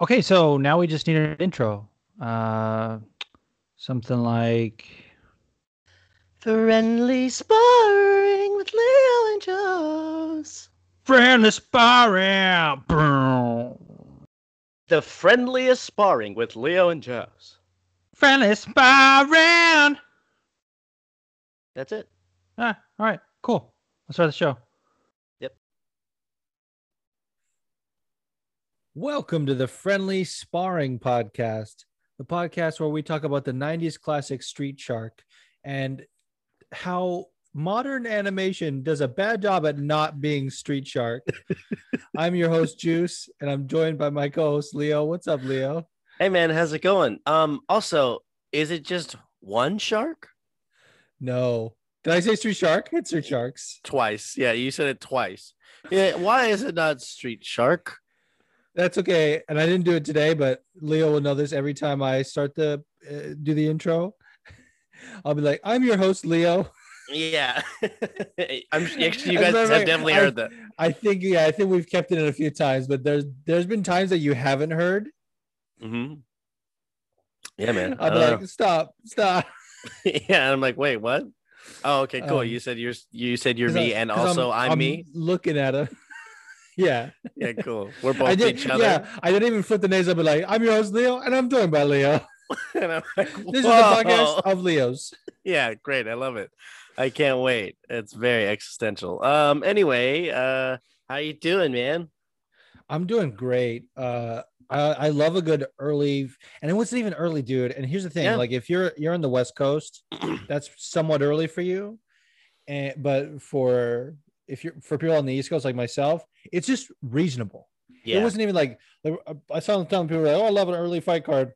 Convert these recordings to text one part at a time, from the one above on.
Okay, so now we just need an intro. Uh, something like Friendly sparring with Leo and Joe's. friendly sparring. The friendliest sparring with Leo and Joe's. Friendly sparring. That's it. Ah, all right, cool. Let's start the show. Welcome to the Friendly Sparring Podcast, the podcast where we talk about the 90s classic Street Shark and how modern animation does a bad job at not being Street Shark. I'm your host, Juice, and I'm joined by my co host, Leo. What's up, Leo? Hey man, how's it going? Um, also, is it just one shark? No. Did I say Street Shark? It's Street Sharks. Twice. Yeah, you said it twice. Yeah, why is it not street shark? That's okay. And I didn't do it today, but Leo will know this every time I start the uh, do the intro. I'll be like, I'm your host, Leo. Yeah. I'm actually you guys have definitely I- heard that. I think yeah, I think we've kept it in a few times, but there's there's been times that you haven't heard. hmm Yeah, man. I I'll be don't like, stop, stop. know. yeah, I'm like, wait, what? Oh, okay, cool. Um, you said you're you said you're 'Cause I- me, and also I'm, me. Looking at him. Yeah. Yeah, cool. We're both I did. each other. Yeah, I didn't even flip the names. I'll be like, I'm your host, Leo, and I'm joined by Leo. and I'm like, This is the podcast of Leos. yeah great i love it i can't wait it's very existential um anyway uh how you doing man I'm doing great. Uh, I, I love a good early, and it wasn't even early, dude. And here's the thing: Yeah. like if you're you're on the West Coast, that's somewhat early for you, and but for if you're for people on the East Coast like myself, it's just reasonable. It wasn't even like like, I saw them telling people like, "Oh, I love an early fight card,"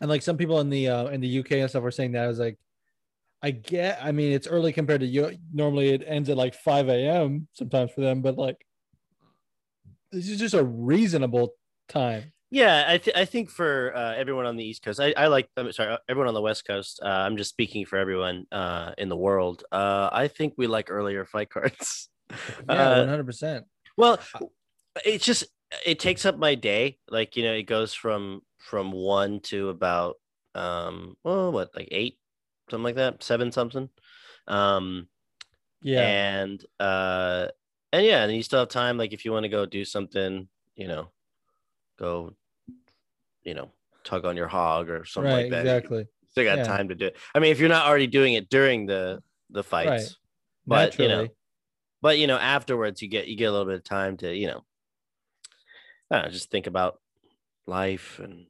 and like some people in the uh, in the UK and stuff were saying that. I was like, I get. I mean, it's early compared to you. Normally, it ends at like five a.m. sometimes for them, but like this is just a reasonable time. Yeah i, th- I think for uh, everyone on the east coast i, I like i'm sorry everyone on the west coast uh, i'm just speaking for everyone uh in the world uh i think we like earlier fight cards Yeah, Uh, one hundred percent. Well, it's just it takes up my day. Like you know, it goes from from one to about um well what like eight something like that seven something um Yeah, and uh and yeah and you still have time like if you want to go do something you know go you know tug on your hog or something right, like that You exactly. still got Yeah. time to do it i mean if you're not already doing it during the the fights Right. but you know but you know afterwards you get you get a little bit of time to you know know, just think about life and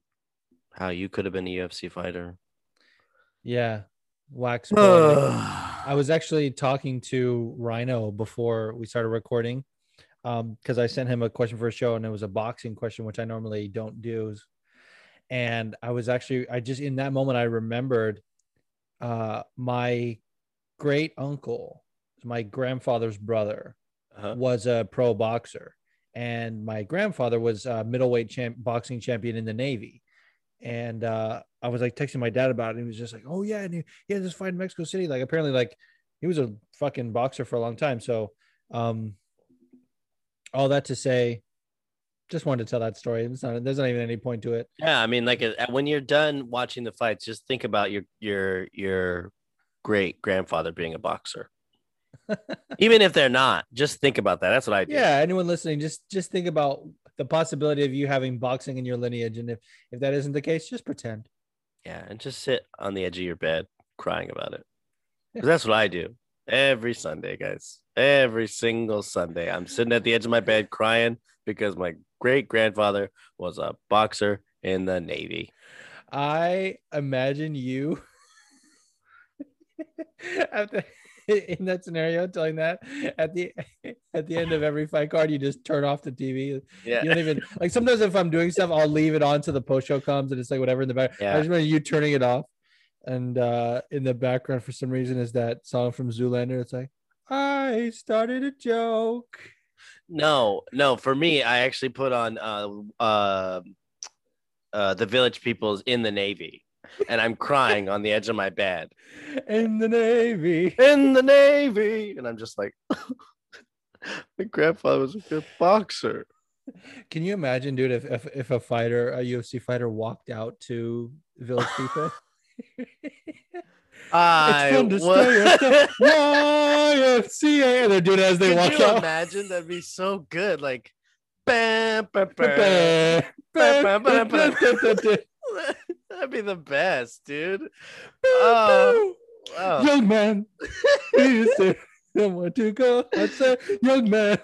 how you could have been a UFC fighter. Yeah, wax. I was actually talking to Rhino before we started recording um because I sent him a question for a show and it was a boxing question which I normally don't do and I was actually I just in that moment I remembered uh my great uncle my grandfather's brother Uh-huh. was a pro boxer and my grandfather was a middleweight champ boxing champion in the navy. And uh I was like texting my dad about it and he was just like oh yeah and he, he had this fight in Mexico City. Like apparently like he was a fucking boxer for a long time. So um all that to say just wanted to tell that story it's not there's not even any point to it Yeah, I mean, like uh, when you're done watching the fights, just think about your your your great grandfather being a boxer. Even if they're not, just think about that. That's what I do. yeah anyone listening just just think about the possibility of you having boxing in your lineage and if if that isn't the case just pretend Yeah, and just sit on the edge of your bed crying about it. 'Cause that's what I do every Sunday, guys. Every single Sunday, I'm sitting at the edge of my bed crying because my great grandfather was a boxer in the Navy. I imagine you after in that scenario telling that at the at the end of every fight card you just turn off the TV. Yeah. You don't even like sometimes if I'm doing stuff I'll leave it on till the post show comes and it's like whatever in the back. yeah. I just remember you turning it off and uh in the background for some reason is that song from Zoolander. It's like I started a joke. No, no. For me, I actually put on uh, uh, uh, the Village People's in the Navy, and I'm crying on the edge of my bed In the Navy. in the Navy, and I'm just like, my grandfather was a good boxer. Can you imagine, dude, if, if if a fighter, a UFC fighter, walked out to Village People? I fun to wa- stay at the YMCA. And they're doing it as they Could walk you out. imagine? That'd be so good. Like, bam, bam, bam. Young That'd be the best, dude. Oh, oh. man, you say somewhere to go. I say, young man.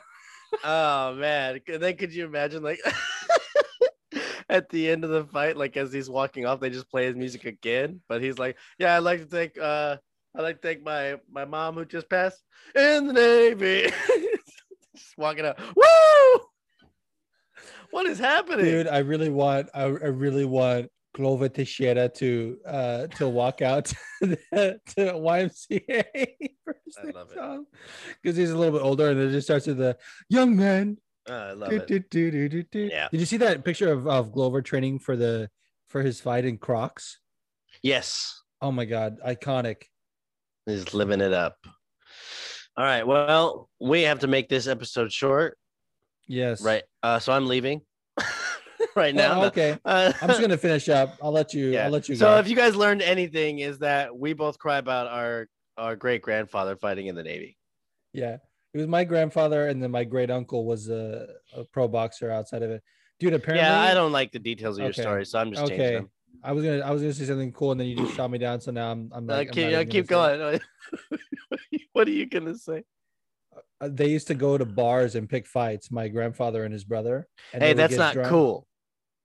Oh man, and then could you imagine like at the end of the fight, like as he's walking off, they just play his music again, but he's like, "Yeah, I'd like to thank uh, I'd like to thank my my mom who just passed in the navy." just walking out, woo! What is happening? Dude, I really want, I, I really want Glover Teixeira to uh to walk out to, the, to YMCA I love it. because he's a little bit older, and it just starts with the young man. I love Do, it. do, do, do, do, do. Yeah. Did you see that picture of, of Glover training for the for his fight in Crocs? Yes, Oh my god, iconic. he's living it up. All right, well, we have to make this episode short, Yes. right? Uh, so I'm leaving right Oh, now. okay. Uh, I'm just gonna finish up. I'll let you. I'll let you so go. if you guys learned anything, is that we both cry about our our great grandfather fighting in the Navy. yeah, it was my grandfather, and then my great uncle was a, a pro boxer outside of it. Dude, apparently, yeah, I don't like the details of your Okay. story, so I'm just changing Okay, them. I was gonna I was gonna say something cool, and then you just shot me down. So now I'm I'm Uh, like, I'm keep, even keep gonna say it. going. what are you gonna say? Uh, They used to go to bars and pick fights. My grandfather and his brother. and Hey, that's not drunk. cool.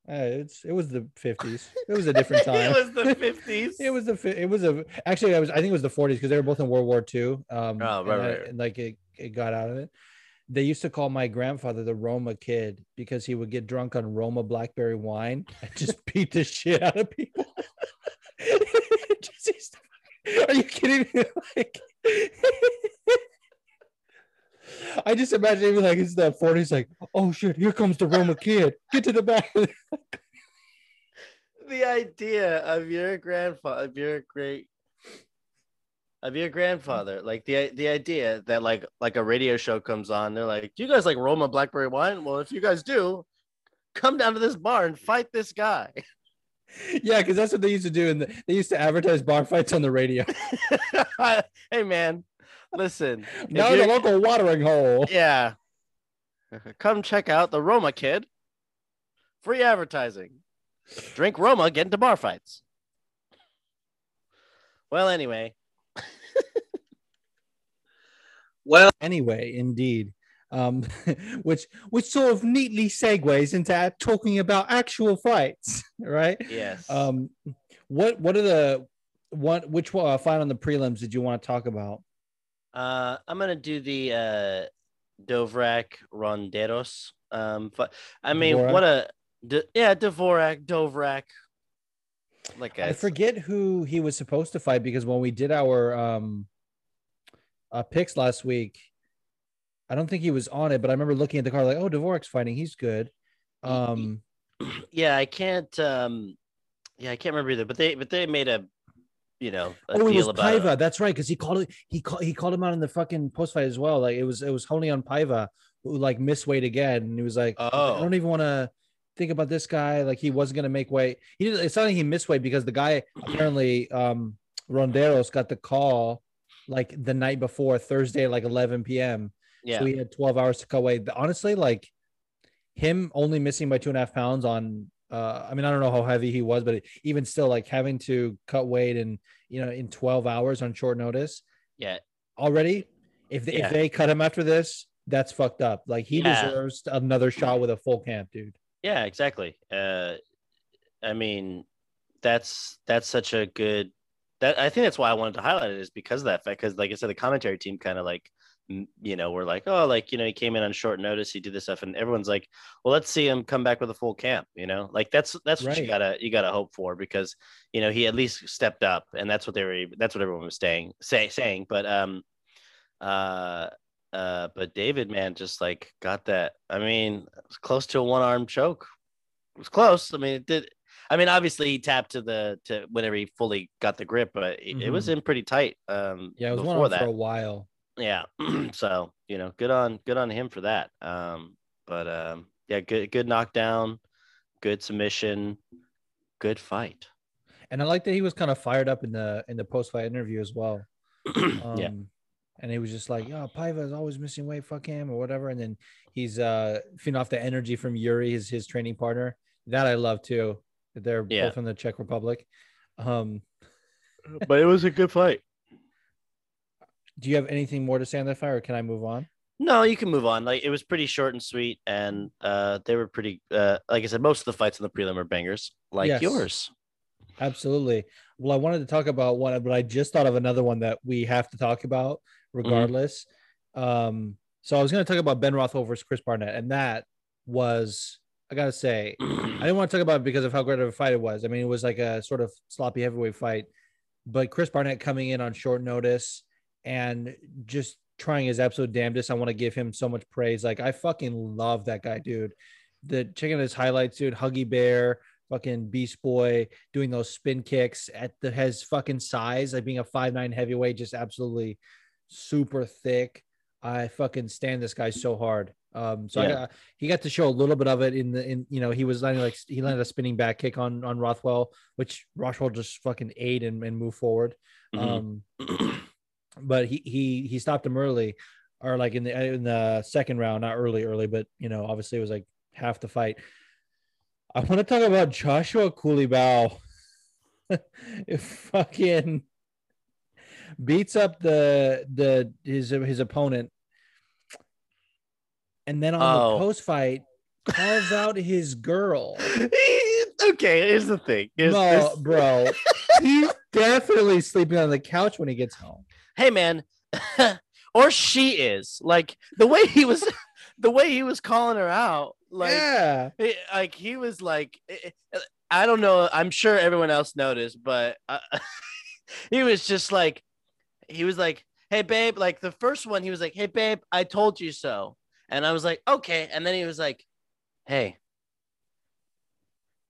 It's it was the 50s. It was a different time. it was the 50s. It was the fi- it was a actually I was I think it was the 40s because they were both in World War II. Um, Oh, right, and right, right. and like it got out of it. They used to call my grandfather the Roma kid because he would get drunk on Roma blackberry wine and just beat the shit out of people. Just are you kidding me? Like, I just imagine him like it's the 40s, like, oh shit, here comes the Roma kid. Get to the back. the idea of your grandfather, of your great, of your grandfather, like the the idea that like like a radio show comes on, they're like, "Do you guys like Roma blackberry wine? Well, if you guys do, come down to this bar and fight this guy." Yeah, because that's what they used to do, and they used to advertise bar fights on the radio. hey man, listen, now the local watering hole. yeah, come check out the Roma kid. Free advertising. Drink Roma, get into bar fights. Well, anyway, Well, anyway, indeed, um, which which sort of neatly segues into talking about actual fights, right? yes. Um, what what are the what which uh, fight on the prelims did you want to talk about? Uh, I'm gonna do the uh, Dovrak Ronderos. Um, but I mean, Dvorak? what a D- yeah, Dvorak, Dovrak. Like I I forget who he was supposed to fight because when we did our um uh, picks last week, I don't think he was on it, but I remember looking at the card like, oh, Dvorak's fighting, he's good. Um, yeah, I can't. Um, yeah, I can't remember either. But they, but they made a, you know, a oh, it was deal about Paiva. That's right, because he called it. He called. He called him out in the fucking post fight as well. Like it was. It was only on Paiva who like missed weight again, and he was like, oh, I don't even want to think about this guy. Like he wasn't gonna make weight. He didn't. It's not like he missed weight because the guy apparently um Ronderos got the call like the night before Thursday, like 11 p.m. yeah, So he had 12 hours to cut weight. Honestly, like him only missing by two and a half pounds on uh I mean, I don't know how heavy he was, but even still, like having to cut weight and you know, in 12 hours on short notice yeah, already, if they, Yeah. if they cut him after this, that's fucked up. Like he Yeah. deserves another shot with a full camp, dude. yeah, exactly. Uh, I mean, that's that's such a good. That I think that's why I wanted to highlight it is because of that fact. Because like I said, the commentary team kind of like, you know, we're like, oh, like you know, he came in on short notice, he did this stuff, and everyone's like, well, let's see him come back with a full camp. You know, like that's that's what you gotta you gotta hope for because you know he at least stepped up, and that's what they were. That's what everyone was saying say, saying. But um, uh. Uh, but David, man, just like got that. I mean, it was close to a one arm choke. It was close. I mean, it did. I mean, obviously he tapped to the to whenever he fully got the grip, but it, it was in pretty tight. Um, Yeah, it was before that. for a while. Yeah. so you know, good on good on him for that. Um, but um, yeah, good good knockdown, good submission, good fight. And I like that he was kind of fired up in the in the post fight interview as well. Um, yeah. And he was just like, "Yo, Paiva is always missing weight. Fuck him or whatever." And then he's uh feeding off the energy from Yuri, his his training partner. That I love too. That They're Yeah. both from the Czech Republic. Um, But it was a good fight. do you have anything more to say on that fight, or can I move on? No, you can move on. Like it was pretty short and sweet, and uh, they were pretty. Uh, like I said, most of the fights in the prelim are bangers, like Yes. yours. Absolutely. Well, I wanted to talk about one, but I just thought of another one that we have to talk about regardless. Um, so I was going to talk about Ben Rothwell versus Chris Barnett, and that was, I got to say, I didn't want to talk about it because of how great of a fight it was. I mean, it was like a sort of sloppy heavyweight fight, but Chris Barnett coming in on short notice and just trying his absolute damnedest. I want to give him so much praise. Like, I fucking love that guy, dude. The checking out his highlights, dude, Huggy Bear, fucking Beast Boy, doing those spin kicks at the his fucking size, like being a five nine heavyweight, just absolutely super thick. I fucking stand this guy so hard. Um, so I Yeah. got, he got to show a little bit of it in the in you know he was landing like he landed a spinning back kick on on Rothwell, which Rothwell just fucking ate and, and moved forward. Mhm. Um, but he he he stopped him early, or like in the in the second round, not early early, but you know obviously it was like half the fight. I want to talk about Joshua Culibao. If fucking beats up the the his his opponent, and then on Oh. the post fight calls out his girl. okay, here's the thing. Here's, no, here's- bro, he's definitely sleeping on the couch when he gets home. hey man, or she is like the way he was, the way he was calling her out. Like, yeah, it- like he was like, it- it- I don't know. I'm sure everyone else noticed, but uh, he was just like, he was like, "Hey babe," like the first one, he was like, "Hey babe, I told you so," and I was like, "Okay," and then he was like, "Hey,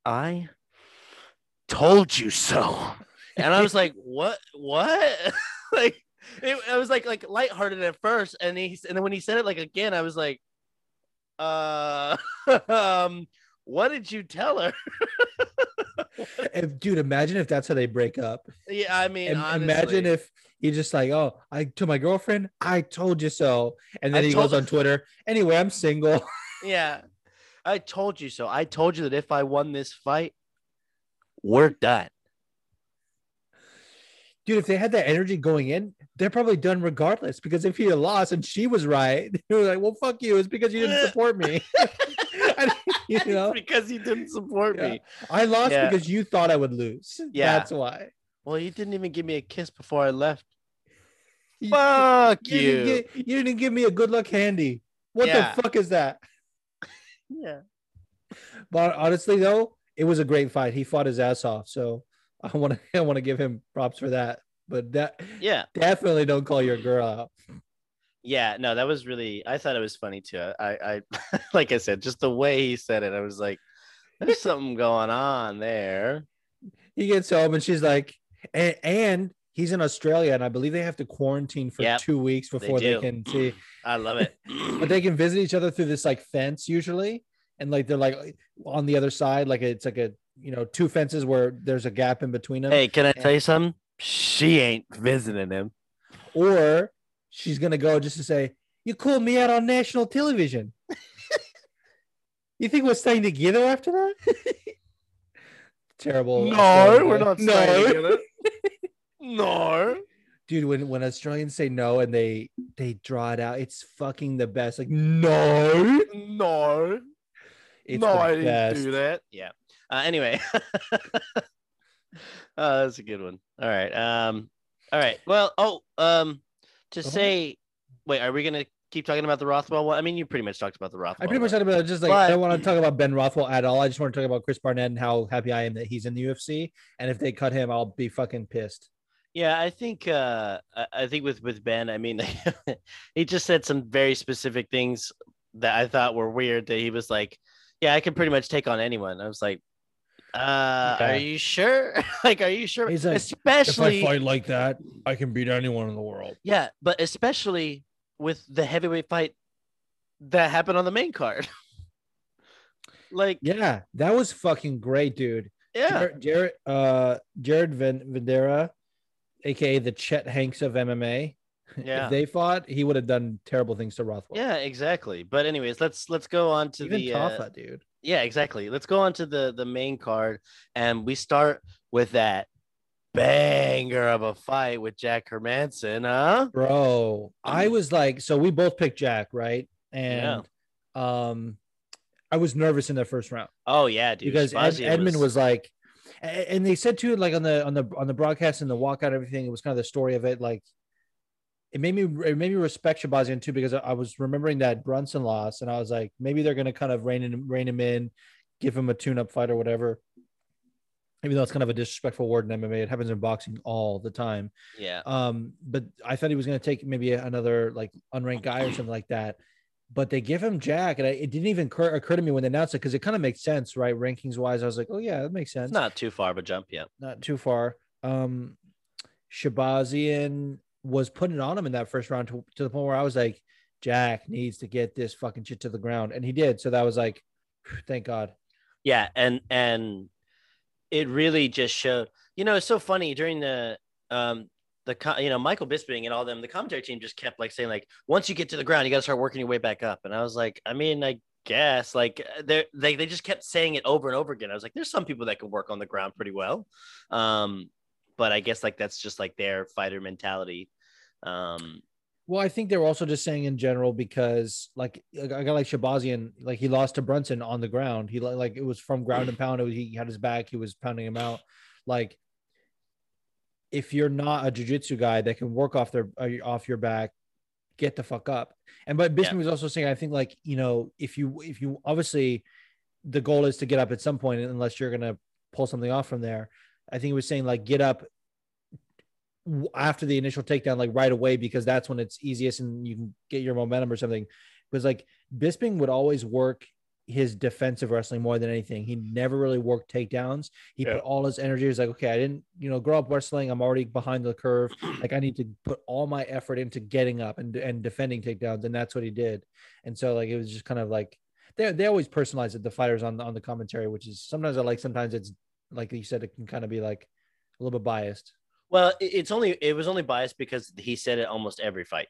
I told you so," and I was like, "What? What?" like. It, it was like like lighthearted at first, and he and then when he said it like again, I was like, uh, um, what did you tell her? If- dude, imagine if that's how they break up. yeah, I mean, honestly, imagine if he just like, oh, I to my girlfriend, I told you so, and then I he goes on Twitter. Anyway, I'm single. yeah, I told you so. I told you that if I won this fight, we're done. Dude, if they had that energy going in, they're probably done regardless. Because if he had lost and she was right, they were like, "Well, fuck you. It's because you didn't support me." You know, because he didn't support Yeah. me. I lost Yeah. because you thought I would lose. Yeah. that's why. Well, you didn't even give me a kiss before I left. You- Fuck you, you. Didn't get, you didn't give me a good luck handy. What Yeah. the fuck is that? yeah. But honestly, though, it was a great fight. He fought his ass off. So I want to I want to give him props for that. But that Yeah. definitely don't call your girl out. Yeah, no, that was really. I thought it was funny too. Uh, I, I, like I said, just the way he said it, I was like, "There's something going on there." He gets home and she's like, and, and he's in Australia, and I believe they have to quarantine for Yep, two weeks before they, do. can see. I love it. But they can visit each other through this like fence usually, and like they're like on the other side, like it's like a you know two fences where there's a gap in between them. hey, can I tell you something? She ain't visiting him. or she's gonna go just to say, "You called me out on national television." you think we're staying together after that? Terrible. Australian guy. no. No. Dude, when when Australians say no and they they draw it out, it's fucking the best. Like no, No. it's no, the I didn't best. do that. Yeah. Uh, anyway. oh, that's a good one. All right. Um. All right. Well. Oh. Um. To on. say, wait, are we gonna keep talking about the Rothwell one? I mean, you pretty much talked about the Rothwell. I pretty much talked about it, just like I don't want to talk about Ben Rothwell at all. I just want to talk about Chris Barnett and how happy I am that he's in the UFC. And if they cut him, I'll be fucking pissed. Yeah, I think uh I think with with Ben, I mean he just said some very specific things that I thought were weird that he was like, Yeah, I can pretty much take on anyone. I was like, uh are you sure? like, are you sure? He's like, especially if I fight like that, I can beat anyone in the world. yeah, but especially with the heavyweight fight that happened on the main card. Like, yeah, Yeah, that was fucking great, dude. Jared, Jared, uh, Jared Vanderaa, aka the Chet Hanks of MMA. Yeah. If they fought, he would have done terrible things to Rothwell. yeah, exactly. But anyways, let's let's go on to Even the uh, dude. Yeah, exactly. Let's go on to the the main card, and we start with that banger of a fight with Jack Hermansson, huh? Bro, I was like, so we both picked Jack, right? And um, I was nervous in the first round. Oh yeah, dude. because Ed, Edmund was, like, and they said too, like on the on the on the broadcast and the walkout, everything. It was kind of the story of it. Like, it made me it made me respect Shahbazyan too because I, was remembering that Brunson loss, and I was like, maybe they're gonna kind of rein him rein him in, give him a tune up fight or whatever. Even though it's kind of a disrespectful word in MMA, it happens in boxing all the time. yeah. Um, but I thought he was going to take maybe another like unranked guy or something like that. But they give him Jack, and I, it didn't even occur, occur to me when they announced it because it kind of makes sense, right? Rankings wise, I was like, oh yeah, that makes sense. It's not too far of a jump yet. not too far. Um, Shahbazyan was putting it on him in that first round to, to the point where I was like, Jack needs to get this fucking shit to the ground, and he did. So that was like, thank God. Yeah, and and it really just showed. You know, it's so funny during the um the you know Michael Bisping and all them. The commentary team just kept like saying like, once you get to the ground, you got to start working your way back up. And I was like, I mean, I guess like they they they just kept saying it over and over again. I was like, there's some people that can work on the ground pretty well, um, but I guess like that's just like their fighter mentality. Um, Well, I think they're also just saying in general because like a guy like Shahbazyan, like he lost to Brunson on the ground. He like it was from ground and pound. Was, he had his back. He was pounding him out. Like if you're not a jujitsu guy that can work off their uh, off your back, get the fuck up. And but Bisping Yeah. was also saying, I think like you know if you if you obviously the goal is to get up at some point unless you're gonna pull something off from there. I think he was saying like get up after the initial takedown, like right away, because that's when it's easiest and you can get your momentum or something. Because like Bisping would always work his defensive wrestling more than anything. He never really worked takedowns. He Yeah. put all his energy. He was like, okay, I didn't, you know, grow up wrestling. I'm already behind the curve. Like I need to put all my effort into getting up and and defending takedowns, and that's what he did. And so like it was just kind of like they they always personalize it. The fighters on on the commentary, which is sometimes I like. Sometimes it's like you said, it can kind of be like a little bit biased. Well, it's only it was only biased because he said it almost every fight.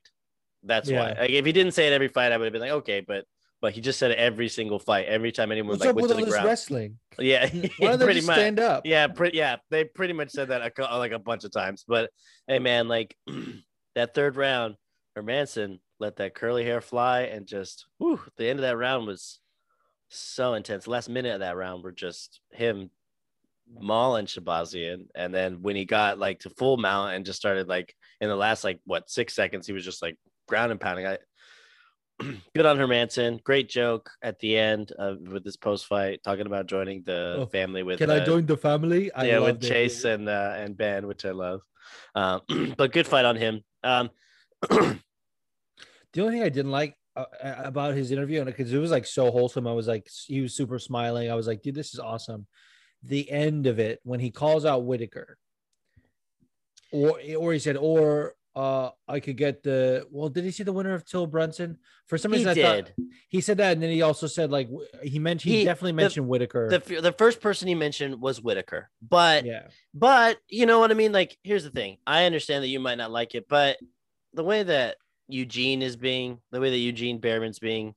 That's why. Like if he didn't say it every fight, I would have been like, okay, but but he just said it every single fight. Every time anyone What's like went to the ground. wrestling? Yeah, Why they pretty much. stand up? Yeah, pretty. Yeah, they pretty much said that a, like a bunch of times. But hey, man, like that third round, Hermansson let that curly hair fly and just whew, the end of that round was so intense. The last minute of that round were just him mauling Shahbazyan, and then when he got like to full mount and just started like in the last like what six seconds, he was just like ground and pounding. I good on Hermansson. Great joke at the end of with this post fight, talking about joining the Oh, family with. Can uh, I join the family? I yeah, with it, Chase and uh, and Ben, which I love. Um, but good fight on him. Um, The only thing I didn't like uh, about his interview, and because it was like so wholesome, I was like, he was super smiling. I was like, dude, this is awesome. The end of it when he calls out Whitaker, or or he said, or uh, I could get the. Well, did he see the winner of Till Brunson? For some he reason, I did. thought he said that, and then he also said like he mentioned he, He- definitely mentioned Whitaker. The the first person he mentioned was Whitaker, but yeah, but you know what I mean. Like, here's the thing. I understand that you might not like it, but the way that Eugene is being, the way that Eugene Bareman's being,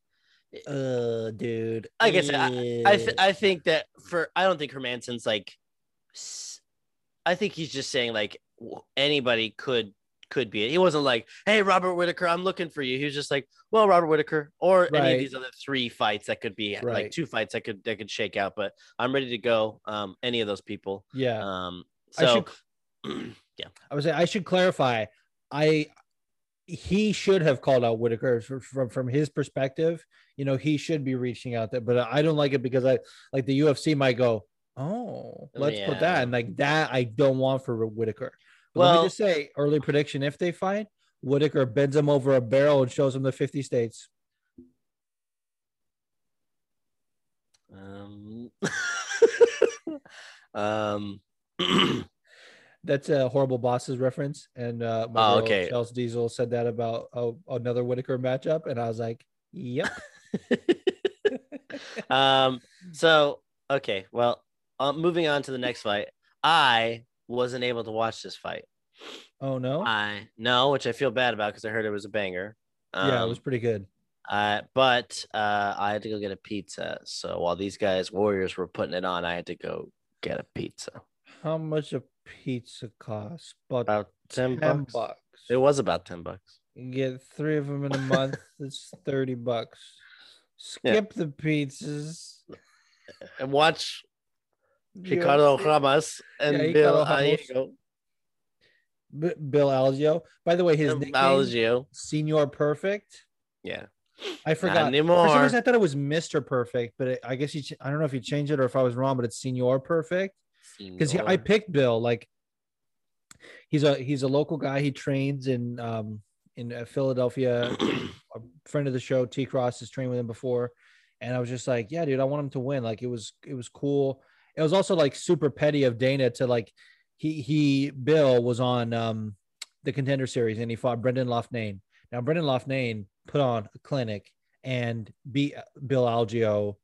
uh, dude. Like I said, I Eh. th- I think that for I don't think Hermansson's like, I think he's just saying like anybody could could be it. He wasn't like, hey Robert Whitaker, I'm looking for you. He was just like, well Robert Whitaker or any of these other three fights that could be like two fights that could that could shake out. But I'm ready to go. Um, any of those people. yeah. Um, I so yeah. I was. I should clarify. I he should have called out Whitaker from from his perspective. You know, he should be reaching out there, but I don't like it because I like the UFC might go, oh, let's put that and like that. I don't want for Whitaker. But let me just say, early prediction: if they fight, Whitaker bends him over a barrel and shows him the fifty states. um, um That's a horrible bosses reference, and uh, my Oh, okay. Chelsea Diesel said that about uh, another Whitaker matchup, and I was like, "Yep." um. So okay. Well, uh, moving on to the next fight. I wasn't able to watch this fight. Oh no. I no, which I feel bad about because I heard it was a banger. yeah, it Um, was pretty good. Uh, but uh, I had to go get a pizza. So while these guys, Warriors, were putting it on, I had to go get a pizza. How much a pizza cost? About About 10, ten bucks. bucks. It was about 10 bucks. You get three of them in a month. it's thirty bucks. Yeah. Skip the pizzas. And watch Ricardo have- Ramos and Yeah, Bill. Aiego. B- Bill Algeo. By the way, his nickname, Algeo. Senor Perfect. Yeah. I forgot. For some reason, I thought it was Mister Perfect, but it, I guess he. ch- I don't know if he changed it or if I was wrong, but it's Senor Perfect because I picked Bill. Like he's a he's a local guy. He trains in um in uh, Philadelphia. a friend of the show, T Cross, has trained with him before, and I was just like, yeah, dude, I want him to win. Like it was it was cool. It was also like super petty of Dana to like he he Bill was on um the contender series and he fought Brendan Loughnane. Now Brendan Loughnane put on a clinic and beat Bill Algeo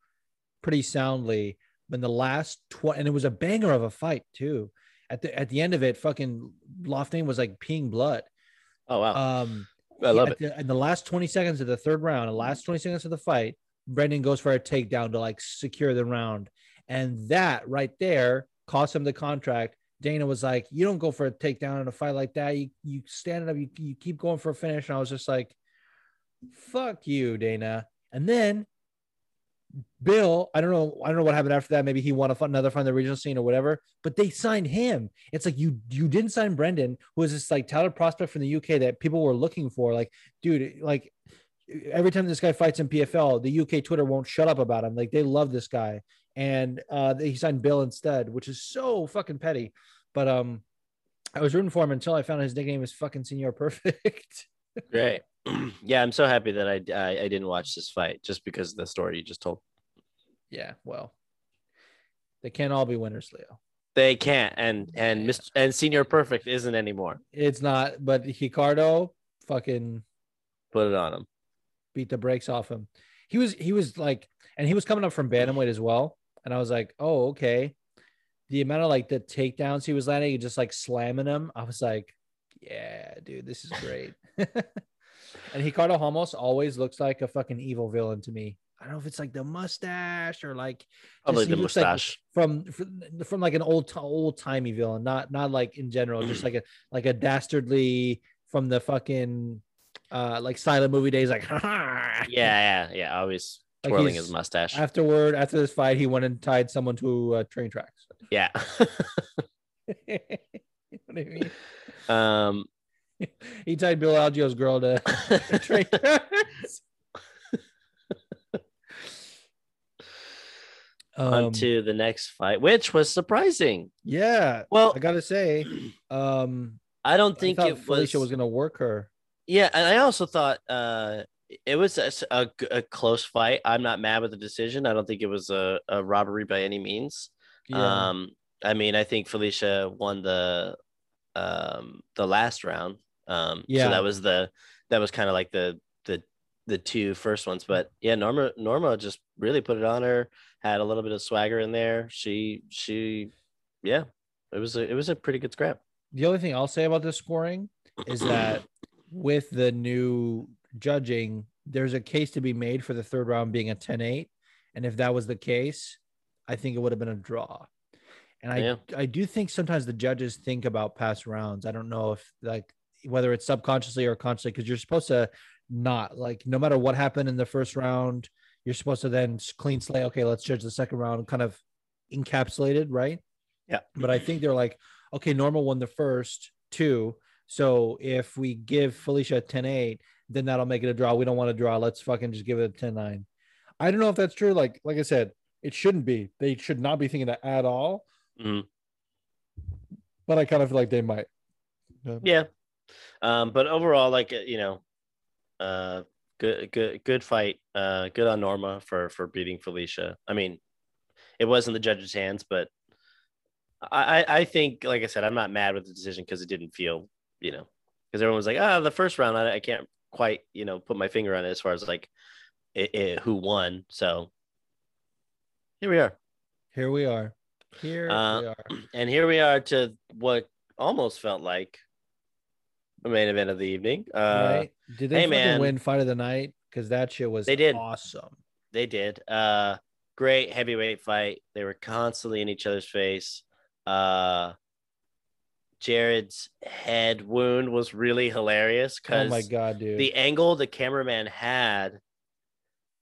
pretty soundly. But in the last tw- and it was a banger of a fight too. At the at the end of it, fucking Loughnane was like peeing blood. Oh, wow. Um, I love it. the- in the last 20 seconds of the third round, the last 20 seconds of the fight, Brendan goes for a takedown to like secure the round. And that right there cost him the contract. Dana was like, You don't go for a takedown in a fight like that. You you stand up, you, you keep going for a finish. And I was just like, Fuck you, Dana. And then Bill, I don't know, I don't know what happened after that. Maybe he won a, fun- another in the regional scene or whatever, but they signed him. It's like you you didn't sign Brendan, who was this like talented prospect from the UK that people were looking for. Like, dude, like every time this guy fights in PFL, the UK Twitter won't shut up about him. Like they love this guy, and uh, he signed Bill instead, which is so fucking petty. But um, I was rooting for him until I found his nickname is fucking Senior Perfect. Great. yeah, I'm so happy that I, I I didn't watch this fight just because of the story you just told. yeah, well, they can't all be winners, Leo. They can't, and and Yeah. Mr. and Senior Perfect isn't anymore. It's not, but Ricardo fucking Put it on him. beat the brakes off him. He was he was like, and he was coming up from bantamweight as well. And I was like, oh okay. The amount of like the takedowns he was landing, just like slamming him, I was like, yeah, dude, this is great. and Ricardo Ramos always looks like a fucking evil villain to me. I don't know if it's like the mustache or like Probably the looks like- mustache. from from, from like an old old timey villain, not not like in general, just like a like a dastardly from the fucking uh like silent movie days, like yeah, yeah, yeah. Always twirling his mustache. afterward after this fight he went and tied someone to uh, train tracks yeah. you know what I mean? um. he tied bill algeo's girl to train tracks on um, to the next fight, which was surprising. yeah Well, i gotta say um I don't think thought it felicia was. was gonna work her Yeah, and I also thought uh, it was a a close fight. I'm not mad with the decision. I don't think it was a, a robbery by any means. yeah Um, I mean, I think Felicia won the um the last round. Um, Yeah. so that was the that was kind of like the the the two first ones. But yeah, Norma Norma just really put it on her. Had a little bit of swagger in there. She she, yeah, it was a it was a pretty good scrap. the only thing i'll say about this scoring is that with the new judging, there's a case to be made for the third round being a 10 8. And if that was the case, I think it would have been a draw. And I, Yeah. I do think sometimes the judges think about past rounds. I don't know if, like, whether it's subconsciously or consciously, because you're supposed to not, like, no matter what happened in the first round, you're supposed to then clean slate. Okay, let's judge the second round, kind of encapsulated, right? Yeah. But I think they're like, okay, Norma won the first two. So if we give Felicia a 10 8, then that'll make it a draw. We don't want to draw. Let's fucking just give it a 10 9. I don't know if that's true. Like, like I said, it shouldn't be. They should not be thinking that at all. Mhm. But I kind of feel like they might. Yeah. Um, but overall, like uh, you know, uh, good, good, good fight. Uh, good on Norma for for beating Felicia. I mean, it was in the judge's hands, but I I think, like I said, I'm not mad with the decision because it didn't feel, you know, because everyone was like, ah, the first round, I, I can't quite, you know, put my finger on it as far as like it, it, who won. So here we are. Here we are. Here Uh, we are. And here we are to what almost felt like main event of the evening. Uh, right? Did they hey, man. win fight of the night? Because that shit was They did. awesome. They did. Uh, great heavyweight fight. They were constantly in each other's face. Uh, Jared's head wound was really hilarious because Oh my god, dude. the angle the cameraman had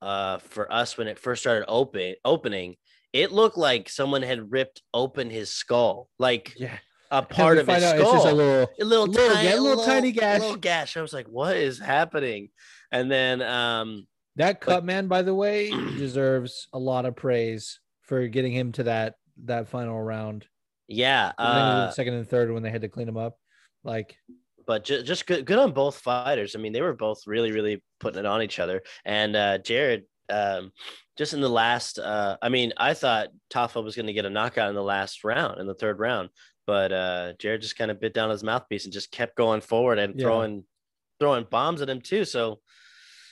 uh, for us when it first started open opening, it looked like someone had ripped open his skull, like yeah. A part of his out skull. It's just a little a little, little tiny, a little tiny gash. little gash. I was like, "What is happening?" And then, um, that But- cut man, by the way, deserves a lot of praise for getting him to that that final round. yeah, uh, second and third when they had to clean him up. Like but ju- just good, good on both fighters. I mean, they were both really, really putting it on each other. And uh, Jared, um, just in the last, uh, I mean, I thought Tafa was going to get a knockout in the last round, in the third round, but uh, Jared just kind of bit down his mouthpiece and just kept going forward and Yeah. throwing, throwing bombs at him too. So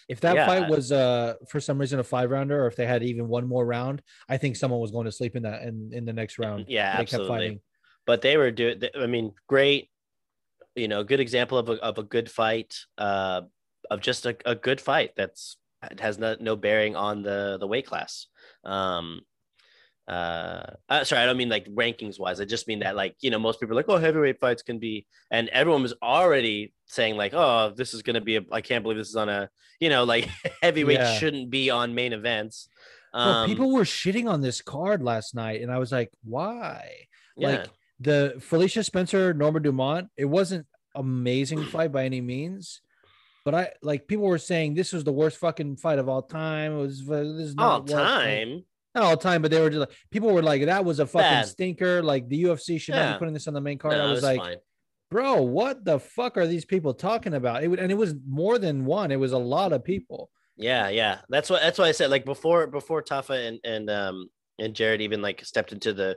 if that Yeah. fight was uh for some reason a five rounder, or if they had even one more round, I think someone was going to sleep in that in, in the next round. yeah, They kept absolutely. fighting. but they were doing i mean great you know good example of a, of a good fight uh of just a, a good fight that's it has no, no bearing on the the weight class um uh, uh sorry i don't mean like rankings wise i just mean that like you know most people are like oh heavyweight fights can be and everyone was already saying like oh this is going to be a i can't believe this is on a you know like heavyweight Yeah. shouldn't be on main events um people were shitting on this card last night, and I was like, why? yeah. Like the Felicia Spencer Norma Dumont, it wasn't amazing fight by any means. But I like people were saying this was the worst fucking fight of all time. It was this is all time not all time, but they were just like people were like that was a fucking Bad. stinker. Like the UFC should not be putting this on the main card. No, I was like, fine. bro, what the fuck are these people talking about? It would, and it was more than one. It was a lot of people. Yeah, yeah. That's what that's why I said like before before Tafa and and um and Jared even like stepped into the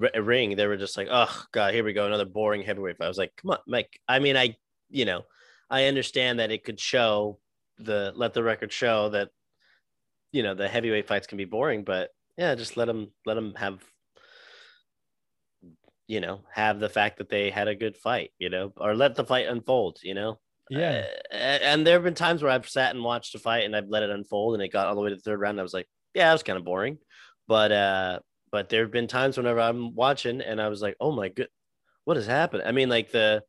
r- ring, they were just like, oh god, here we go, another boring heavyweight fight. I was like, come on, Mike. I mean, I you know, I understand that it could show the let the record show that you know the heavyweight fights can be boring, but yeah, just let them let them have you know have the fact that they had a good fight, you know, or let the fight unfold, you know. Yeah. Uh, and there have been times where I've sat and watched a fight and I've let it unfold and it got all the way to the third round. And I was like, yeah, it was kind of boring. But uh, but there have been times whenever I'm watching and I was like, oh my good, what has happened? I mean, like the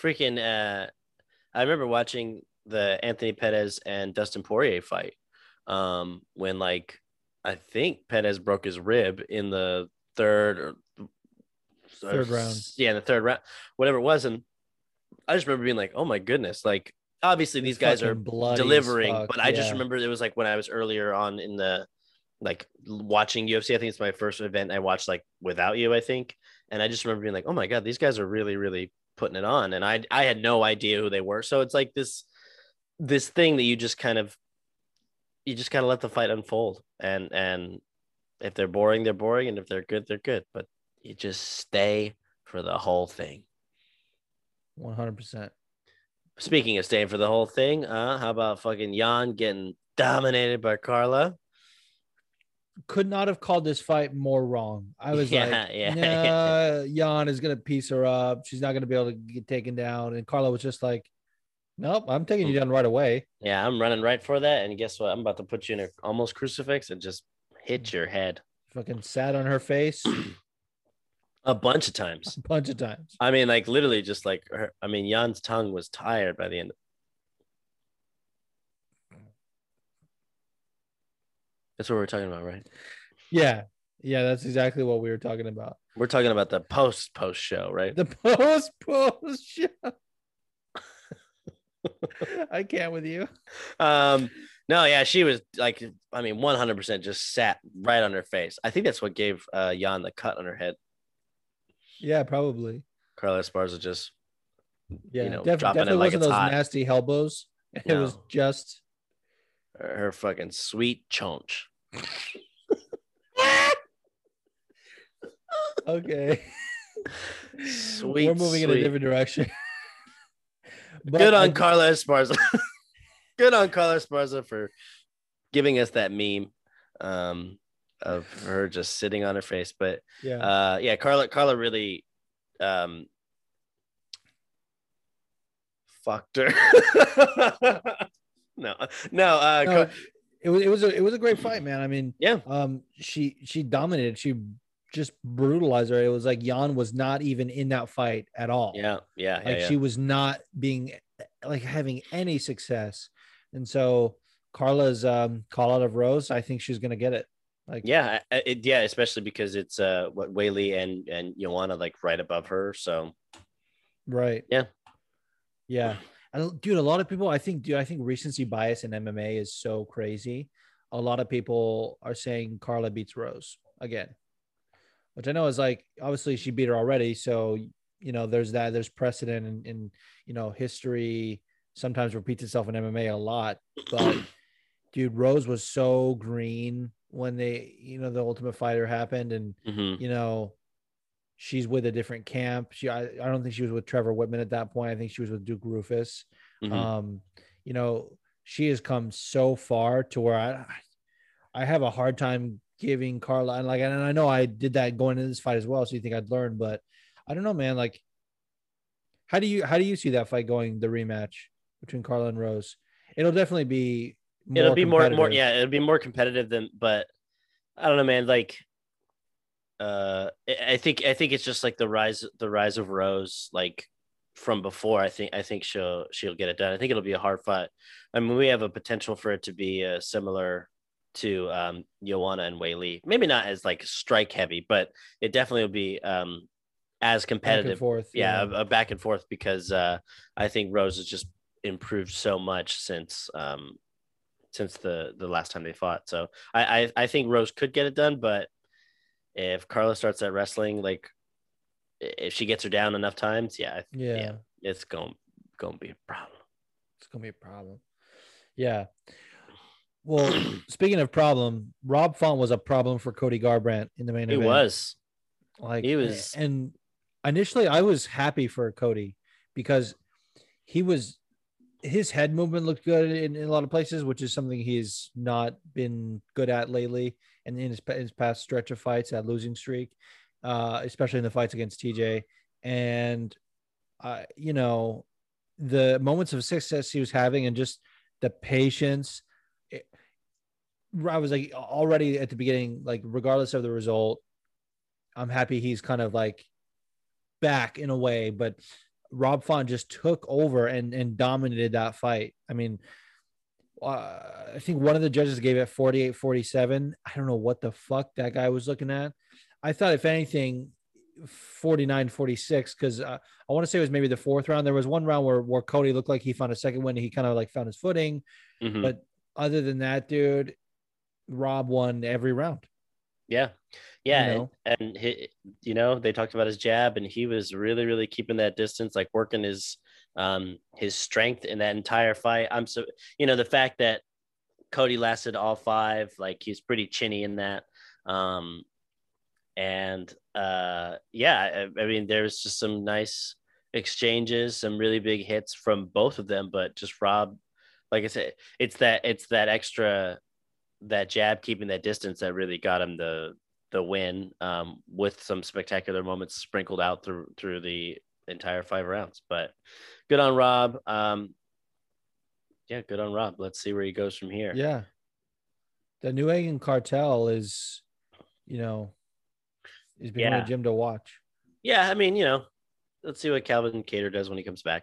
freaking uh, I remember watching the Anthony Pettis and Dustin Poirier fight. Um, when like I think Pettis broke his rib in the third or Third round. Yeah, in the third round, whatever it was, and I just remember being like, "Oh my goodness!" Like, obviously these guys are Fucking bloody as delivering, fuck, but I just remember it was like when I was earlier on in the like watching UFC. I think it's my first event I watched like without you. I think, and I just remember being like, "Oh my god, these guys are really, really putting it on," and I I had no idea who they were. So it's like this this thing that you just kind of you just kind of let the fight unfold, and and if they're boring, they're boring, and if they're good, they're good. But you just stay for the whole thing. One hundred percent. Speaking of staying for the whole thing, uh, how about fucking Jan getting dominated by Carla? Could not have called this fight more wrong. I was Yeah, like, yeah, yeah, Jan is gonna piece her up. She's not gonna be able to get taken down. And Carla was just like, Nope, I'm taking you mm. down right away. Yeah, I'm running right for that. And guess what? I'm about to put you in a almost crucifix and just hit your head Fucking sat on her face a bunch of times. a bunch of times. I mean, like literally, just like her. I mean, Jan's tongue was tired by the end. That's what we're talking about, right? Yeah. Yeah, that's exactly what we were talking about. We're talking about the post post show, right? The post post show. I can't with you. Um, no, yeah, she was like, I mean, 100% just sat right on her face. I think that's what gave uh, Jan the cut on her head. Yeah, probably. Carla Esparza just, Yeah, you know, def- dropping it definitely like wasn't those hot. nasty elbows. It was just her fucking sweet chonch. okay. Sweet, We're moving in a different direction. But Good I- on Carla Esparza. Good on Carla Esparza for giving us that meme. Um, of her just sitting on her face. But Yeah. uh, yeah, Carla, Carla really um, fucked her. No, no, uh, No, it was it was a it was a great fight, man. I mean, Yeah. Um, she she dominated. She just brutalized her. It was like Yan was not even in that fight at all. yeah, yeah, yeah, like yeah. she was not being like having any success, and so Carla's um call out of Rose. I think she's gonna get it. Like yeah, it, yeah, especially because it's uh what Weili and and Joanna like right above her. So right. Yeah. Yeah. And dude, a lot of people, I think, dude, I think recency bias in MMA is so crazy. A lot of people are saying Carla beats Rose again, which I know is like obviously she beat her already. So, you know, there's that, there's precedent and, and you know, history sometimes repeats itself in MMA a lot. But dude, Rose was so green when they, you know, the ultimate fighter happened. And mhm. you know, she's with a different camp. She, I, I don't think she was with Trevor Wittman at that point. I think she was with Duke Roufus. Mhm. Um, you know, she has come so far to where I, I have a hard time giving Carla and like, and I know I did that going into this fight as well. So you think I'd learn, but I don't know, man. Like, how do you how do you see that fight going? The rematch between Carla and Rose. It'll definitely be. it'll be more more yeah it'll be more competitive than but i don't know man like uh i think i think it's just like the rise the rise of rose like from before i think i think she'll she'll get it done i think it'll be a hard fight i mean we have a potential for it to be uh, similar to um Joanna and Weili. maybe not as like strike heavy but it definitely will be um as Back and competitive forth. yeah, A, a back and forth because uh, I think Rose has just improved so much since um, since the the last time they fought. So I, I I think Rose could get it done, but if Carla starts at wrestling, like if she gets her down enough times, yeah, yeah. yeah. it's going going to be a problem. It's gonna be a problem. Yeah. Well, speaking of problem, Rob Font was a problem for Cody Garbrandt in the main He event. was like he was- and initially I was happy for Cody because he was his head movement looked good in, in a lot of places, which is something he's not been good at lately, and in his, his past stretch of fights, that losing streak, uh, especially in the fights against TJ, and uh, you know, the moments of success he was having, and just the patience. It, I was like already at the beginning, like regardless of the result, I'm happy he's kind of like back in a way, but Rob Font just took over and and dominated that fight. I mean, uh, I think one of the judges gave it 48 47. I don't know what the fuck that guy was looking at. I thought, if anything, 49 46, because uh, I want to say it was maybe the fourth round. There was one round where, where Cody looked like he found a second win. He kind of like found his footing. Mhm. But other than that, dude, Rob won every round. yeah, yeah, know? and, and he, you know they talked about his jab, and he was really really keeping that distance, like working his um his strength in that entire fight. I'm so you know the fact that Cody lasted all five, like he's pretty chinny in that. Um, and uh, yeah, I, I mean, was just some nice exchanges, some really big hits from both of them, but just Rob, like I said, it's that it's that extra that jab keeping that distance that really got him the the win um, with some spectacular moments sprinkled out through through the entire five rounds. But good on Rob. Um, yeah, good on Rob. Let's see where he goes from here. Yeah. The New England cartel is, you know, is becoming Yeah. a gym to watch. Yeah, I mean, you know, let's see what Calvin Kattar does when he comes back.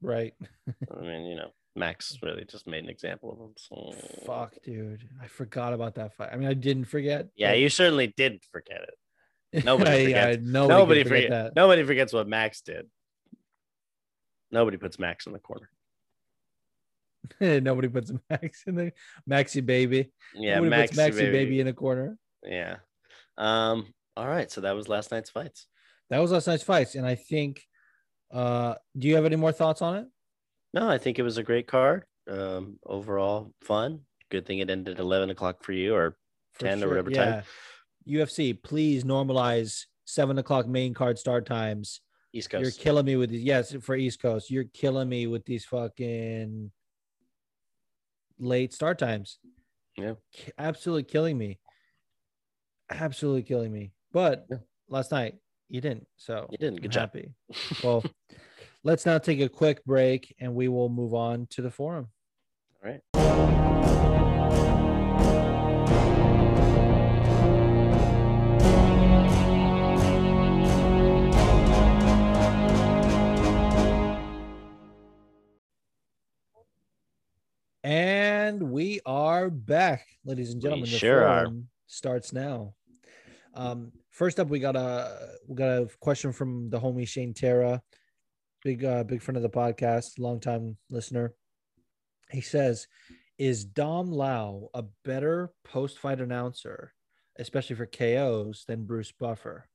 Right. I mean, you know, Max really just made an example of him. So Fuck, dude. I forgot about that fight. I mean, I didn't forget. Yeah, but- you certainly didn't forget it. nobody forgets. Nobody, Nobody forget forget, that. nobody forgets what Max did. Nobody puts Max in the corner. Nobody puts Max in the Maxi baby. Yeah, Nobody Max puts Maxi baby. in a corner. Yeah. Um. All right. So that was last night's fights. That was last night's fights, and I think. Uh, do you have any more thoughts on it? No, I think it was a great card. Um. Overall, fun. Good thing it ended at eleven o'clock for you, or For 10 or whatever time. UFC, please normalize seven o'clock main card start times. East You're killing me with these. Yes, for East Coast, you're killing me with these fucking late start times. Yeah. Absolutely killing me. absolutely killing me. But Yeah. last night you didn't. So You didn't. I'm Good job. happy. Well, let's now take a quick break and we will move on to the forum. All right. And we are back, ladies and We gentlemen. The sure are. starts now. Um, first up, we got a we got a question from the homie Shane Terra, big uh, big friend of the podcast, longtime listener. He says, "Is Dom Lau a better post fight announcer, especially for KOs, than Bruce Buffer?"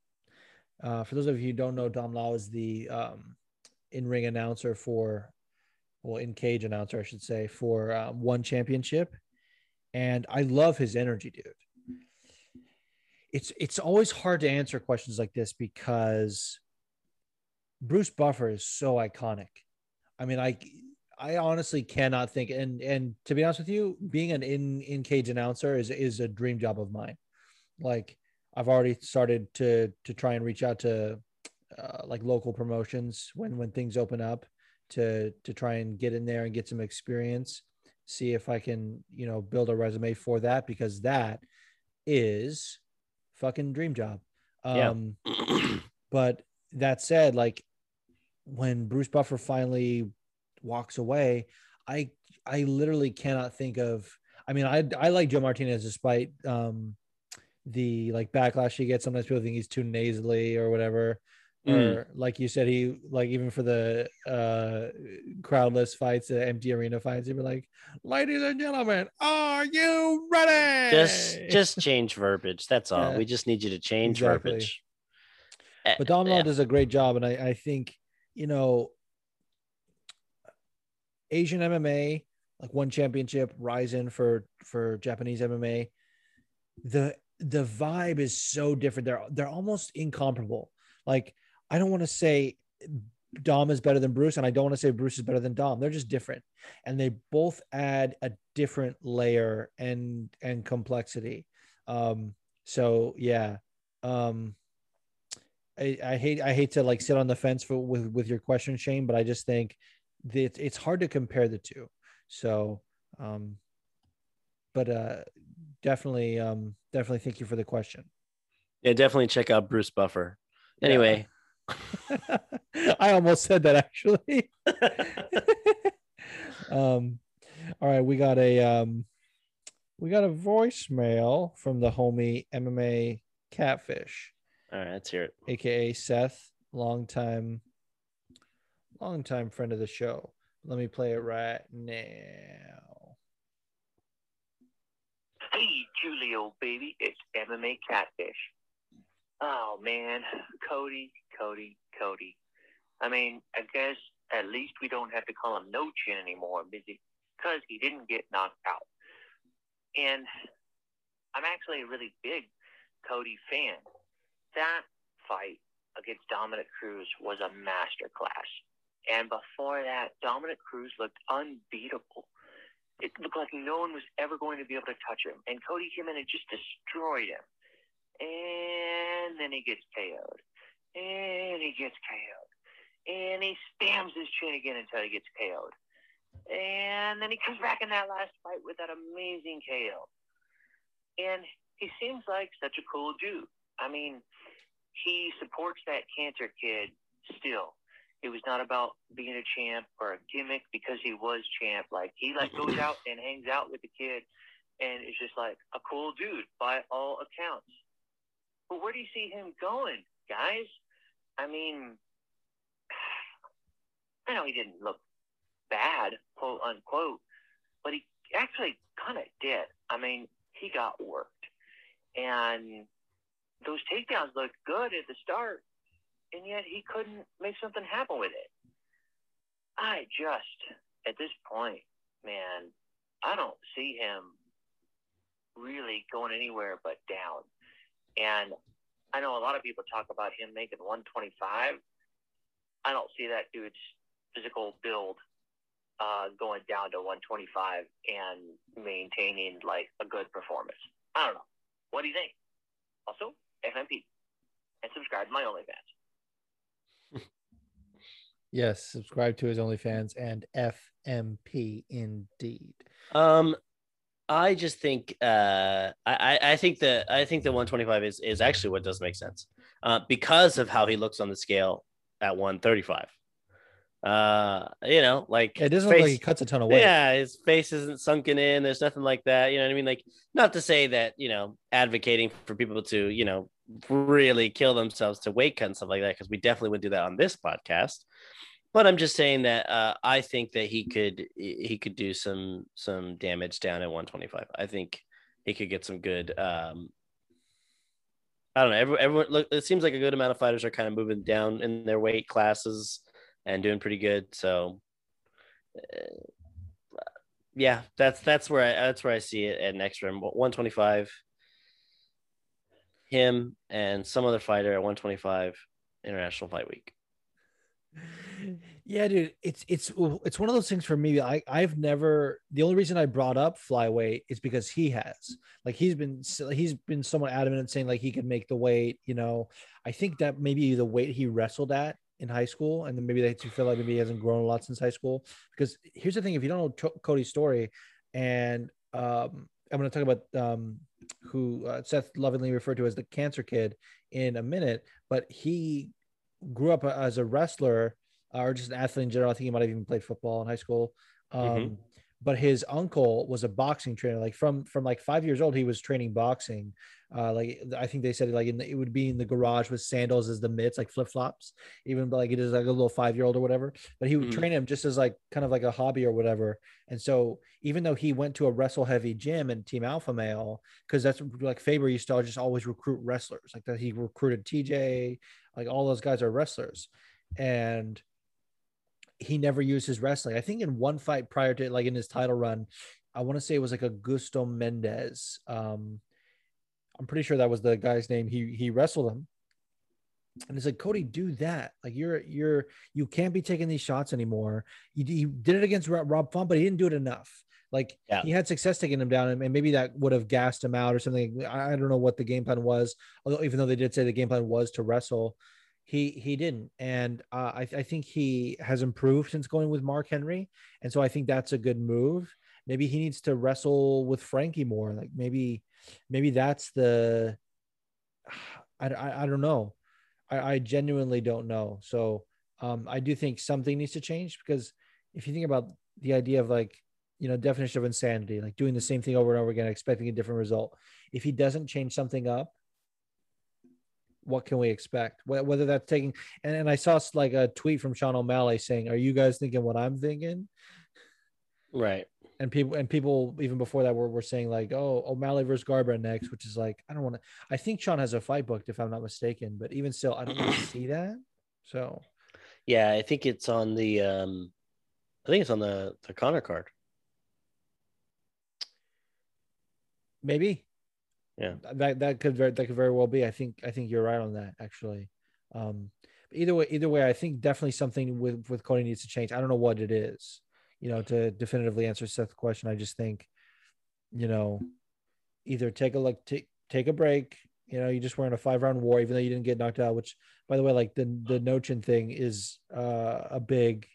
Uh, for those of you who don't know, Dom Lau is the um, in ring announcer for well, in cage announcer, I should say, for um, one championship, and I love his energy, dude. It's it's always hard to answer questions like this because Bruce Buffer is so iconic. I mean, I I honestly cannot think, and and to be honest with you, being an in in cage announcer is is a dream job of mine. Like I've already started to to try and reach out to uh, like local promotions when when things open up to to try and get in there and get some experience see if i can you know build a resume for that because that is fucking dream job. Yeah. um but that said like when bruce buffer finally walks away i i literally cannot think of i mean i i like joe martinez despite um the like backlash he gets. Sometimes people think he's too nasally or whatever Mm. or like you said he like even for the uh crowdless fights the empty arena fights he'd be like ladies and gentlemen are you ready just just change verbiage. That's all. Yeah. We just need you to change Exactly. verbiage. Eh, but Lau yeah. does a great job, and I, I think you know Asian MMA, like one championship, RIZIN for for Japanese MMA. The the vibe is so different. They're they're almost incomparable. Like I don't want to say Dom is better than Bruce, and I don't want to say Bruce is better than Dom. They're just different, and they both add a different layer and and complexity. Um, so yeah, um, I, I hate I hate to like sit on the fence for with with your question, Shane, but I just think that it's hard to compare the two. So, um, but uh, definitely um, definitely thank you for the question. Yeah, definitely check out Bruce Buffer. Anyway, I almost said that actually. um, all right, we got a um, we got a voicemail from the homie MMA Catfish, all right, let's hear it. aka Seth, longtime, longtime friend of the show. Let me play it right now. Hey, Julio, baby, it's MMA Catfish. Oh, man. Cody, Cody, Cody. I mean, I guess at least we don't have to call him No Chin anymore because he didn't get knocked out. And I'm actually a really big Cody fan. That fight against Dominic Cruz was a masterclass. And before that, Dominic Cruz looked unbeatable it looked like no one was ever going to be able to touch him. And Cody came in and just destroyed him. And then he gets KO'd. And he gets KO'd. And he spams his chin again until he gets KO'd. And then he comes back in that last fight with that amazing KO. And he seems like such a cool dude. I mean, he supports that cancer kid still. It was not about being a champ or a gimmick because he was champ. Like he like goes out and hangs out with the kid and is just like a cool dude by all accounts. But where do you see him going, guys? I mean, I know he didn't look bad, quote unquote, but he actually kind of did. I mean, he got worked. And those takedowns looked good at the start, and yet he couldn't make something happen with it. I just, at this point, man, I don't see him really going anywhere but down. And I know a lot of people talk about him making 125. I don't see that dude's physical build uh, going down to 125 and maintaining like a good performance. I don't know. What do you think? Also, FMP. And subscribe to my OnlyFans. Yes, subscribe to his OnlyFans and FMP indeed. Um, I just think uh, I I think that I think the 125 is is actually what does make sense, uh, because of how he looks on the scale at 135. Uh, you know, like It doesn't look like he cuts a ton of weight. Yeah, his face isn't sunken in. There's nothing like that. You know what I mean? Like, not to say that, you know, advocating for people to, you know, really kill themselves to weight cut and stuff like that, because we definitely would do that on this podcast. But I'm just saying that uh, I think that he could he could do some some damage down at 125. I think he could get some good. Um, I don't know. Everyone, everyone look. It seems like a good amount of fighters are kind of moving down in their weight classes and doing pretty good. So, uh, yeah, that's that's where I that's where I see it at next round. 125. Him and some other fighter at 125 International Fight Week. Yeah, dude, it's it's it's one of those things for me. I I've never the only reason I brought up flyweight is because he has like he's been he's been somewhat adamant in saying like he could make the weight. You know, I think that maybe the weight he wrestled at in high school, and then maybe they feel like maybe he hasn't grown a lot since high school. Because here's the thing: if you don't know Co- Cody's story, and um, I'm going to talk about um, who uh, Seth lovingly referred to as the cancer kid in a minute, but he grew up as a wrestler or just an athlete in general. I think he might have even played football in high school. Um, Mhm. But his uncle was a boxing trainer. Like from from like five years old, he was training boxing. Uh, like I think they said like in the, it would be in the garage with sandals as the mitts, like flip flops. Even like it is like a little five year old or whatever. But he would Mhm. train him just as like kind of like a hobby or whatever. And so even though he went to a wrestle heavy gym and Team Alpha Male, because that's like Faber used to just always recruit wrestlers. Like that he recruited TJ, like all those guys are wrestlers. And he never used his wrestling. I think in one fight prior to like in his title run, I want to say it was like Augusto Mendes. Um, I'm pretty sure that was the guy's name. He he wrestled him. And it's like Cody, do that. Like you're you're you can't be taking these shots anymore. You, you did it against Rob, Rob Font, but he didn't do it enough. Like Yeah. he had success taking him down, and, maybe that would have gassed him out or something. I, I don't know what the game plan was. Although even though they did say the game plan was to wrestle, he he didn't. And uh, I I think he has improved since going with Mark Henry, and so I think that's a good move. Maybe he needs to wrestle with Frankie more. Like maybe maybe that's the I, I, I don't know. I, I genuinely don't know. So um, I do think something needs to change because if you think about the idea of like, you know, definition of insanity, like doing the same thing over and over again, expecting a different result. If he doesn't change something up, what can we expect? Whether that's taking, and, and I saw like a tweet from Sean O'Malley saying, Are you guys thinking what I'm thinking? Right. And people and people even before that were, were saying like oh O'Malley versus Garbrandt next which is like I don't want to I think Sean has a fight booked if I'm not mistaken but even still I don't see that so. Yeah, I think it's on the um I think it's on the the Conor card. maybe. Yeah. that that could very that could very well be. I think I think you're right on that actually. Um either way either way I think definitely something with with Cody needs to change. I don't know what it is you know to definitively answer Seth's question I just think you know either take a look take take a break you know you just were in a five round war even though you didn't get knocked out which by the way like the the Nochin thing is uh a big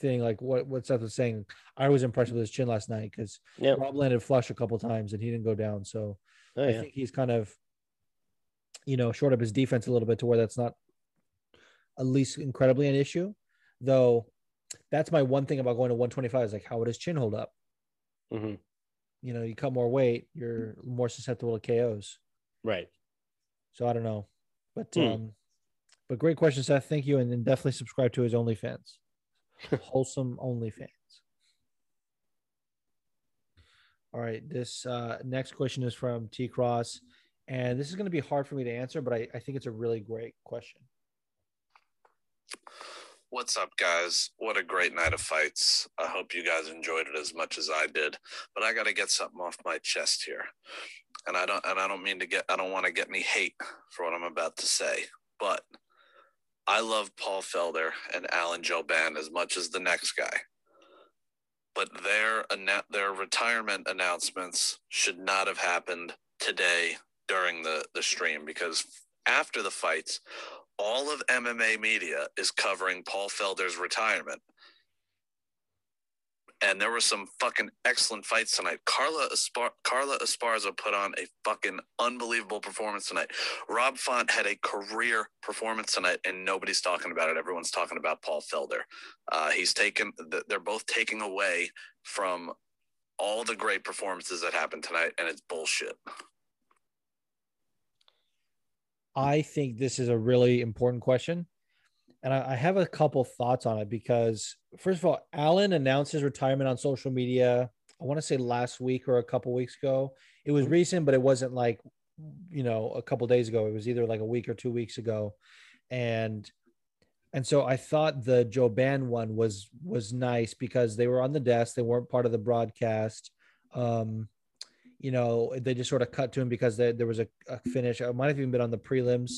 thing like what what Seth was saying I was impressed with his chin last night because Yep. Rob landed flush a couple times and he didn't go down so Oh I yeah. think he's kind of, you know, short up his defense a little bit to where that's not at least incredibly an issue. Though that's my one thing about going to 125 is like, how would his chin hold up? Mhm. You know, you cut more weight, you're more susceptible to KOs. Right. So I don't know. But, Hmm. um, but great question, Seth. Thank you. And then definitely subscribe to his OnlyFans. Wholesome OnlyFans. All right. This uh, next question is from T Cross. And this is going to be hard for me to answer, but I, I think it's a really great question. What's up, guys? What a great night of fights. I hope you guys enjoyed it as much as I did. But I got to get something off my chest here. And I don't and I don't mean to get I don't want to get any hate for what I'm about to say. But I love Paul Felder and Alan Jouban as much as the next guy. But their their retirement announcements should not have happened today during the the stream because after the fights, all of MMA media is covering Paul Felder's retirement. And there were some fucking excellent fights tonight. Carla Espar- Carla Esparza put on a fucking unbelievable performance tonight. Rob Font had a career performance tonight, and nobody's talking about it. Everyone's talking about Paul Felder. Uh, he's taken. They're both taking away from all the great performances that happened tonight, and it's bullshit. I think this is a really important question. And I, I have a couple thoughts on it because, first of all, Alan announced his retirement on social media. I want to say last week or a couple weeks ago. It was recent, but it wasn't like, you know, a couple days ago. It was either like a week or two weeks ago. And and so I thought the Jouban one was was nice because they were on the desk. They weren't part of the broadcast. Um, you know, they just sort of cut to him because there, there was a, a finish. It might have even been on the prelims,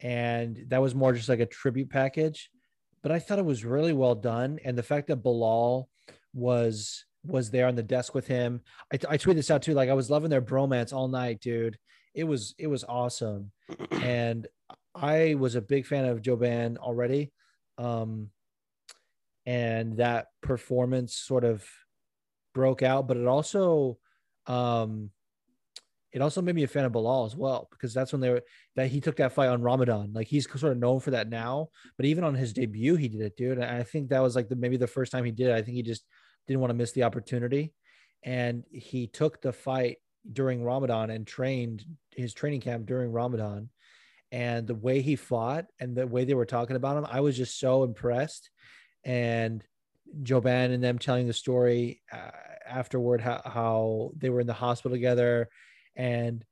and that was more just like a tribute package. But I thought it was really well done, and the fact that Belal was was there on the desk with him. I, I tweeted this out too. Like I was loving their bromance all night, dude. It was it was awesome, and I was a big fan of Jouban already. Um, and that performance sort of broke out, but it also um it also made me a fan of Belal as well because that's when they were that he took that fight on Ramadan. Like he's sort of known for that now, but even on his debut, he did it, dude. And I think that was like the maybe the first time he did it. I think he just didn't want to miss the opportunity, and he took the fight during Ramadan and trained his training camp during Ramadan. And the way he fought and the way they were talking about him, I was just so impressed. And Jouban and them telling the story uh, afterward, how, how they were in the hospital together and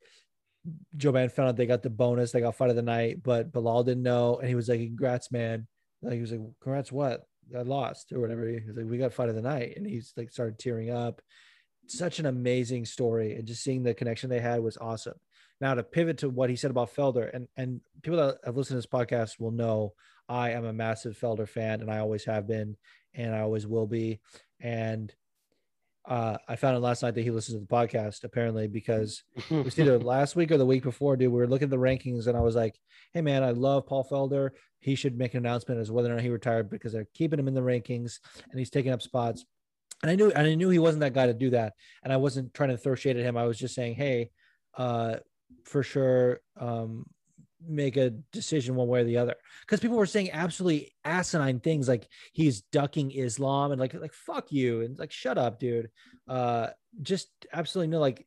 Jouban found out they got the bonus, they got fight of the night, but Belal didn't know. And he was like, Congrats, man. Like he was like, Congrats, what? I lost or whatever. He was like, We got fight of the night. And he's like started tearing up. Such an amazing story. And just seeing the connection they had was awesome. Now to pivot to what he said about Felder, and and people that have listened to this podcast will know I am a massive Felder fan, and I always have been, and I always will be. And uh, I found out last night that he listens to the podcast apparently because it was either last week or the week before, dude. We were looking at the rankings, and I was like, "Hey, man, I love Paul Felder. He should make an announcement as whether or not he retired because they're keeping him in the rankings and he's taking up spots." And I knew, and I knew he wasn't that guy to do that. And I wasn't trying to throw shade at him. I was just saying, "Hey, uh, for sure, um, make a decision one way or the other because people were saying absolutely asinine things like he's ducking Islam and like like fuck you and like shut up, dude. Uh, just absolutely no. Like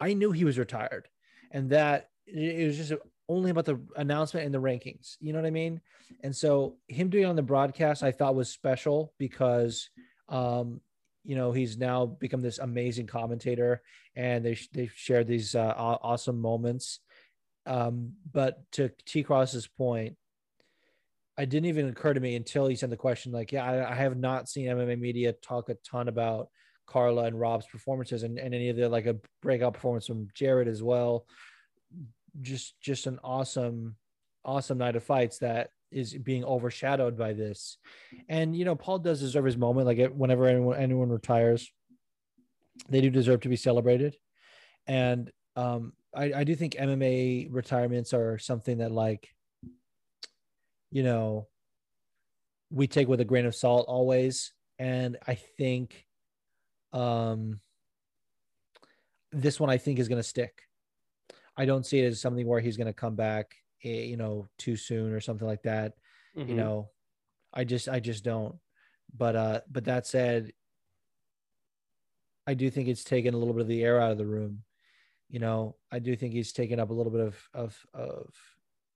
I knew he was retired, and that it was just only about the announcement and the rankings. You know what I mean? And so him doing on the broadcast, I thought was special because, um, you know, he's now become this amazing commentator, and they they shared these uh, awesome moments. Um, but to T Cross's point, it didn't even occur to me until he sent the question. Like, yeah, I, I have not seen MMA media talk a ton about Carla and Rob's performances, and, and any of the like a breakout performance from Jared as well. Just just an awesome, awesome night of fights that is being overshadowed by this. And you know, Paul does deserve his moment. Like whenever anyone anyone retires, they do deserve to be celebrated. And um, I, I do think MMA retirements are something that like, you know, we take with a grain of salt always. And I think um this one I think is gonna stick. I don't see it as something where he's gonna come back, eh, you know, too soon or something like that you Mhm. know i just i just don't but uh but that said i do think it's taken a little bit of the air out of the room you know i do think he's taken up a little bit of of of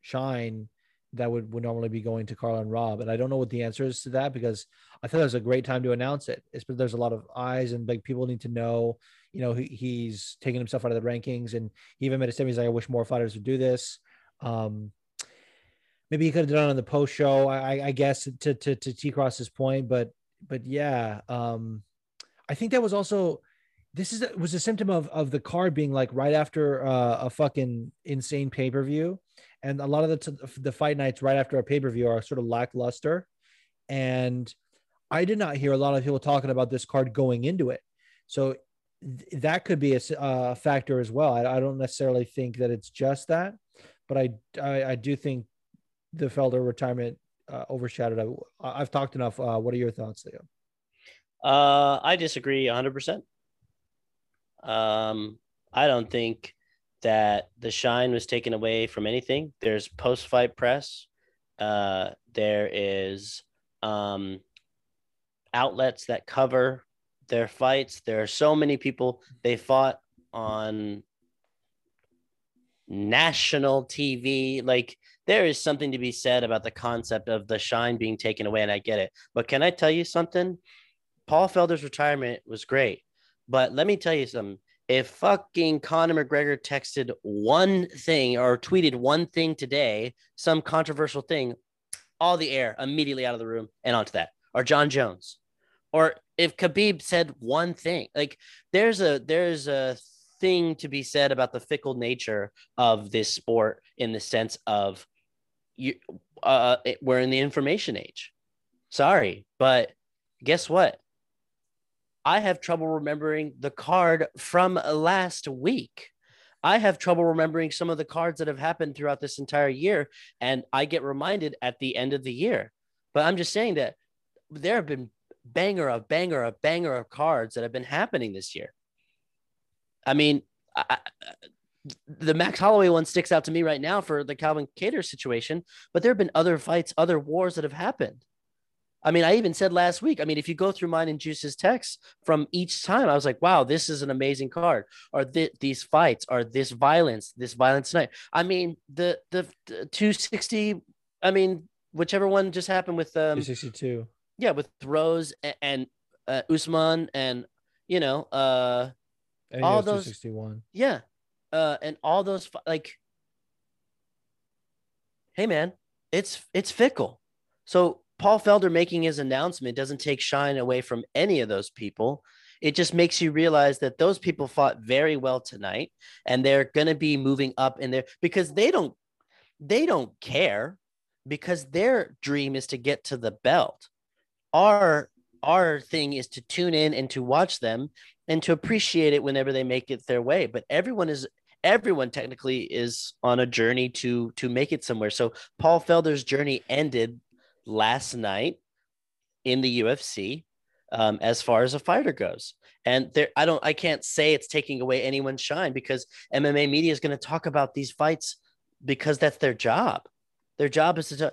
shine that would, would normally be going to Carl and Rob. And I don't know what the answer is to that because I thought it was a great time to announce it. It's but there's a lot of eyes and like people need to know, you know, he, he's taking himself out of the rankings and he even made a statement. He's like, I wish more fighters would do this. Um, maybe he could have done it on the post show, I, I guess, to to to T Cross's point, but but yeah, um, I think that was also this is was a symptom of of the card being like right after uh, a fucking insane pay per view, and a lot of the t- the fight nights right after a pay per view are sort of lackluster, and I did not hear a lot of people talking about this card going into it, so th- that could be a uh, factor as well. I, I don't necessarily think that it's just that, but I I, I do think the Felder retirement uh, overshadowed. I, I've talked enough. Uh, what are your thoughts, Leo? Uh, I disagree 100%. Um, I don't think that the shine was taken away from anything. There's post fight press. Uh, there is um, outlets that cover their fights. There are so many people. They fought on national TV. Like there is something to be said about the concept of the shine being taken away, and I get it. But can I tell you something? Paul Felder's retirement was great, but let me tell you something. If fucking Conor McGregor texted one thing or tweeted one thing today, some controversial thing, all the air immediately out of the room and onto that. Or Jon Jones, or if Khabib said one thing, like there's a there's a thing to be said about the fickle nature of this sport in the sense of you uh we're in the information age sorry but guess what i have trouble remembering the card from last week. I have trouble remembering some of the cards that have happened throughout this entire year and i get reminded at the end of the year. But i'm just saying that there have been banger of banger of banger of cards that have been happening this year. I mean, I, the Max Holloway one sticks out to me right now for the Calvin Kattar situation, but there have been other fights, other wars that have happened. I mean, I even said last week, I mean, if you go through mine and Juice's texts from each time, I was like, wow, this is an amazing card. Or th- these fights, or this violence, this violence tonight. I mean, the, the the 260, I mean, whichever one just happened with um 262. yeah, with Rose and, and uh, Usman and you know, uh all those- 261. yeah uh and all those like hey man it's it's fickle so paul felder making his announcement doesn't take shine away from any of those people. It just makes you realize that those people fought very well tonight and they're going to be moving up in there because they don't they don't care because their dream is to get to the belt. Our our thing is to tune in and to watch them and to appreciate it whenever they make it their way. But everyone is everyone technically is on a journey to to make it somewhere. So paul felder's journey ended last night in the ufc um, as far as a fighter goes and there i don't i can't say it's taking away anyone's shine because mma media is going to talk about these fights because that's their job their job is to ta-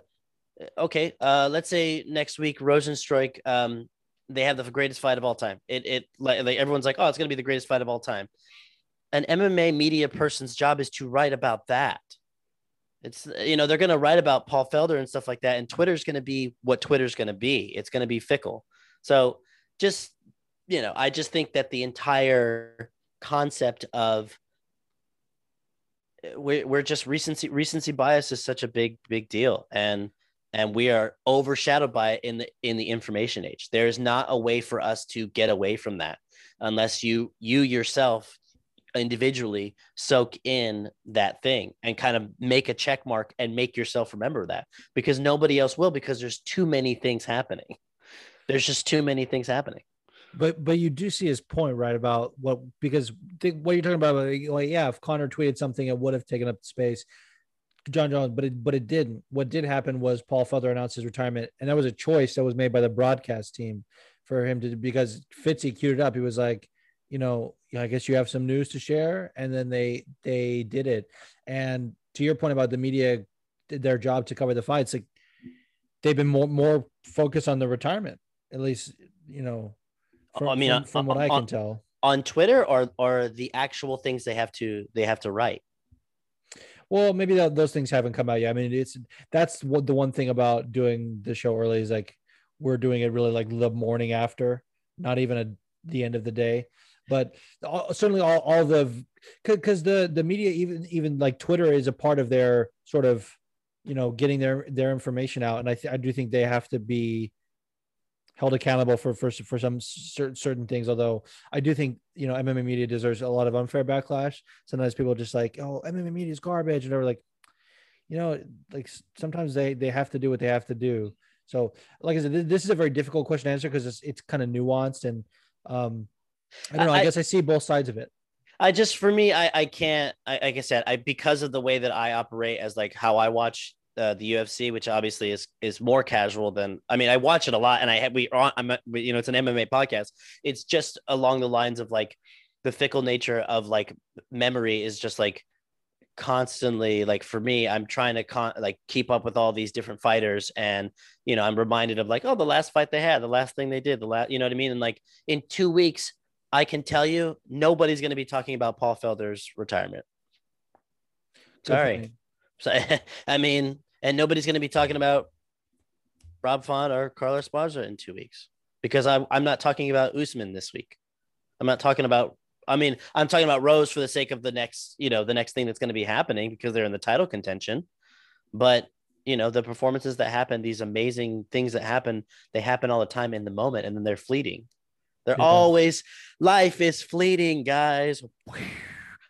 okay uh let's say next week rozenstruik um they have the greatest fight of all time. It it like, everyone's like, oh, it's gonna be the greatest fight of all time. An MMA media person's job is to write about that. It's uh, you know they're gonna write about Paul Felder and stuff like that, and Twitter's gonna be what Twitter's gonna be. It's gonna be fickle. So just you know, I just think that the entire concept of uh, we're, we're just recency recency bias is such a big big deal and and we are overshadowed by it in the in the information age there is not a way for us to get away from that unless you you yourself individually soak in that thing and kind of make a check mark and make yourself remember that because nobody else will because there's too many things happening. There's just too many things happening. But but you do see his point right about what because think what you're talking about like, yeah if Conor tweeted something it would have taken up space. Jon Jones but it but it didn't. What did happen was Paul Felder announced his retirement and that was a choice that was made by the broadcast team for him to because Fitzy queued it up. He was like you know I guess you have some news to share and then they they did it and to your point about the media did their job to cover the fights like they've been more more focused on the retirement at least you know from, I mean, from, uh, from what uh, I on- can tell. on twitter or or the actual things they have to they have to write Well, maybe that, those things haven't come out yet. I mean, it's that's what the one thing about doing the show early is like we're doing it really like the morning after, not even at the end of the day. But all, certainly all all the because the the media even even like Twitter is a part of their sort of you know getting their their information out, and I th- I do think they have to be held accountable for for for some certain certain things. Although I do think you know MMA media deserves a lot of unfair backlash. Sometimes people are just like, oh, MMA media is garbage, and they're like, you know, like sometimes they they have to do what they have to do. So, like I said, this is a very difficult question to answer because it's it's kind of nuanced and um I don't know. I, I- guess I see both sides of it. I just for me, I I can't. I, like I said, I because of the way that I operate as like how I watch uh, the UFC, which obviously is is more casual than. I mean, I watch it a lot, and I have we are on. I'm a- we- you know, it's an MMA podcast. It's just along the lines of like the fickle nature of like memory is just like constantly like for me i'm trying to con- like keep up with all these different fighters and you know i'm reminded of like oh the last fight they had the last thing they did the last you know what i mean and like in two weeks i can tell you nobody's going to be talking about paul felder's retirement Sorry. so i mean and nobody's going to be talking about rob font or carlos Esparza in two weeks because I'm, I'm not talking about usman this week i'm not talking about I mean, I'm talking about Rose for the sake of the next, you know, the next thing that's going to be happening because they're in the title contention. But, you know, the performances that happen, these amazing things that happen, they happen all the time in the moment and then they're fleeting. They're Yeah. always, life is fleeting, guys.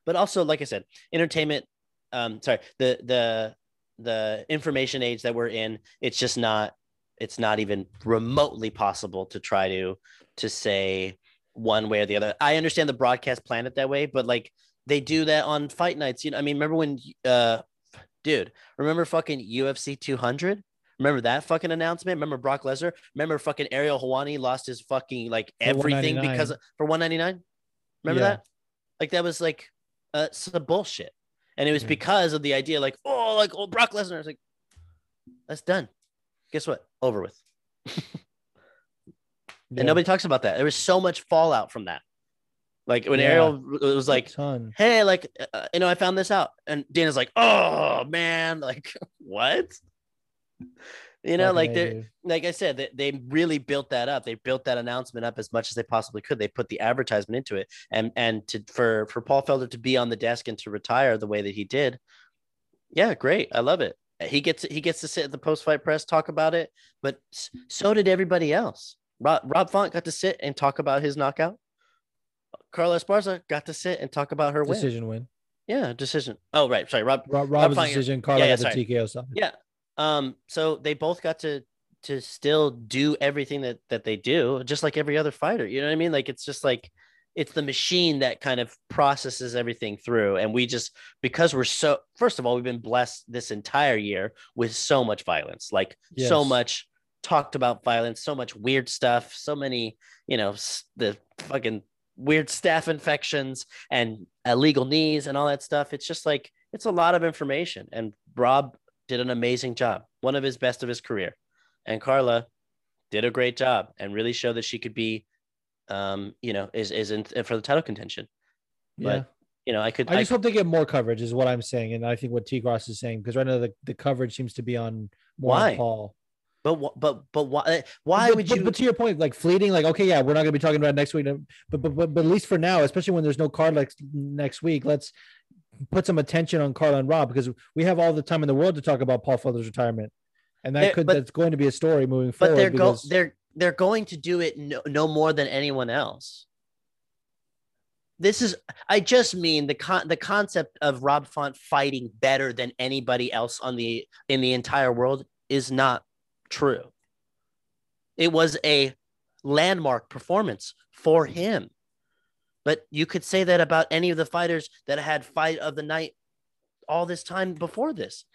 But also, like I said, entertainment, um, sorry, the, the, the information age that we're in, it's just not, it's not even remotely possible to try to, to say, one way or the other. I understand the broadcast plan it that way, but like they do that on fight nights. You know, I mean, remember when, uh, dude, remember fucking UFC 200? Remember that fucking announcement? Remember Brock Lesnar? Remember fucking Ariel Helwani lost his fucking like everything 199. because for 199? Remember Yeah. that? Like that was like uh some bullshit. And it was Yeah. because of the idea, like, oh, like oh Brock Lesnar. It's like, that's done. Guess what? Over with. Yeah. And nobody talks about that. There was so much fallout from that. Like when Yeah. Ariel was like, hey, like, uh, you know, I found this out. And Dana's like, oh, man. Like, what? You know, like they're, like I said, they, they really built that up. They built that announcement up as much as they possibly could. They put the advertisement into it, and and to for for Paul Felder to be on the desk and to retire the way that he did, yeah, great. I love it. He gets he gets to sit at the post fight press, talk about it, but so did everybody else. Rob, Rob Font got to sit and talk about his knockout. Carla Esparza got to sit and talk about her win. decision win. Yeah, decision. Oh, right. Sorry, Rob. Rob, Rob's Font, decision. Carla Yeah, yeah, got the. TKO. Yeah. Um, so they both got to to still do everything that that they do, just like every other fighter. You know what I mean? Like it's just like it's the machine that kind of processes everything through. And we just because we're so first of all, we've been blessed this entire year with so much violence, like so much talked about violence, so much weird stuff, so many, you know, the fucking weird staph infections and illegal knees and all that stuff. It's just like it's a lot of information. And Rob did an amazing job, one of his best of his career. And Carla did a great job and really showed that she could be, um, you know, is is in for the title contention. But Yeah. you know, I could. I I, just hope they get more coverage, is what I'm saying, and I think what T Cross is saying because right now the, the coverage seems to be on more on Why? Paul. but but but why? Why but, would but- you? But to your point, like fleeting, like okay, yeah, we're not going to be talking about next week, but, but but but at least for now, especially when there's no card like next week, let's put some attention on Carla and Rob because we have all the time in the world to talk about Paul Felder's retirement, and that There- could but- that's going to be a story moving forward. but they're go because- they're they're going to do it no, no more than anyone else. This is I just mean the con the concept of Rob Font fighting better than anybody else on the in the entire world is not true. It was a landmark performance for him. But you could say that about any of the fighters that had fight of the night all this time before this.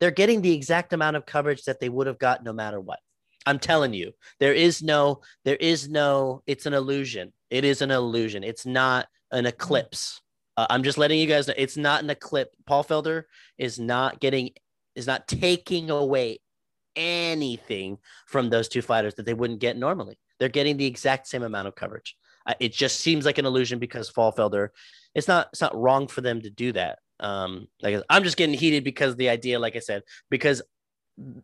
They're getting the exact amount of coverage that they would have got no matter what. I'm telling you, there is no, there is no, it's an illusion. It is an illusion. It's not an eclipse. Uh, I'm just letting you guys know it's not an eclipse. Paul Felder is not getting, is not taking away anything from those two fighters that they wouldn't get normally. They're getting the exact same amount of coverage. It just seems like an illusion because Paul Felder, it's not, it's not wrong for them to do that. Um, like I'm just getting heated because the idea, like I said, because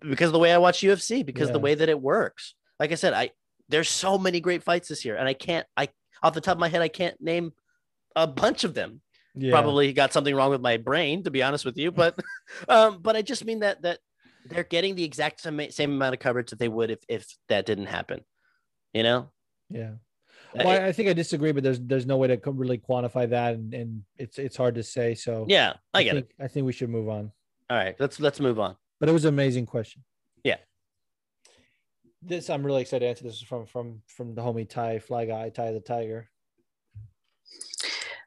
because of the way I watch UFC, because the way that it works. Like I said, I there's so many great fights this year, and I can't I off the top of my head I can't name a bunch of them. yeah. Probably got something wrong with my brain, to be honest with you. But um, but I just mean that that they're getting the exact same, same amount of coverage that they would if if that didn't happen. You know? yeah. Well, I, I think I disagree, but there's there's no way to really quantify that, and, and it's it's hard to say. So yeah, I get it. think, I think we should move on. All right, let's let's move on. But it was an amazing question. Yeah. This I'm really excited to answer. This is from from from the homie Ty Fly Guy Ty the Tiger.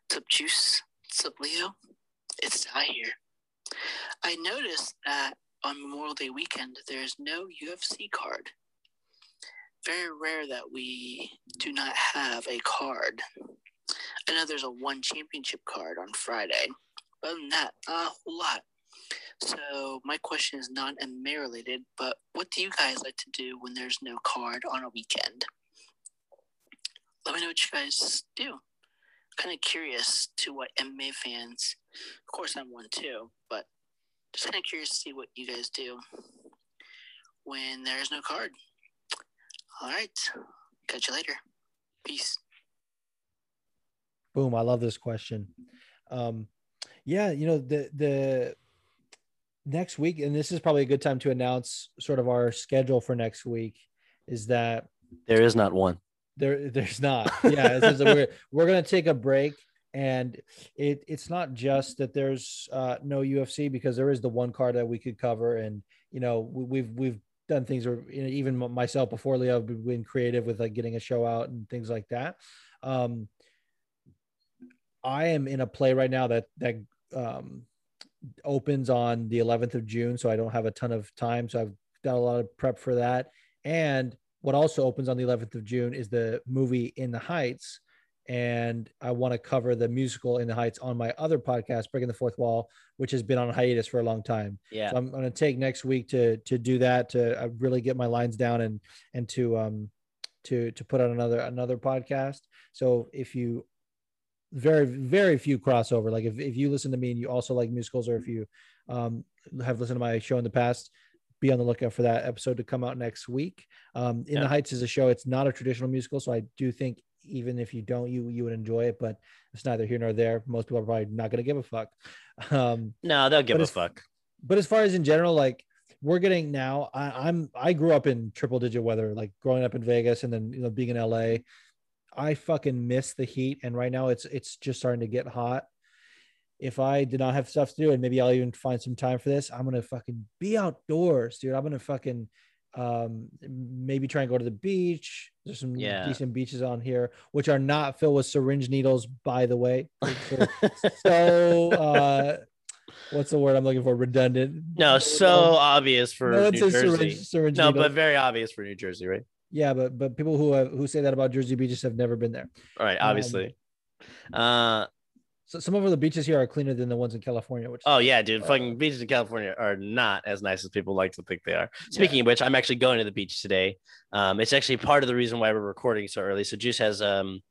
What's up, Juice? What's up, Leo? It's Ty here. I noticed that on Memorial Day weekend, there's no UFC card. Very rare that we do not have a card. I know there's a one championship card on Friday. But other than that, a whole lot. So my question is not MMA related, but what do you guys like to do when there's no card on a weekend? Let me know what you guys do. Kind of curious to what MMA fans. Of course, I'm one too, but just kind of curious to see what you guys do when there's no card. All right, catch you later. Peace. Boom! I love this question. Um, yeah, you know the the next week, and this is probably a good time to announce sort of our schedule for next week. Is that There is not one. there? There's not. Yeah, it's we're we're gonna take a break, and it it's not just that there's uh, no UFC because there is the one card that we could cover, and you know we, we've we've done things or you know, even myself before Leo been creative with like getting a show out and things like that. Um, I am in a play right now that that um, opens on the 11th of June, so I don't have a ton of time. So I've done a lot of prep for that. And what also opens on the 11th of June is the movie In the Heights, and I want to cover the musical In the Heights on my other podcast, Breaking the Fourth Wall, which has been on hiatus for a long time. Yeah. So I'm going to take next week to to do that to uh, really get my lines down and and to um to to put on another another podcast. So if you very very few crossover like if, if you listen to me and you also like musicals or if you um, have listened to my show in the past be on the lookout for that episode to come out next week um, in Yeah. the heights is a show it's not a traditional musical so i do think even if you don't you you would enjoy it but it's neither here nor there. Most people are probably not going to give a fuck. Um, No, they'll give a it's- fuck. but as far as in general like we're getting now I, i'm i grew up in triple digit weather like growing up in vegas and then you know being in la i fucking miss the heat and right now it's it's just starting to get hot. If i did not have stuff to do and maybe i'll even find some time for this i'm gonna fucking be outdoors dude. I'm gonna fucking um maybe try and go to the beach there's some Yeah. decent beaches on here which are not filled with syringe needles by the way so uh what's the word i'm looking for redundant No, so obvious for no, New Jersey. syringe, syringe no, needle. but very obvious for New Jersey, right? yeah but but people who have, who say that about jersey beaches have never been there All right, Um, obviously. uh so some of the beaches here are cleaner than the ones in california which oh yeah, dude. Uh, Fucking beaches in California are not as nice as people like to think they are. Speaking of which, I'm actually going to the beach today. Um, it's actually part of the reason why we're recording so early. So Juice has um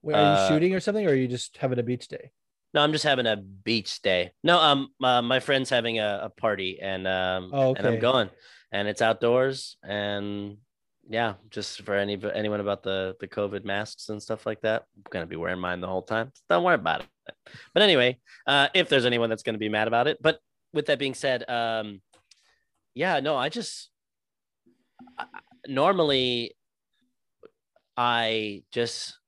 Wait, are you uh, shooting or something or are you just having a beach day no, I'm just having a beach day. No, um uh, my friend's having a, a party and um Oh, and I'm going and it's outdoors and yeah, just for any anyone about the the COVID masks and stuff like that. I'm gonna be wearing mine the whole time. Don't worry about it. But anyway, uh, if there's anyone that's gonna be mad about it, but with that being said, um, yeah, no, I just I- normally I just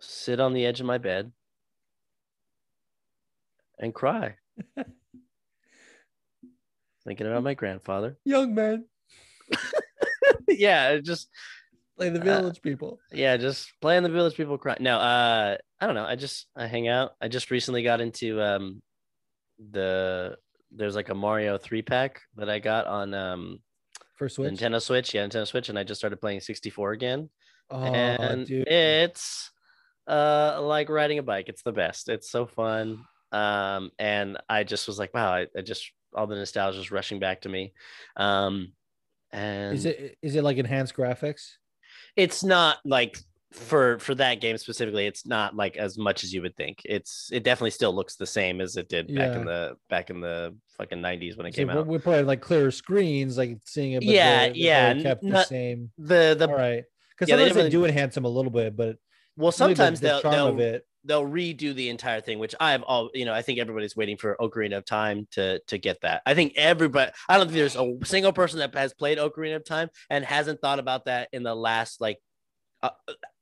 sit on the edge of my bed and cry, thinking about my grandfather. young man. Yeah, just play the Uh, village people yeah, just playing the village people cry. No, uh, I don't know. I just I hang out. I just recently got into um the there's like a Mario three pack that I got on um for switch Nintendo Switch. Yeah, Nintendo Switch, and I just started playing 64 again. oh and dude it's uh like riding a bike. It's the best. It's so fun. Um, and I just was like, wow, I, I just all the nostalgia is rushing back to me. Um, and is it is it like enhanced graphics it's not like for for that game specifically it's not like as much as you would think. It's it definitely still looks the same as it did back in the back in the fucking 90s when it So came out. we're probably like clearer screens like seeing it but Yeah, they- they yeah, probably kept the same. the the all right. Because Yeah, they sometimes they, didn't do enhance them a little bit but well the- sometimes the, they'll, they'll of it they'll redo the entire thing, which I've all you know, I think everybody's waiting for Ocarina of Time to to get that. I think everybody I don't think there's a single person that has played Ocarina of Time and hasn't thought about that in the last like uh,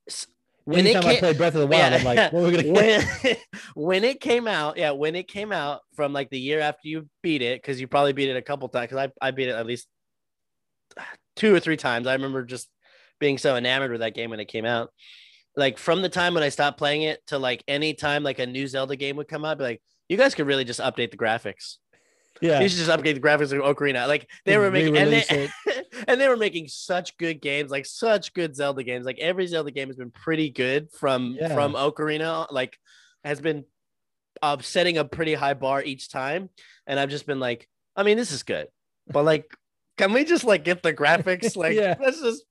s- when it anytime i came, play breath of the wild Yeah. i'm like what are we gonna when when it came out, yeah, when it came out from like the year after you beat it, because you probably beat it a couple times, because I, I beat it at least two or three times. I remember just being so enamored with that game when it came out. Like from the time when I stopped playing it to like any time like a new Zelda game would come out, I'd be like, you guys could really just update the graphics. Yeah. You should just update the graphics of Ocarina. Like they were making and they, and they were making such good games, like such good Zelda games. Like every Zelda game has been pretty good from Yeah. from Ocarina. Like has been uh, setting a pretty high bar each time, and I've just been like, I mean, this is good, but like, can we just like get the graphics? Like, Yeah. let's just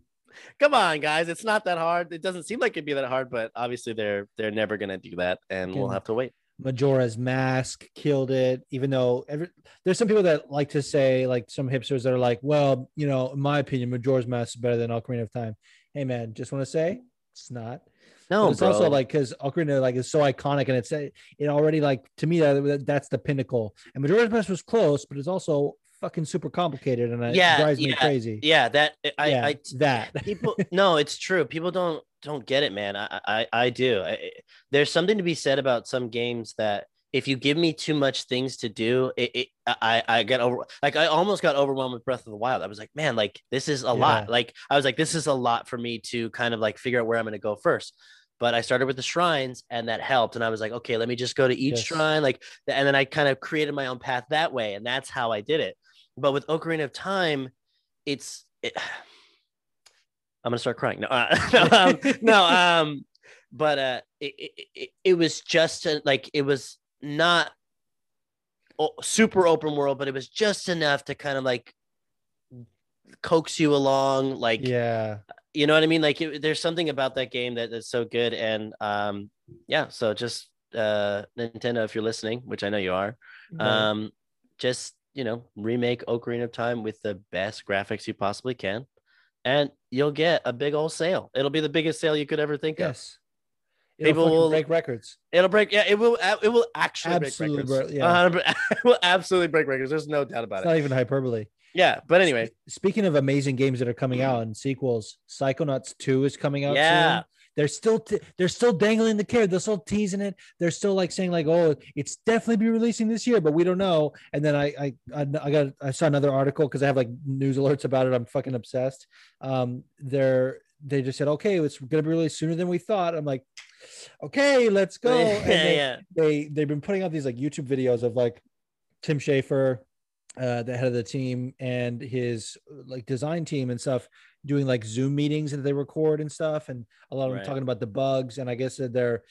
come on, guys. It's not that hard. It doesn't seem like it'd be that hard, but obviously they're they're never gonna do that, and we'll have to wait. Majora's Mask killed it, even though every, there's some people that like to say, like some hipsters that are like, well, you know, in my opinion, Majora's Mask is better than Ocarina of Time. Hey, man, just want to say it's not. No, but it's bro. also like because Ocarina like is so iconic and it's it already like to me that, that's the pinnacle. And Majora's Mask was close, but it's also fucking super complicated and it Yeah, drives me crazy. yeah, that I, Yeah, I that. people no it's true. People don't don't get it man. I i, I do. I, there's something to be said about some games that if you give me too much things to do it, it i i get over like i almost got overwhelmed with breath of the wild. I was like man like this is a lot. Like i was like this is a lot for me to kind of like figure out where i'm going to go first. But i started with the shrines and that helped. And i was like okay let me just go to each Yes. shrine like and then i kind of created my own path that way. And that's how i did it but with ocarina of time it's it, I'm gonna start crying. No, uh, no, um, no. Um, but uh, it, it, it, was just a, like it was not super open world, but it was just enough to kind of like coax you along. Like, yeah. you know what I mean? Like, it, there's something about that game that, that's so good. And um, yeah. So just uh, Nintendo, if you're listening, which I know you are, Right. um, just you know, remake Ocarina of Time with the best graphics you possibly can, and you'll get a big old sale. It'll be the biggest sale you could ever think of. yes. It'll People will- break records. It'll break. Yeah, it will. It will actually Absolutely break records. yeah. Uh, it will absolutely break records. There's no doubt about It's it. not even hyperbole. Yeah, but anyway, Speaking of amazing games that are coming out and sequels, Psychonauts 2 is coming out Yeah. soon. They're still t- they're still dangling the carrot. They're still teasing it. They're still like saying like, "Oh, it's definitely be releasing this year," but we don't know. And then I I I, I got I saw another article because I have like news alerts about it. I'm fucking obsessed. Um, they're they just said, "Okay, it's gonna be released sooner than we thought." I'm like, "Okay, let's go." yeah, And they, yeah, they they've been putting out these like YouTube videos of like Tim Schafer, uh, the head of the team, and his like design team and stuff, doing like Zoom meetings that they record and stuff, and a lot of them Right. talking about the bugs. And I guess that they're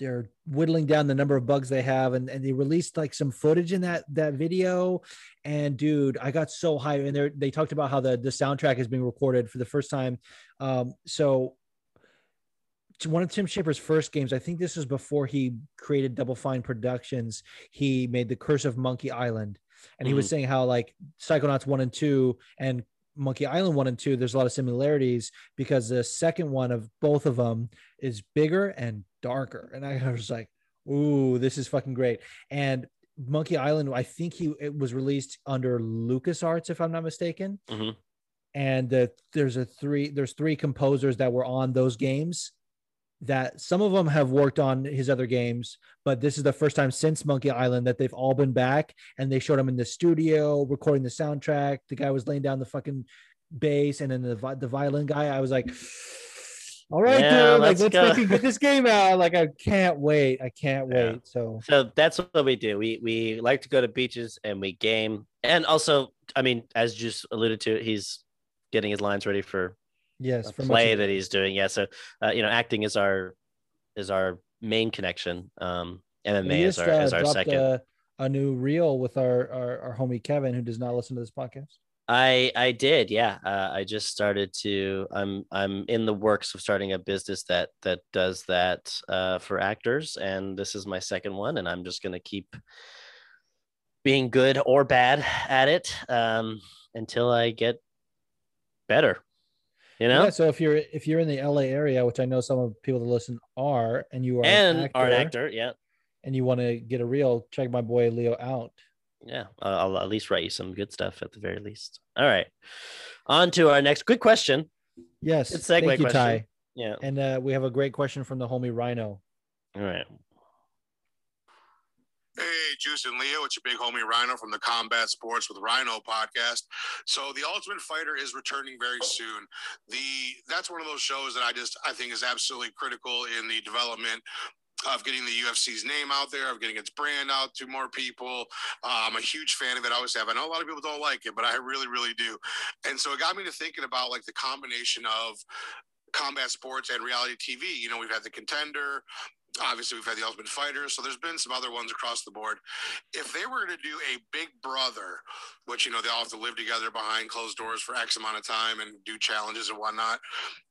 they're whittling down the number of bugs they have, and, and they released like some footage in that that video. And dude, I got so high, and they they talked about how the the soundtrack is being recorded for the first time. Um, so one of Tim Schafer's first games. I think this was before he created Double Fine Productions. He made The Curse of Monkey Island, and he was saying how like Psychonauts one and two and Monkey Island one and two, there's a lot of similarities because the second one of both of them is bigger and darker. And I was like, ooh, this is fucking great. And Monkey Island, I think he it was released under LucasArts, if I'm not mistaken. Mhm. And the, there's a three, there's three composers that were on those games that some of them have worked on his other games, but this is the first time since Monkey Island that they've all been back and they showed him in the studio recording the soundtrack. The guy was laying down the fucking bass and then the the violin guy. I was like, all right, Yeah, dude, like let's let's go." fucking get this game out. Like I can't wait. I can't Yeah. wait. So So that's what we do. We we like to go to beaches and we game. And also, I mean, as just alluded to, he's getting his lines ready for yes, for play that he's doing. Yeah. So uh, you know, acting is our is our main connection. Um, MMA is our uh, is our second. A, a new reel with our, our our homie Kevin, who does not listen to this podcast. I I did, yeah. Uh, I just started to. I'm I'm in the works of starting a business that that does that uh, for actors, and this is my second one, and I'm just gonna keep being good or bad at it um, until I get better. You know, Yeah, so if you're if you're in the LA area, which I know some of the people that listen are, and you are and an are actor, an actor, yeah, and you want to get a reel, check my boy Leo out. yeah. I'll, I'll at least write you some good stuff at the very least. All right, on to our next quick question. Yes, Good segue thank you, Ty. Yeah, And uh, we have a great question from the homie Rhino. all right. Hey, Juice and Leo. It's your big homie Rhino from the Combat Sports with Rhino podcast. So the Ultimate Fighter is returning very soon. The that's one of those shows that I just I think is absolutely critical in the development of getting the UFC's name out there, of getting its brand out to more people. Uh, I'm a huge fan of it. I always have. I know a lot of people don't like it, but I really, really do. And so it got me to thinking about like the combination of combat sports and reality TV. You know, we've had the contender. Obviously, we've had the Ultimate Fighter, so there's been some other ones across the board. If they were to do a Big Brother, which you know they all have to live together behind closed doors for X amount of time and do challenges and whatnot,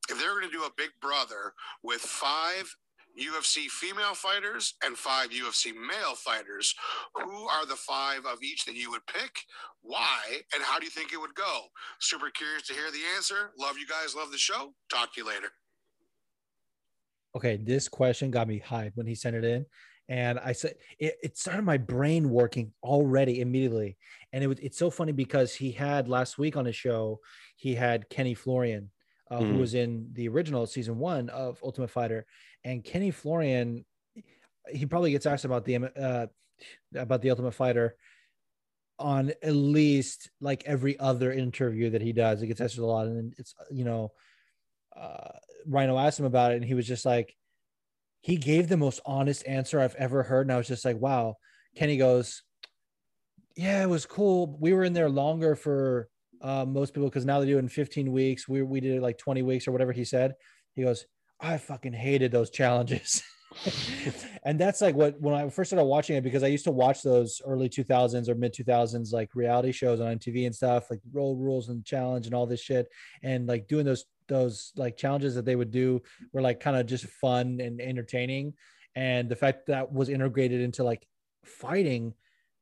if they were going to do a Big Brother with five UFC female fighters and five UFC male fighters. Who are the five of each that you would pick? Why? And how do you think it would go? Super curious to hear the answer. Love you guys. Love the show. Talk to you later. Okay, this question got me hyped when he sent it in. And I said it, it started my brain working already immediately. And it was it's so funny because he had last week on his show, he had Kenny Florian, uh, who Mhm. was in the original season one of Ultimate Fighter. And Kenny Florian, he probably gets asked about the uh, about the Ultimate Fighter on at least like every other interview that he does. It gets asked a lot, and it's you know, uh, Rhino asked him about it, and he was just like, he gave the most honest answer I've ever heard, and I was just like, wow. Kenny goes, yeah, it was cool. We were in there longer for uh, most people because now they do it in 15 weeks. We we did it like 20 weeks or whatever he said. He goes, I fucking hated those challenges. and that's like what when I first started watching it because I used to watch those early 2000s or mid 2000s like reality shows on MTV and stuff like Road Rules and Challenge and all this shit and like doing those those like challenges that they would do were like kind of just fun and entertaining. And the fact that was integrated into like fighting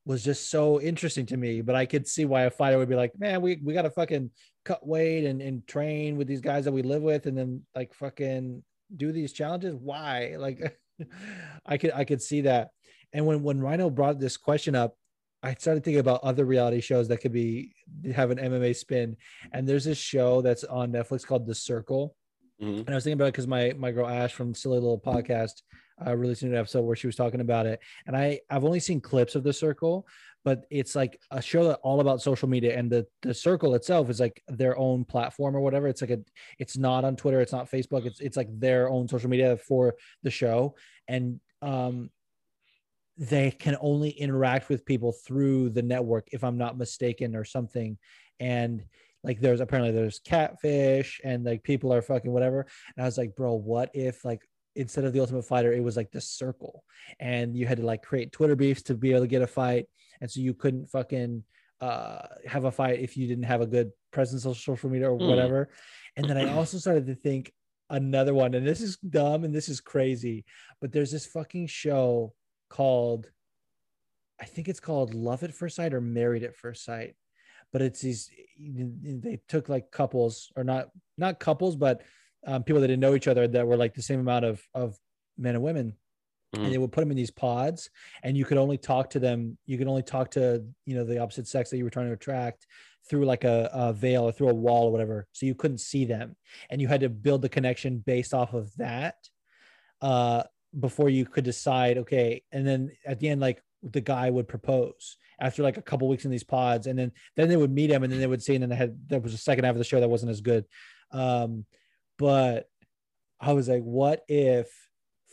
was just so interesting to me. But I could see why a fighter would be like man we we got to fucking cut weight and, and train with these guys that we live with and then like fucking do these challenges? Why? Like i could i could see that. And when when rhino brought this question up i started thinking about other reality shows that could be have an mma spin. And there's this show that's on netflix called the circle. Mhm. and i was thinking about it because my my girl ash from silly little podcast uh, released an episode where she was talking about it. And i i've only seen clips of the circle but it's like a show that all about social media. And the the circle itself is like their own platform or whatever. It's like a it's not on twitter it's not facebook it's it's like their own social media for the show. And um they can only interact with people through the network if i'm not mistaken or something. And like there's apparently there's catfish and like people are fucking whatever. And i was like bro what if like instead of the ultimate fighter it was like the circle? And you had to like create twitter beefs to be able to get a fight. And so you couldn't fucking uh have a fight if you didn't have a good presence on social media or Hmm. whatever. And then i also started to think another one and this is dumb and this is crazy but there's this fucking show called i think it's called love at first sight or married at first sight but it's these they took like couples or not not couples but um, people that didn't know each other that were like the same amount of of men and women Mhm. and they would put them in these pods and you could only talk to them you could only talk to you know the opposite sex that you were trying to attract through like a, a veil or through a wall or whatever so you couldn't see them and you had to build the connection based off of that uh before you could decide okay and then at the end like the guy would propose after like a couple weeks in these pods and then then they would meet him and then they would see and then they had there was a second half of the show that wasn't as good. Um but i was like what if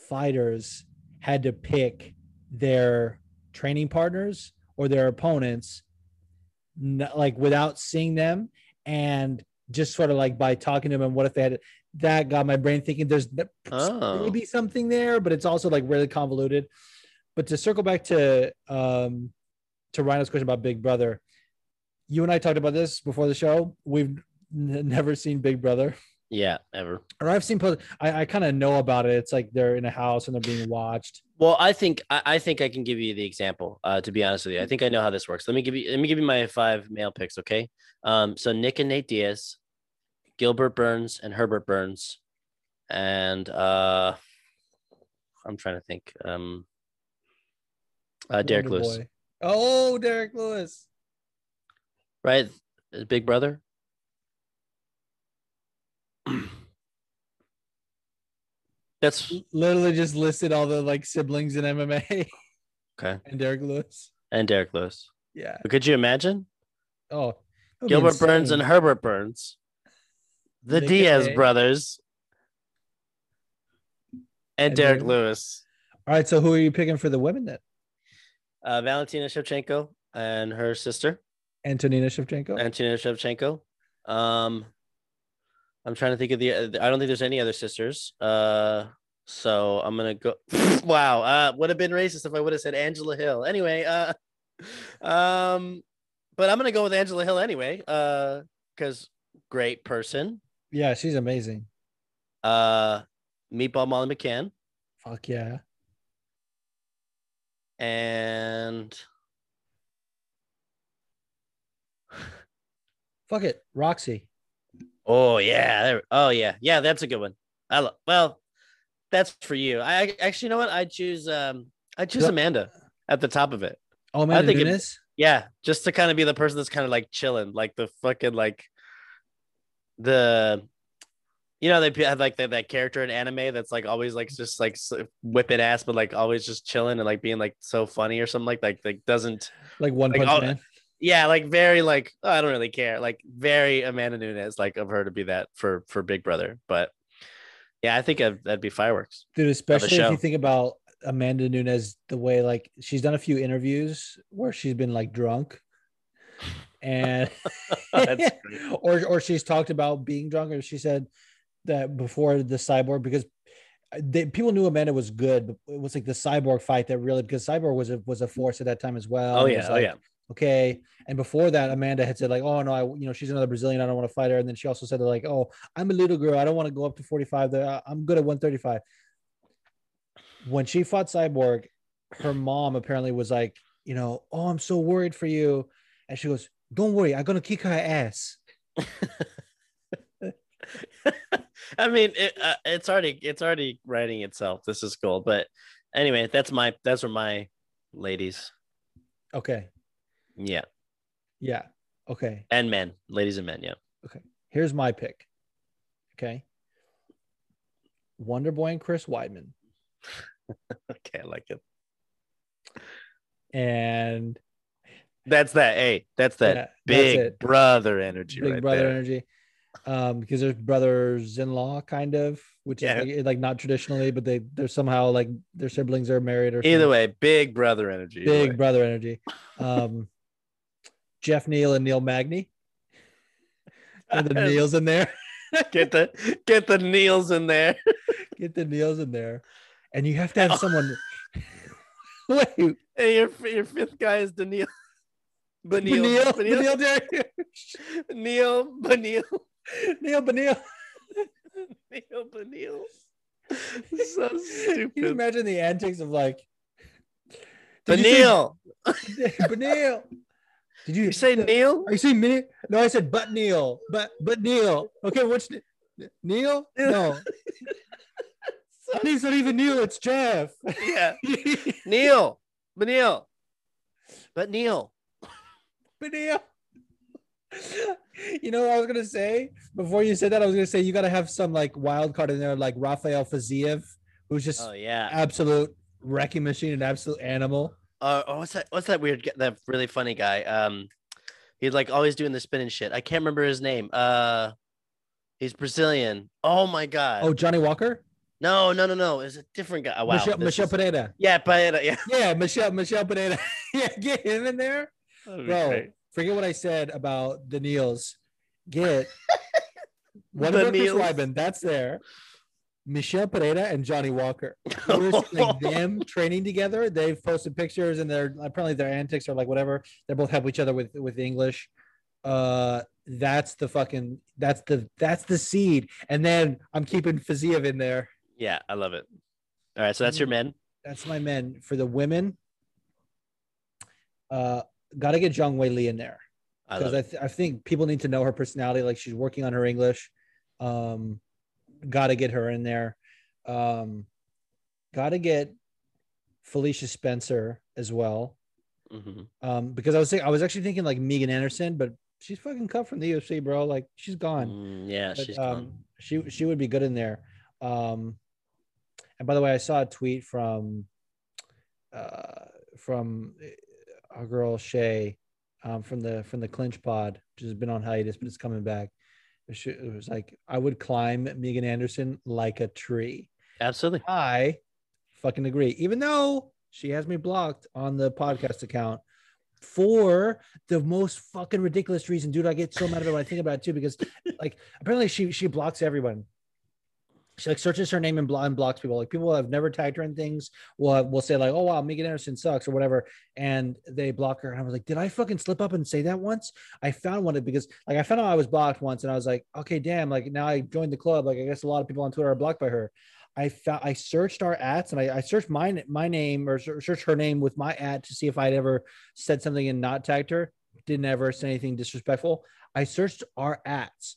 fighters had to pick their training partners or their opponents like without seeing them and just sort of like by talking to them and what if they had that got my brain thinking there's Oh. maybe something there but it's also like really convoluted but to circle back to um to Rhino's question about Big Brother you and I talked about this before the show we've n- never seen Big Brother Yeah, ever. or I've seen post- I, I kind of know about it it's like they're in a house and they're being watched Well, I think I, I think I can give you the example. Uh, to be honest with you, I think I know how this works. Let me give you let me give you my five male picks. Okay. Um, so Nick and Nate Diaz, Gilbert Burns and Herbert Burns, and uh, I'm trying to think. Um, uh, Derrick Wonder Lewis, Boy. oh Derrick Lewis right? Big brother. That's literally just listed all the like siblings in MMA Okay. and Derrick Lewis. And Derrick Lewis. Yeah. But could you imagine Oh, that would be Gilbert Burns and Herbert Burns, the Nick Diaz A. brothers, and And Derrick Derrick- Lewis, All right. So who are you picking for the women then? uh, Valentina Shevchenko, and her sister Antonina Shevchenko. Antonina Shevchenko. Um, I'm trying to think of the. I don't think there's any other sisters. Uh, so I'm gonna go. wow. Uh, would have been racist if I would have said Angela Hill. Anyway. Uh, um, but I'm gonna go with Angela Hill anyway. Uh, because great person. Yeah, she's amazing. Uh, Meatball Molly McCann Fuck yeah. and Fuck it, Roxy. oh yeah, oh yeah, yeah, that's a good one. I lo- well, that's for you. I I- actually, you know what? I choose um, I choose. Amanda at the top of it. Oh man, think it- Yeah, just to kind of be the person that's kind of like chilling, like the fucking like the you know they have like that, that character in anime that's like always like just like whipping ass, but like always just chilling and like being like so funny or something like like like doesn't like One like, Punch all- Man. yeah like very like oh, I don't really care like very Amanda Nunes like of her to be that for for Big Brother, but yeah, I think I'd, that'd be fireworks. Dude, especially if you think about Amanda Nunes, the way like she's done a few interviews where she's been like drunk, and or or she's talked about being drunk, or she said that before the cyborg because they, people knew Amanda was good, but it was like the cyborg fight that really because cyborg was a was a force at that time as well. Oh yeah, was oh yeah. okay. And before that, Amanda had said like, "Oh no, I you know she's another Brazilian. I don't want to fight her." And then she also said like, "Oh, I'm a little girl. I don't want to go up to 45. The- uh, I'm good at 135." When she fought Cyborg, her mom apparently was like, "You know, oh, I'm so worried for you," and she goes, "Don't worry, I'm gonna kick her ass." I mean, it, uh, it's already it's already writing itself. This is cool, but anyway, that's my those are my ladies. Okay, Yeah, yeah, okay. and men, ladies and men. Yeah. Okay. Here's my pick. Okay, Wonder Boy and Chris Weidman, Okay, I like it. and That's that. Hey, that's that Yeah, big it. brother energy big right brother there. energy um because there's brothers-in-law kind of which Yeah. is like, like not traditionally but they they're somehow like their siblings are married or Either something. way, big brother energy. big brother energy um Geoff Neal and neil magny Get the neils in there get the get the Neils in there. get the neils in there and you have to have someone wait Hey, your your fifth guy is Daniil. Benil. Benil, Benil. Benil. Neil. Benil. Neil Benil. Neil Benil. So Can you imagine the antics of like Did you say- Benil. Benil. Did you, You say Neil? Are you saying Minnie? No, I said but Neil. But but Neil. Okay, what's Ne- Neil? No. Honey, it's not even Neil, it's Jeff. Yeah. Neil. But Neil. but Neil. You know what I was gonna say before you said that? I was gonna say you gotta have some like wild card in there, like Rafael Fiziev, who's just Oh yeah. absolute wrecking machine, an absolute animal. Uh, oh, what's that? What's that weird? That really funny guy. Um, he's like always doing the spinning shit. I can't remember his name. Uh, he's Brazilian. Oh my god. Oh, Johnny Walker, no, no, no, no. It's a different guy. Oh, wow. Michelle, Michelle is- Pineda. Yeah, Paeta. Yeah. Yeah, Michelle Michelle Pineda. yeah, get him in there. Bro, great. forget what I said about the Neils. Get one of The the Chris Neils. That's there. Michel Pereira and Johnny Walker. You ever see, like them training together. They've posted pictures and they're apparently their antics are like whatever. They both help each other with with English. Uh that's the fucking that's the that's the seed. And then I'm keeping Fiziev in there. Yeah, I love it. All right, so that's your men. That's my men. For the women, uh gotta get Zhang Weili in there. Because I, it. th- I think people need to know her personality. Like she's working on her English. Um, got to get her in there. Um, got to get Felicia Spencer as well. Mhm. Um, because I was think- I was actually thinking like Megan Anderson, but she's fucking cut from the UFC, bro. Like she's gone. Mm, yeah, But, she's um, gone. she she would be good in there. Um, and by the way, I saw a tweet from uh from our girl Shay um, from the from the clinch pod, which has been on hiatus, but it's coming back. It it was like I would climb Megan Anderson like a tree. Absolutely. I fucking agree. Even though she has me blocked on the podcast account for the most fucking ridiculous reason, dude. I get so mad about it when I think about it too, because like apparently she she blocks everyone. She like searches her name and, blo- and blocks people. Like people have never tagged her in things will will say like, "Oh wow, Megan Anderson sucks" or whatever, and they block her. And I was like, "Did I fucking slip up and say that once?" I found one because like I found out I was blocked once, and I was like, "Okay, damn!" Like now I joined the club. Like I guess a lot of people on Twitter are blocked by her. I found I searched our ads and I, I searched my my name or searched her name with my ad to see if I'd ever said something and not tagged her. Didn't ever say anything disrespectful. I searched our ads.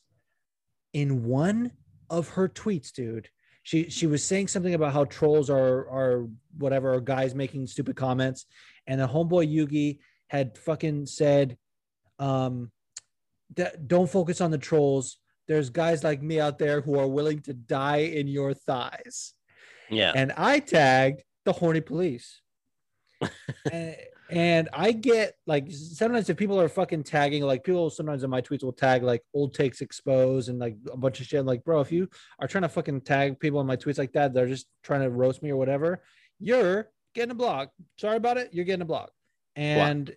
In one of her tweets, dude, she she was saying something about how trolls are are whatever or guys making stupid comments, and the homeboy Yugi had fucking said, um, that don't focus on the trolls. There's guys like me out there who are willing to die in your thighs. Yeah. And I tagged the horny police. and, and I get like sometimes if people are fucking tagging, like people sometimes in my tweets will tag like old takes exposed and like a bunch of shit. Like, bro, if you are trying to fucking tag people in my tweets like that, they're just trying to roast me or whatever, you're getting a block. Sorry about it. You're getting a block. And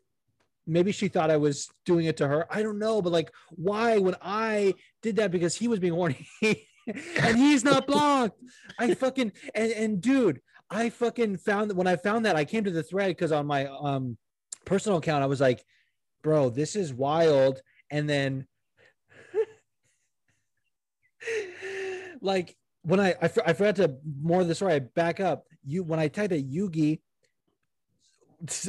maybe she thought I was doing it to her. I don't know, but like, why when I did that because he was being horny and he's not blocked? I fucking and and dude, I fucking found that when I found that I came to the thread because on my um personal account I was like, bro, this is wild. And then like when I I, I forgot to more of the story, I back up. You when I tagged a Yugi,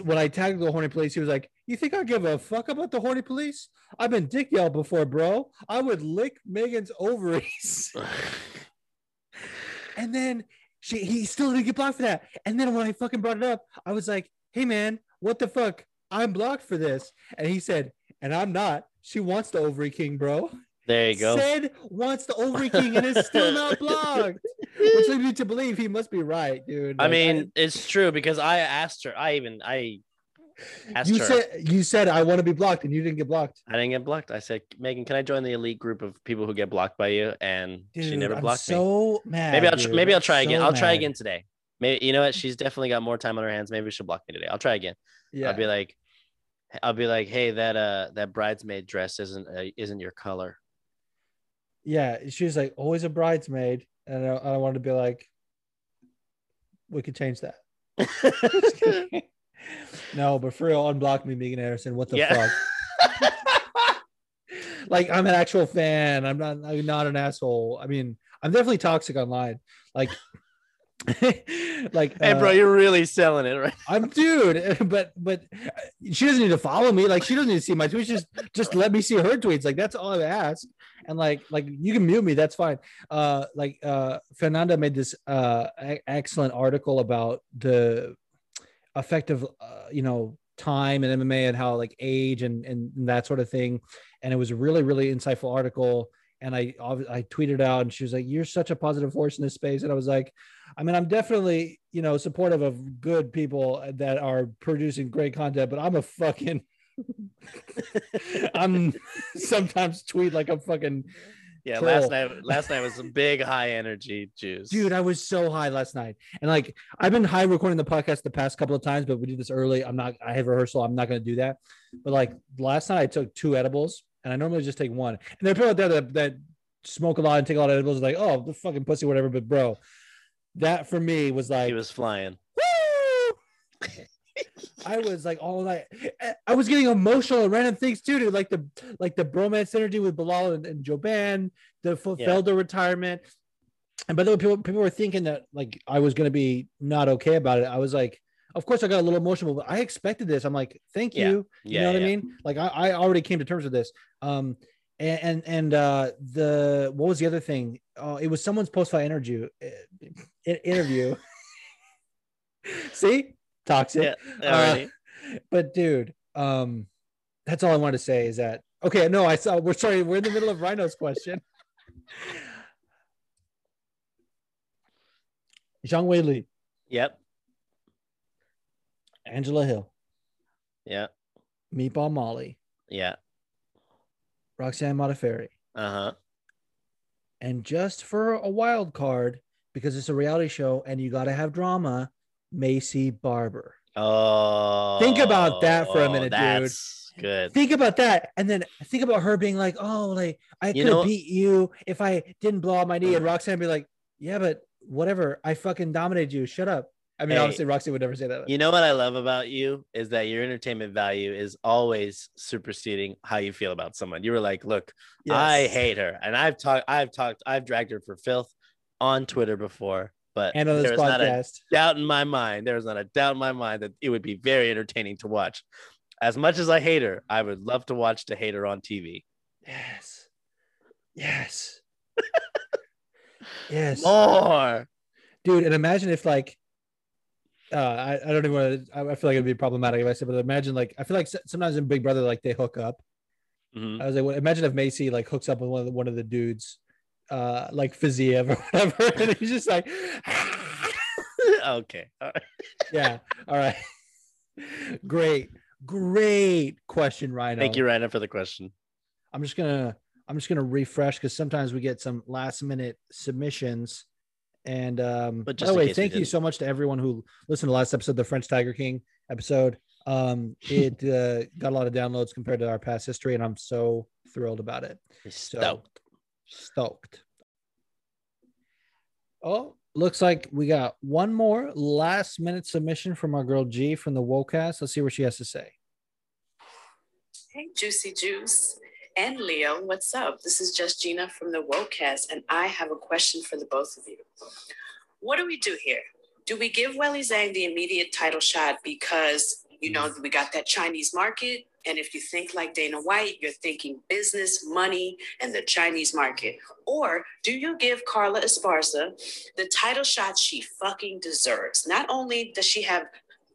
when I tagged the horny police, he was like, "You think I give a fuck about the horny police? I've been dick yelled before, bro. I would lick Megan's ovaries." and then she he still didn't get blocked for that. And then when I fucking brought it up, I was like, "Hey man, what the fuck? I'm blocked for this." And he said, "And I'm not. She wants the ovary king, bro." There you go. Said wants the ovary king and is still not blocked, which leads me to believe he must be right, dude. I Like, mean, it's true because I asked her. I even I asked you her. said you said I want to be blocked, and you didn't get blocked. I didn't get blocked. I said, Megan, can I join the elite group of people who get blocked by you? And she Dude, never I'm blocked me. so mad. Maybe I'll dude. maybe I'll I'm try again. I'll try mad. again today. Maybe you know what? She's definitely got more time on her hands. Maybe she'll block me today. I'll try again. Yeah. I'll be like, I'll be like, hey, that uh that bridesmaid dress isn't uh, isn't your color. yeah, she was like always a bridesmaid, and I, I wanted to be like, we could change that. No, but for real, unblock me, Megan Anderson. What the Yeah. fuck? like I'm an actual fan. I'm not. I'm not an asshole. I mean, I'm definitely toxic online. Like, like hey, bro, uh, you're really selling it, right? I'm dude, but but she doesn't need to follow me. Like she doesn't need to see my tweets. Just just let me see her tweets. Like that's all I ask. And like like you can mute me. That's fine. Uh, like uh, Fernanda made this uh e- excellent article about the effect of uh, you know time and MMA and how like age and and that sort of thing. And it was a really really insightful article. And I I tweeted out, and she was like, "You're such a positive force in this space." And I was like, I mean, I'm definitely, you know, supportive of good people that are producing great content, but I'm a fucking, I'm sometimes tweet like a fucking, Yeah, last night last night was some big high energy juice. dude, I was so high last night. And like, I've been high recording the podcast the past couple of times, but we did this early. I'm not, I have rehearsal. I'm not going to do that. But like last night, I took two edibles and I normally just take one. And there are people out there that, that smoke a lot and take a lot of edibles, like, oh, the fucking pussy, whatever. But bro, that for me was like, he was flying. I was like all night. I was getting emotional and random things too, dude. Like the like the bromance energy with Belal and, and Jouban, the Yeah. Felder retirement. And by the way, people people were thinking that like I was gonna be not okay about it. I was like, of course I got a little emotional, but I expected this. I'm like, thank you. Yeah. you. You Yeah, know what I mean? Like I, I already came to terms with this. Um and and, and uh the what was the other thing? Oh, it was someone's post fight interview uh, interview. See? Toxic. Yeah, Uh, but dude, um, that's all I wanted to say is that okay. No, I saw. We're sorry. We're in the middle of Rhino's question. Zhang Weili. Yep. Angela Hill, Yeah. Meatball Molly, Yeah. Roxanne Modafferi, Uh huh. and just for a wild card because it's a reality show and you got to have drama, Maycee Barber. Oh. Think about that for a minute, dude. that's Good. Think about that, and then think about her being like, "Oh, like I could know- beat you if I didn't blow out my knee," and Roxanne be like, "Yeah, but whatever, I fucking dominated you. Shut up." I mean, Hey. obviously, Roxy would never say that. You know what I love about you is that your entertainment value is always superseding how you feel about someone. You were like, "Look, I hate her," and I've talked, I've talked, I've dragged her for filth on Twitter before, but and on this there's not a podcast. doubt in my mind. There's not a doubt in my mind that it would be very entertaining to watch. As much as I hate her, I would love to watch the hate her on TV. Yes, yes, yes. More. dude and imagine if like uh i, I don't even want to I, feel like it'd be problematic if i said but imagine like i feel like sometimes in big brother like they hook up Mhm. i was like well, imagine if Maycee like hooks up with one of the, one of the dudes uh like Fiziev or whatever and he's just like okay. All right. yeah all right great great question Rhino Thank you, Rhino, for the question. i'm just gonna i'm just gonna refresh because sometimes we get some last minute submissions and um But by the way thank you so much to everyone who listened to last episode the french tiger king episode um it uh, got a lot of downloads compared to our past history and i'm so thrilled about it so Stoked. Stoked oh looks like we got one more last minute submission from our girl g from the wocast let's see what she has to say Hey, Juicy Juice and Leo, what's up? This is just Gina from the Wocast, and I have a question for the both of you. What do we do here? Do we give Weili Zhang the immediate title shot because you know we got that Chinese market? And if you think like Dana White, you're thinking business, money, and the Chinese market. Or do you give Carla Esparza the title shot she fucking deserves? Not only does she have,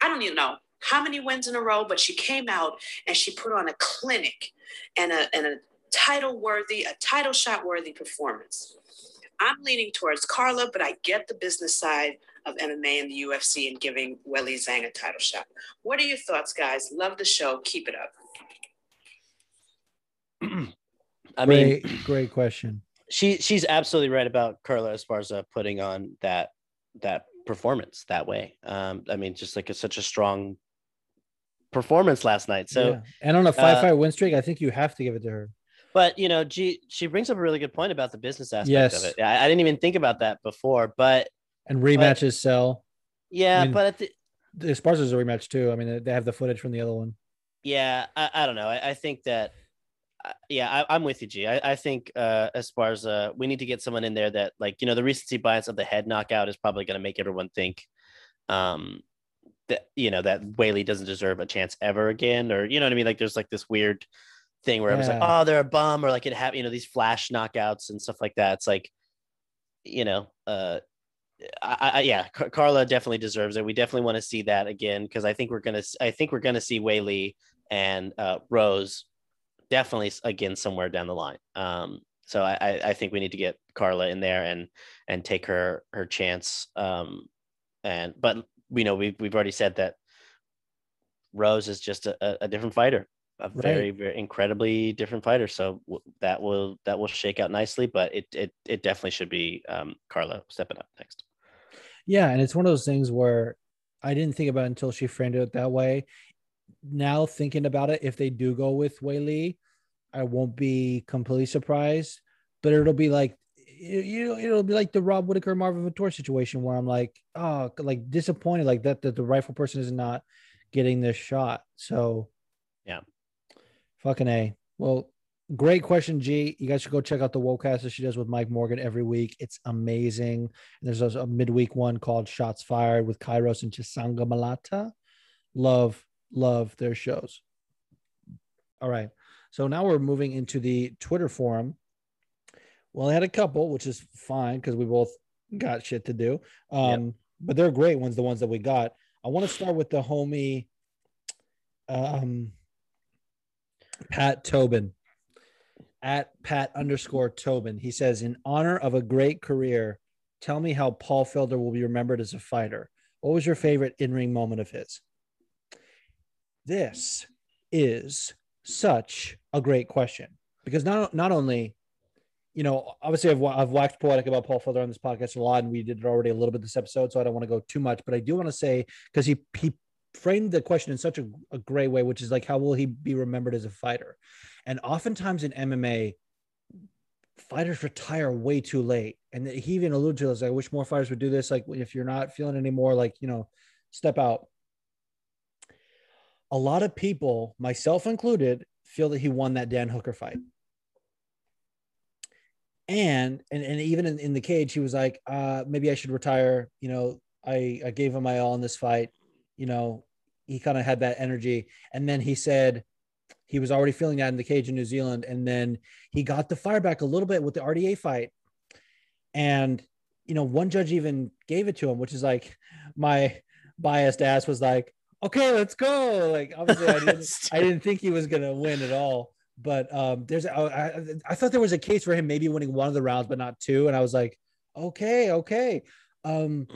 I don't even know how many wins in a row, but she came out and she put on a clinic and a, and a title worthy, a title shot worthy performance. I'm leaning towards Carla, but I get the business side of MMA and the UFC and giving Weili Zhang a title shot. What are your thoughts, guys? Love the show. Keep it up. I mean, great great question she she's absolutely right about Carla Esparza putting on that that performance that way. Um, I mean, just like it's such a strong performance last night. So, Yeah. and on a five uh, fight win streak i think you have to give it to her but you know, she she brings up a really good point about the business aspect Yes. of it. I, I didn't even think about that before, but and rematches sell yeah, I mean- but at the, the Esparza's a rematch too. I mean, they have the footage from the other one. Yeah, I, I don't know. I, I think that, uh, yeah, I, I'm with you, G. I, I think uh, Esparza, we need to get someone in there that, like, you know, the recency bias of the head knockout is probably going to make everyone think um, that, you know, that Weili doesn't deserve a chance ever again. Or, you know what I mean? Like, there's like this weird thing where I was like, oh, they're a bum, or like it have, you know, these flash knockouts and stuff like that. It's like, you know, uh, I, I yeah, Car- Carla definitely deserves it. We definitely want to see that again because I think we're gonna, I think we're gonna see Weili and uh, Rose definitely again somewhere down the line. Um, so I, I, I think we need to get Carla in there and and take her her chance. Um, and but you know we've we've already said that Rose is just a, a- different fighter, a very very incredibly different fighter. So that will that will shake out nicely. But it it it definitely should be um, Carla stepping up next. Yeah, and it's one of those things where I didn't think about it until she framed it that way. Now thinking about it, if they do go with Weili, I won't be completely surprised. But it'll be like you you- it'll be like the Rob Whittaker Marvin Vettori situation where I'm like, oh, like disappointed, like that that the rifle person is not getting this shot. So Yeah. fucking a. Well, great question, G. You guys should go check out the Wocast that she does with Mike Morgan every week. It's amazing. And there's also a midweek one called Shots Fired with Kairos and Chisanga Malata. Love, love their shows. All right. So now we're moving into the Twitter forum. Well, I had a couple, which is fine because we both got shit to do. Um, but they're great ones, the ones that we got. I want to start with the homie um Pat Tobin at Pat underscore Tobin. He says, In honor of a great career, tell me how Paul Felder will be remembered as a fighter. What was your favorite in ring moment of his? This is such a great question because not not only, you know, obviously I've I've waxed poetic about Paul Felder on this podcast a lot, and we did it already a little bit this episode, so I don't want to go too much, but I do want to say because he he framed the question in such a, a great way, which is like how will he be remembered as a fighter, and oftentimes in MMA, fighters retire way too late, and he even alluded to this. I wish more fighters would do this. Like if you're not feeling anymore, like you know, step out a lot of people, myself included, feel that he won that Dan Hooker fight. And and, and even in, in the cage, he was like, uh, maybe I should retire. You know, I, I gave him my all in this fight. You know, he kind of had that energy. And then he said he was already feeling that in the cage in New Zealand. And then he got the fire back a little bit with the RDA fight. And, you know, one judge even gave it to him, which is like my biased ass was like, okay, let's go. Like obviously I didn't, I didn't think he was gonna win at all. But um, there's I, I thought there was a case for him maybe winning one of the rounds, but not two. And I was like, okay, okay. Um,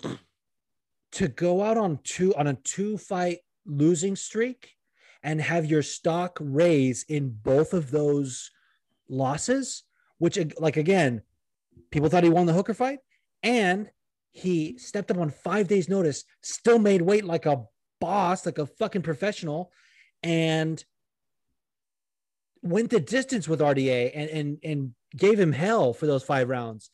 to go out on two on a two fight losing streak and have your stock raise in both of those losses, which like again, people thought he won the hooker fight, and he stepped up on five days' notice, still made weight like a boss, like a fucking professional, and went the distance with RDA and and and gave him hell for those five rounds.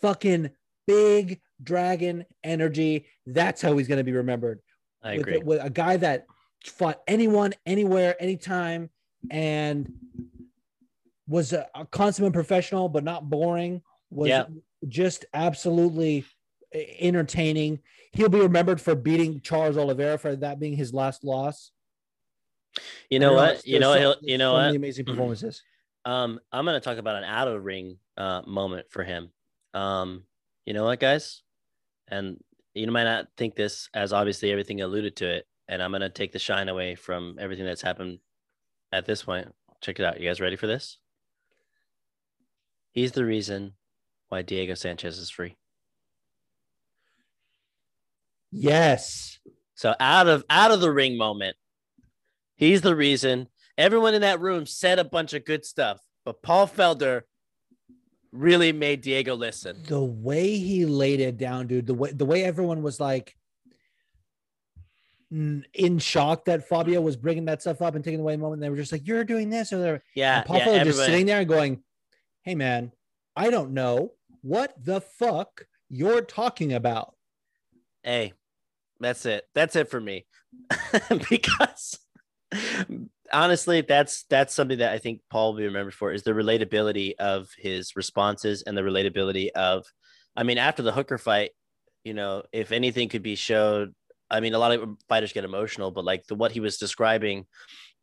Fucking big dragon energy. That's how he's going to be remembered. I with, agree. with a guy that fought anyone, anywhere, anytime, and was a, a consummate professional, but not boring. Was Yeah. just absolutely entertaining. He'll be remembered for beating Charles Oliveira for that being his last loss. You know what? You know so- you know so what? amazing performances. Um, I'm gonna talk about an out of ring uh moment for him. Um, you know what, guys? And you might not think this as obviously everything alluded to it, and I'm gonna take the shine away from everything that's happened at this point. Check it out. You guys ready for this? He's the reason why Diego Sanchez is free. Yes. So out of out of the ring moment, he's the reason. Everyone in that room said a bunch of good stuff, but Paul Felder really made Diego listen. The way he laid it down, dude. The way the way everyone was like in shock that Fabia was bringing that stuff up and taking away the moment. They were just like, "You're doing this," or they're Yeah, and Paul yeah, Felder just sitting there and going, "Hey, man, I don't know what the fuck you're talking about." Hey, that's it. That's it for me. because honestly, that's that's something that I think Paul will be remembered for is the relatability of his responses and the relatability of I mean, after the hooker fight, you know, if anything could be showed, I mean, a lot of fighters get emotional, but like the what he was describing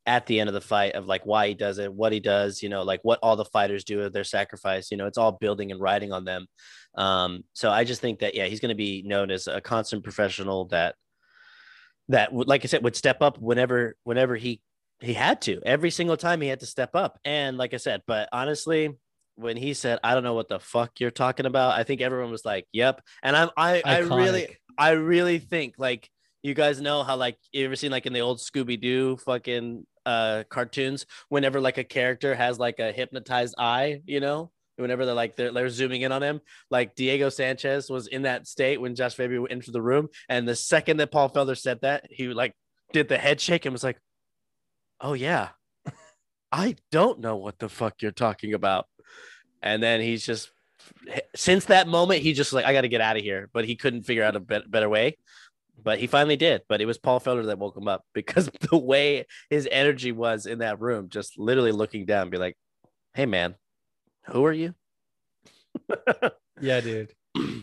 at the end of the fight of like why he does it, what he does, you know, like what all the fighters do of their sacrifice, you know, it's all building and riding on them. Um, so I just think that yeah, he's going to be known as a constant professional that that like I said, would step up whenever whenever he he had to. Every single time he had to step up. And like I said, but honestly, when he said, "I don't know what the fuck you're talking about," I think everyone was like, "Yep." And I'm I I really I really think like you guys know how like you ever seen like in the old Scooby Doo fucking uh cartoons whenever like a character has like a hypnotized eye, you know, whenever they're like they're, they're zooming in on him, like Diego Sanchez was in that state when Josh Fabia entered the room, and the second that Paul Felder said that, he like did the head shake and was like, "Oh yeah, I don't know what the fuck you're talking about," and then he's just since that moment he just like I got to get out of here, but he couldn't figure out a bet- better way. But he finally did. But it was Paul Felder that woke him up because the way his energy was in that room, just literally looking down, be like, "Hey man, who are you?" Yeah, dude.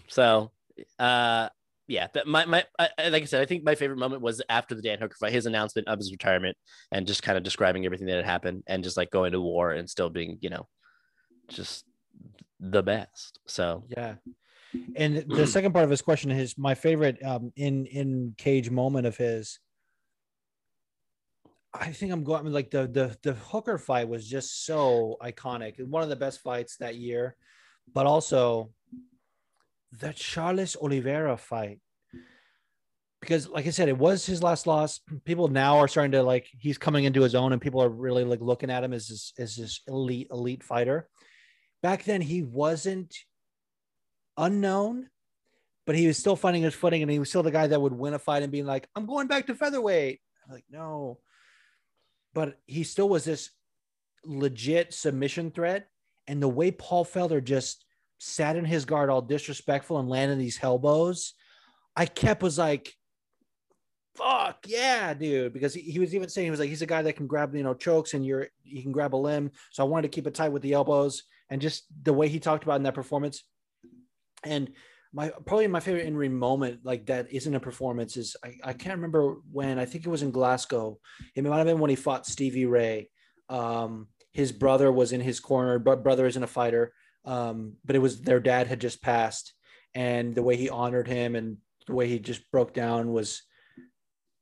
so, uh, yeah, but my my I, I- like I said, I think my favorite moment was after the Dan Hooker fight, his announcement of his retirement, and just kind of describing everything that had happened, and just like going to war and still being, you know, just the best. So Yeah. And the second part of his question is my favorite um, in in cage moment of his. I think I'm going I mean, like the the the hooker fight was just so iconic. One of the best fights that year, but also the Charles Oliveira fight. because like I said, it was his last loss. People now are starting to like he's coming into his own, and people are really like looking at him as this as this elite elite fighter. Back then, he wasn't unknown, but he was still finding his footing, and he was still the guy that would win a fight and being like, "I'm going back to featherweight." I'm like, no, but he still was this legit submission threat, and the way Paul Felder just sat in his guard, all disrespectful, and landed these elbows. I kept was like, fuck yeah, dude. Because he, he was even saying he was like, he's a guy that can grab, you know, chokes and you're you can grab a limb. So I wanted to keep it tight with the elbows and just the way he talked about in that performance. And my probably my favorite in ring moment like that isn't a performance is I, I can't remember when I think it was in Glasgow. It might have been when he fought Stevie Ray. Um, his brother was in his corner, but brother isn't a fighter. Um, but it was their dad had just passed, and the way he honored him and the way he just broke down was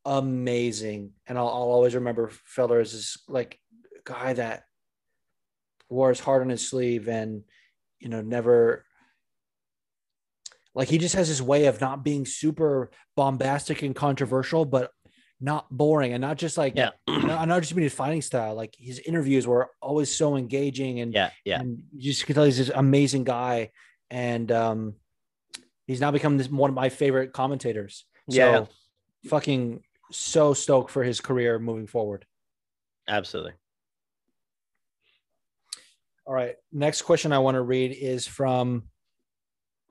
amazing. And I'll, I'll always remember Felder as this like guy that wore his heart on his sleeve and you know never like he just has this way of not being super bombastic and controversial, but not boring and not just like Yeah. not, not just mean his fighting style. Like his interviews were always so engaging and Yeah, yeah. and you just can tell he's this amazing guy. And um he's now become this one of my favorite commentators. So Yeah. fucking so stoked for his career moving forward. Absolutely. All right. Next question I want to read is from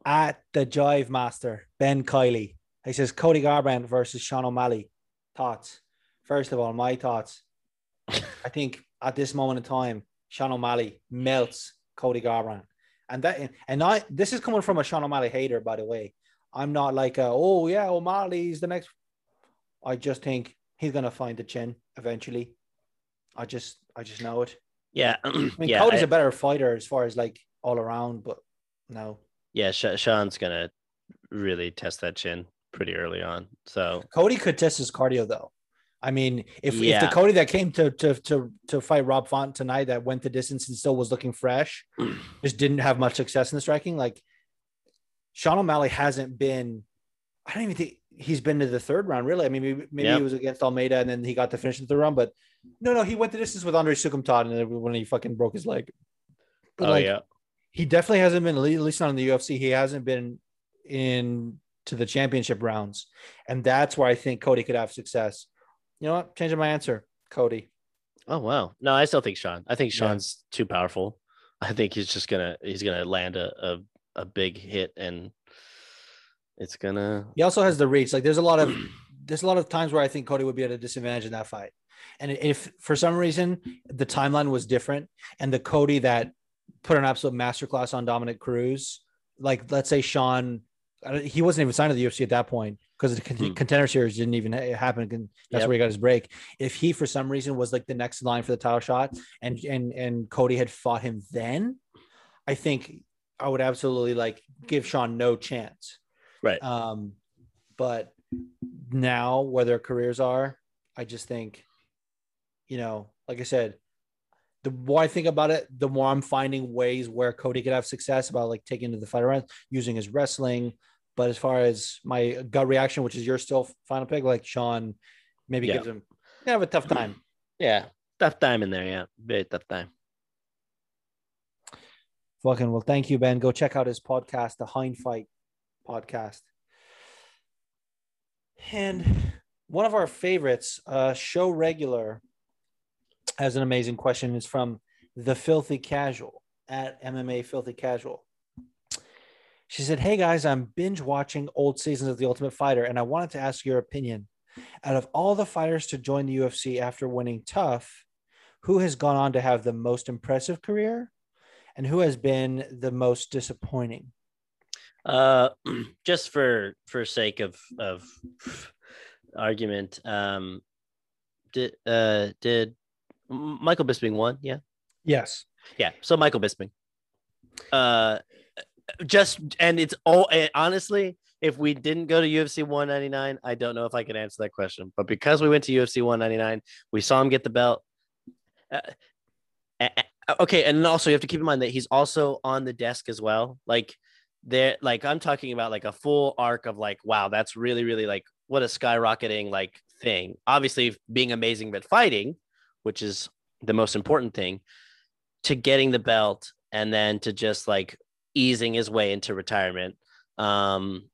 at the Jive Master, Ben Kiley. He says Cody Garbrandt versus Sean O'Malley. Thoughts? First of all, my thoughts. I think at this moment in time, Sean O'Malley melts Cody Garbrandt. And that and I this is coming from a Sean O'Malley hater, by the way. I'm not like a, oh yeah, O'Malley's the next. I just think he's gonna find the chin eventually. I just I just know it. Yeah. I mean, yeah. Cody's I- a better fighter as far as like all around, but no. Yeah. Sean's going to really test that chin pretty early on. So, Cody could test his cardio though. I mean, if, if the Cody that came to to to to fight Rob Font tonight that went the distance and still was looking fresh, just didn't have much success in the striking. Like Sean O'Malley hasn't been. I don't even think he's been to the third round. Really, I mean, maybe, maybe Yep. he was against Almeida and then he got to finish the third round. But no, no, he went the distance with Andre Soukhamthath and then when he fucking broke his leg. But oh, like, yeah. He definitely hasn't been at least not in the UFC. He hasn't been in to the championship rounds, and that's where I think Cody could have success. You know what? Changing my answer, Cody. Oh, wow. No, I still think Sean. I think Yeah. Sean's too powerful. I think he's just to, he's to land a, a, a big hit and it's to, He also has the reach. Like there's a lot of there's a lot of times where I think Cody would be at a disadvantage in that fight. And if for some reason the timeline was different and the Cody that put an absolute masterclass on Dominick Cruz, like let's say Sean, he wasn't even signed to the UFC at that point because the Hmm. contender series didn't even happen. and That's Yep. where he got his break. If he for some reason was like the next line for the title shot and and and Cody had fought him then, I think I would absolutely like give Sean no chance. right. Um, but now where their careers are, I just think, you know, like I said, the more I think about it, the more I'm finding ways where Cody could have success about like taking to the fight around using his wrestling. But as far as my gut reaction, which is your still final pick, like Sean maybe Yeah. gives him kind of a tough time. yeah. Tough time in there. Yeah. Very tough time. Fucking well, thank you, Ben. Go check out his podcast, the Hind Fight podcast. And one of our favorites, uh, show regular, has an amazing question. It's from the Filthy Casual at MMA Filthy Casual. She said, Hey guys, I'm binge watching old seasons of The Ultimate Fighter, and I wanted to ask your opinion. Out of all the fighters to join the UFC after winning Tough, who has gone on to have the most impressive career and who has been the most disappointing? Uh, just for for sake of of argument, um, did uh did Michael Bisping won? Yeah, Yes. yeah. So Michael Bisping. Uh, just and it's all and honestly, if we didn't go to UFC 199, I don't know if I could answer that question. But because we went to UFC 199, we saw him get the belt. Uh, okay, and also you have to keep in mind that he's also on the desk as well. Like there, like I'm talking about like a full arc of like, wow, that's really, really like what a skyrocketing like thing. Obviously, being amazing at fighting, which is the most important thing, to getting the belt and then to just like easing his way into retirement. Um,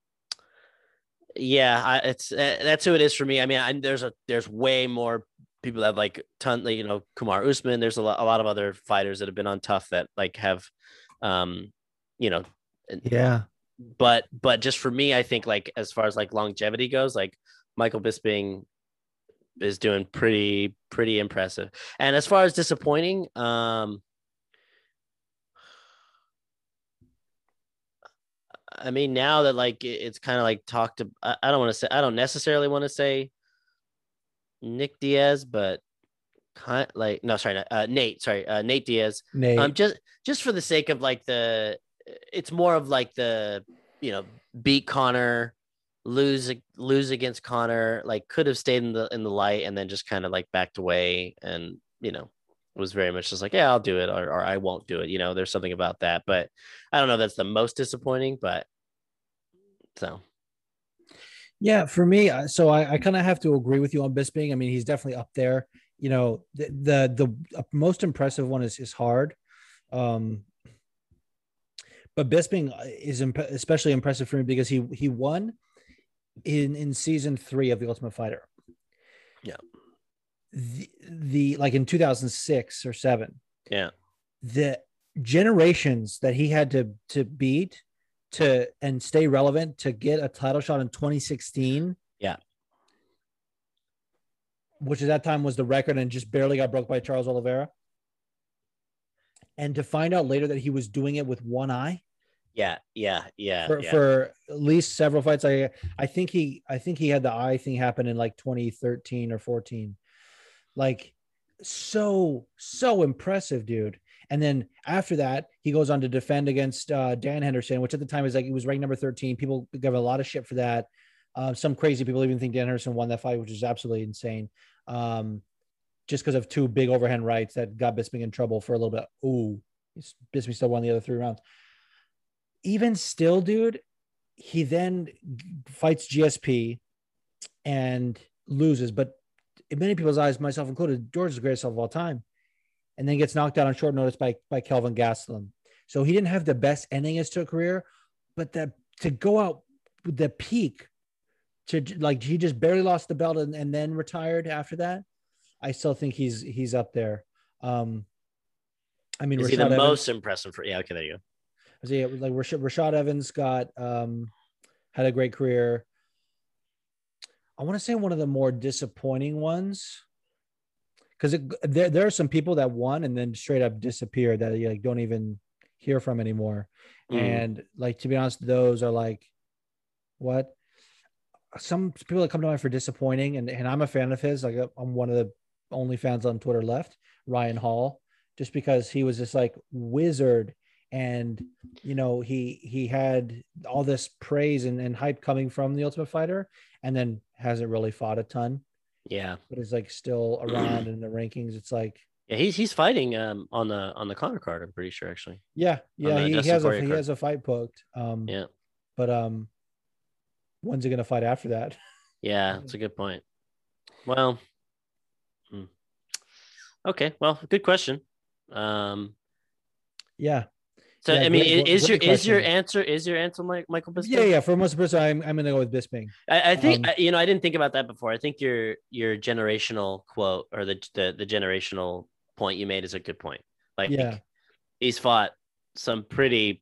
yeah, I, it's uh, that's who it is for me. I mean, I, there's a there's way more people that have like ton, like, you know, Kamaru Usman. There's a lot, a lot of other fighters that have been on tough that like have, um, you know, Yeah. but but just for me, I think like as far as like longevity goes, like Michael Bisping is doing pretty pretty impressive. And as far as disappointing, um I mean now that like it's kind of like talked to I, don't want to say I don't necessarily want to say Nick Diaz, but kind like no sorry uh, Nate sorry uh, Nate Diaz Nate. um just just for the sake of like the it's more of like the you know beat Conor lose lose against Conor like could have stayed in the in the light and then just kind of like backed away and you know was very much just like yeah i'll do it or, or i won't do it you know there's something about that but i don't know that's the most disappointing but so Yeah, for me, uh, so I, I kind of have to agree with you on Bisping. I mean, he's definitely up there. You know, the the, the most impressive one is is hard, um, but Bisping is imp- especially impressive for me because he he won in in season three of the Ultimate Fighter. Yeah. The, the like in 2006 or seven, yeah the generations that he had to to beat to and stay relevant to get a title shot in 2016 Yeah. which at that time was the record and just barely got broke by Charles Oliveira and to find out later that he was doing it with one eye yeah yeah yeah for, yeah. for at least several fights I I think he I think he had the eye thing happen in like 2013 or 14 like so so impressive dude. And then after that he goes on to defend against uh, Dan Henderson which at the time is like he was ranked number 13 people give a lot of shit for that. Uh, some crazy people even think Dan Henderson won that fight which is absolutely insane. Um, just because of two big overhand rights that got Bisping in trouble for a little bit. Ooh Bisping still won the other three rounds even still, dude, he then fights GSP and loses. But in many people's eyes, myself included, George is the greatest of all time, and then gets knocked out on short notice by by Kelvin Gastelum. So he didn't have the best ending as to a career, but that to go out with the peak, to like he just barely lost the belt and, and then retired after that. I still think he's he's up there. Um, I mean, is he the Evans- most impressive for yeah okay there you go he like Rashad, Rashad Evans got um had a great career. I want to say one of the more disappointing ones because there there are some people that won and then straight up disappeared that you like don't even hear from anymore. Mm. And like to be honest, those are like what some people that come to mind for disappointing, and, and I'm a fan of his. Like I'm one of the only fans on Twitter left, Ryan Hall, just because he was this like wizard and you know he he had all this praise and, and hype coming from the ultimate fighter and then hasn't really fought a ton yeah but is like still around in the rankings it's like yeah he's he's fighting um on the on the Conor card i'm pretty sure actually yeah yeah he, he has a he has a fight booked um yeah but um when's he gonna fight after that Yeah, that's a good point. Well, hmm. okay. Well, good question. Um, yeah so Yeah, I mean, great- is your great is your answer is your answer Mike, Michael Bisping? yeah yeah for most person i'm, I'm gonna go with bisping I, I think Um, I- you know I didn't think about that before. I think your your generational quote or the the, the generational point you made is a good point. Like Yeah. he's fought some pretty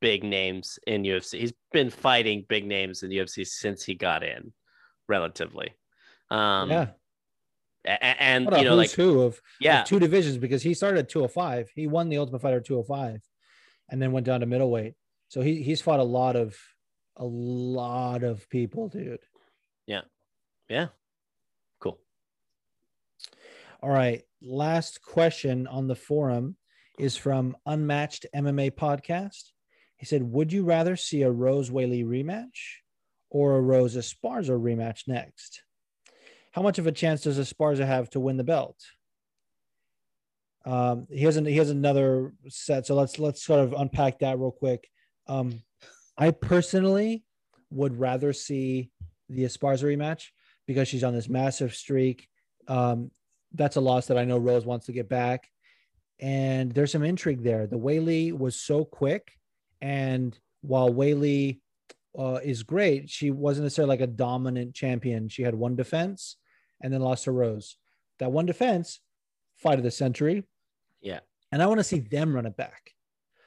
big names in UFC. He's been fighting big names in UFC since he got in, relatively. Um, yeah a- a- and you know, who's like who of, of yeah, two divisions because he started at 205 he won the ultimate fighter 205 and then went down to middleweight. So he he's fought a lot of a lot of people dude. Yeah, Yeah. cool. all right. Last question on the forum is from unmatched mma podcast. He said would you rather see a rose Weili rematch or a rose esparza rematch next? How much of a chance does esparza have to win the belt um he has an, he has another set so let's let's sort of unpack that real quick um i personally would rather see the Esparza rematch because she's on this massive streak. Um, that's a loss that I know Rose wants to get back. And there's some intrigue there. The Weili was so quick. And while Weili uh, is great, she wasn't necessarily like a dominant champion. She had one defense and then lost to Rose. That one defense, fight of the century. Yeah. And I want to see them run it back.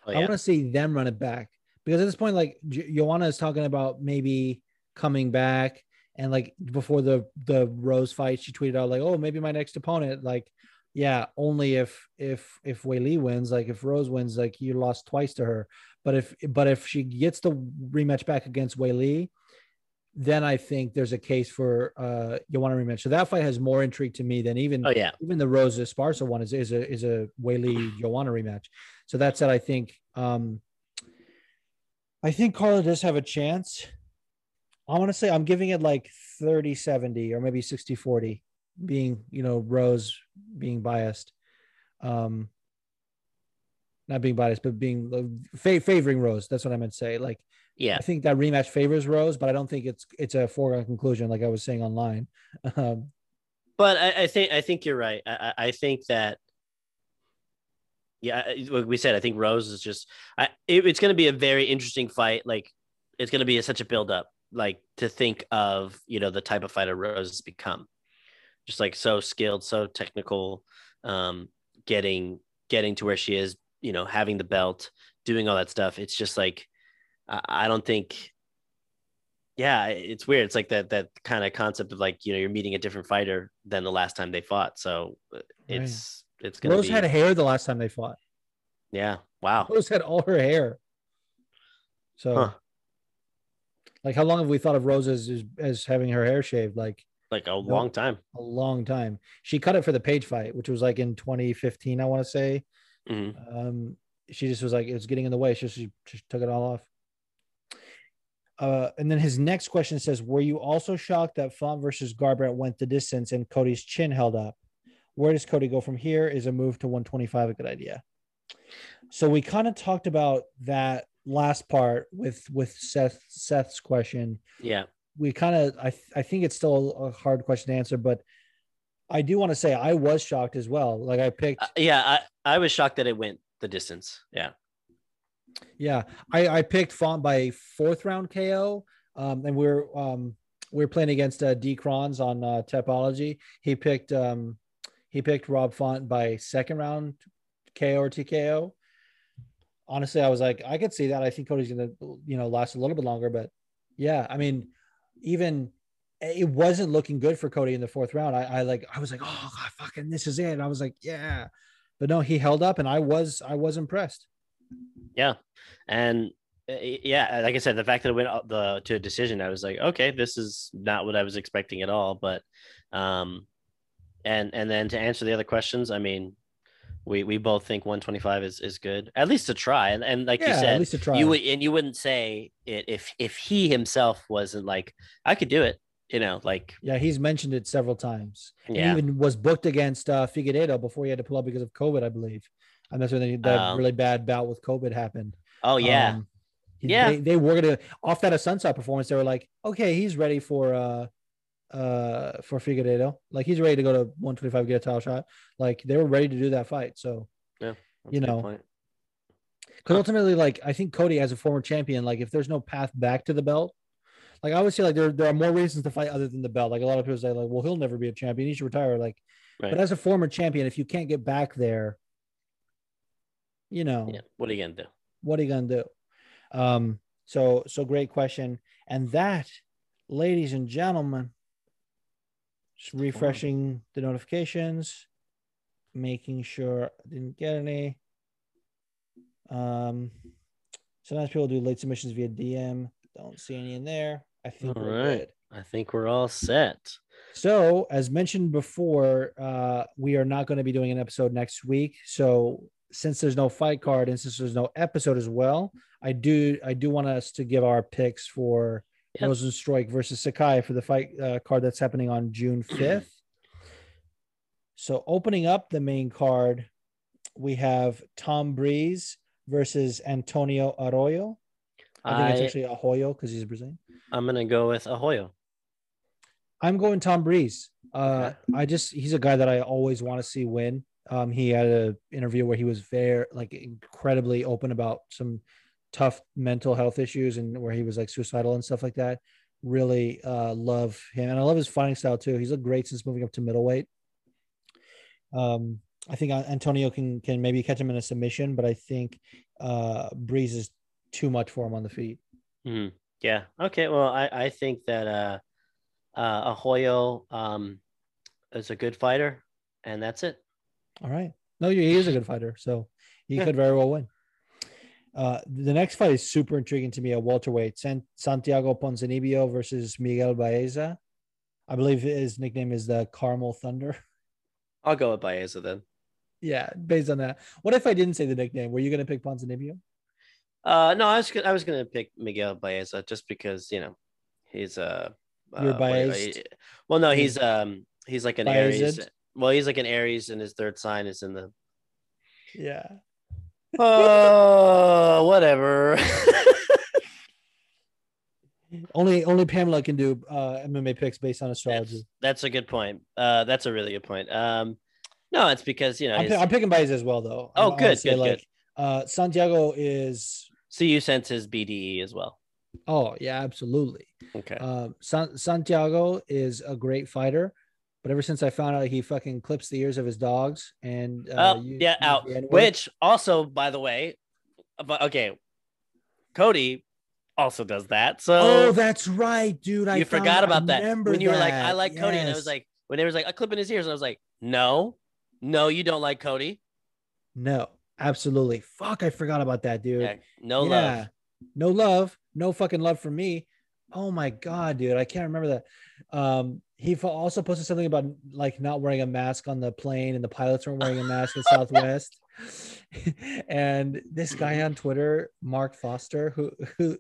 Oh, I want to see them run it back because at this point, like Joanna is talking about maybe coming back, and like before the the Rose fight, she tweeted out like, "Oh, maybe my next opponent." Like, yeah, only if if if Wei Li wins. Like, if Rose wins, like you lost twice to her. But if but if she gets the rematch back against Wei Li, then I think there's a case for uh Joanna rematch. So that fight has more intrigue to me than even Oh yeah. even the Rose Esparza one is, is a is a Weili Joanna rematch. So that said, I think um I think Carla does have a chance. I want to say I'm giving it like 30 70 or maybe 60 40, being you know, Rose being biased. Um not being biased, but being uh, fa- favoring Rose. That's what I meant to say. Like Yeah. I think that rematch favors Rose, but I don't think it's it's a foregone conclusion, like I was saying online. Um, But I, I think I think you're right. I, I think that yeah, like we said, I think Rose is just I, it, it's going to be a very interesting fight. Like it's going to be a, such a build up, like to think of you know the type of fighter Rose has become, just like so skilled, so technical, um, getting getting to where she is, you know, having the belt, doing all that stuff. It's just like I, I don't think yeah it's weird it's like that that kind of concept of like you know you're meeting a different fighter than the last time they fought so uh, it's it's gonna Rose be had hair the last time they fought. yeah wow Rose had all her hair. So, Huh. like, how long have we thought of Rose as, as, as having her hair shaved? Like, like a long time a long time. She cut it for the Paige fight, which was like in 2015, I want to say. Mhm. Um, she just was like, it was getting in the way. So she just took it all off. Uh, and then his next question says, Were you also shocked that Font versus Garbrandt went the distance and Cody's chin held up? Where does Cody go from here? Is a move to 125 a good idea? So we kind of talked about that last part with with Seth Seth's question. yeah We kind of I I think it's still a hard question to answer, but I do want to say I was shocked as well. Like I picked Uh, yeah i i was shocked that it went the distance yeah Yeah, I, I picked Font by fourth round KO, um, and we're um, we're playing against uh, D Crons on uh, Tapology. He picked um, he picked Rob Font by second round KO or TKO. Honestly, I was like, I could see that. I think Cody's gonna you know last a little bit longer, but yeah, I mean, even it wasn't looking good for Cody in the fourth round. I, I like I was like, oh God, fucking this is it. I was like, yeah, but no, he held up, and I was I was impressed. Yeah and uh, yeah like i said the fact that it went up the to a decision i was like okay this is not what i was expecting at all but um and and then to answer the other questions i mean we we both think 125 is is good at least to try and, and like you Yeah, at said least to try. you would and you wouldn't say it if if he himself wasn't like i could do it you know like Yeah, he's mentioned it several times. Yeah. He even was booked against uh, Figueiredo before he had to pull out because of COVID, I believe. And that's when they, that Oh. really bad bout with COVID happened. oh yeah Um, Yeah. They, they were gonna off that a sunset performance. They were like, okay, he's ready for uh uh for Figueiredo. Like he's ready to go to 125 get a title shot. Like they were ready to do that fight. So yeah, you know, because ultimately, like I think Cody as a former champion, like if there's no path back to the belt, like I always say, like there there are more reasons to fight other than the belt. Like a lot of people say, like, well, he'll never be a champion. He should retire. Like, Right. but as a former champion, if you can't get back there, you know, yeah what are you gonna do what are you gonna do? Um, so so great question. And that, ladies and gentlemen, just refreshing the notifications, making sure I didn't get any. Um, sometimes people do late submissions via DM. Don't see any in there. I think all right good. i think we're all set So, as mentioned before, uh, we are not going to be doing an episode next week. So, since there's no fight card and since there's no episode as well, I do I do want us to give our picks for Yep. Rozenstruik versus Sakai for the fight uh, card that's happening on June 5th. so, opening up the main card, we have Tom Breese versus Antonio Arroyo. I think it's actually Arroyo because he's Brazilian. i'm gonna go with ahoyo I'm going Tom Breese. Uh, I just he's a guy that I always want to see win. Um, he had a interview where he was very like incredibly open about some tough mental health issues and where he was like suicidal and stuff like that. Really uh, love him, and I love his fighting style too. He's looked great since moving up to middleweight. Um, I think Antonio can can maybe catch him in a submission, but I think uh, Breese is too much for him on the feet. Mhm. Yeah. Okay. Well, I, I think that uh, uh, Ahoyo um, is a good fighter, and that's it. All right. No, he is a good fighter, so he Yeah. could very well win. Uh, the next fight is super intriguing to me at welterweight. San- Santiago Ponzinibbio versus Miguel Baeza. I believe his nickname is the Carmel Thunder. I'll go with Baeza then. Yeah, based on that. What if I didn't say the nickname? Were you going to pick Ponzinibbio? Uh, no, I was gonna, I was gonna pick Miguel Baeza just because you know he's uh, You're uh, biased? Well, no, he's um he's like an Aries. Biased? Well, he's like an Aries, and his third sign is in the. Yeah. Oh, whatever. Only only Pamela can do uh, MMA picks based on astrology. That's a good point. Uh, that's a really good point. Um, no, it's because you know. I'm, pi- I'm picking Baeza as well, though. Oh, I wanna good, say, good, like, good. Uh, Santiago is. So you sense his BDE as well. Oh yeah, absolutely. Okay. Um, San- Santiago is a great fighter, but ever since I found out he fucking clips the ears of his dogs and uh, oh you- yeah, used out. Which also, by the way, but okay, Cody also does that. So oh, that's right, dude. I you found- forgot I about that when you were like, "I that. like Cody," and I was like, when they was like, "I clip in his ears," and I was like, "No, no, you don't like Cody." no, absolutely. Fuck, I forgot about that, dude. Yeah, no Yeah. love. no love, no fucking love for me. Oh my god, dude, I can't remember that. Um, he also posted something about like not wearing a mask on the plane, and the pilots weren't wearing a mask in Southwest. and this guy on Twitter, Mark Foster, who who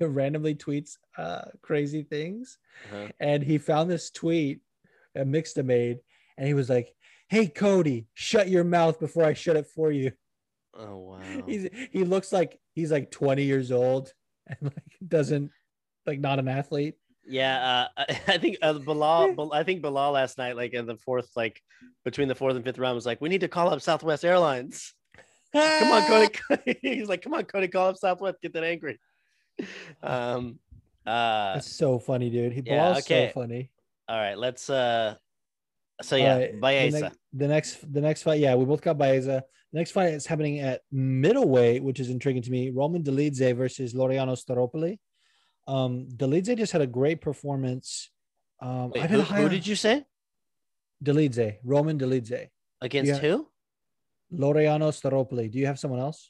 randomly tweets uh, crazy things, Uh-huh. and he found this tweet, a mixed made, and he was like, "Hey Cody, shut your mouth before I shut it for you." Oh wow. he's he looks like he's like 20 years old and like doesn't like not an athlete Yeah, uh, I think uh, Belal, I think Belal last night, like in the fourth, like between the fourth and fifth round, was like, "We need to call up Southwest Airlines." Come on, Cody. He's like, "Come on, Cody, call up Southwest. Get that angry." Um. Uh. that's so funny dude he Yeah, Belal's okay. so funny All right. Let's. Uh. So yeah, the, Baeza. next, the next the next fight yeah we both got Baeza. the next fight is happening at middleweight which is intriguing to me Roman Dolidze versus Laureano Staropoli um just had a great performance um Wait, who, who did you say Dolidze Roman Dolidze against who? Laureano Staropoli do you have someone else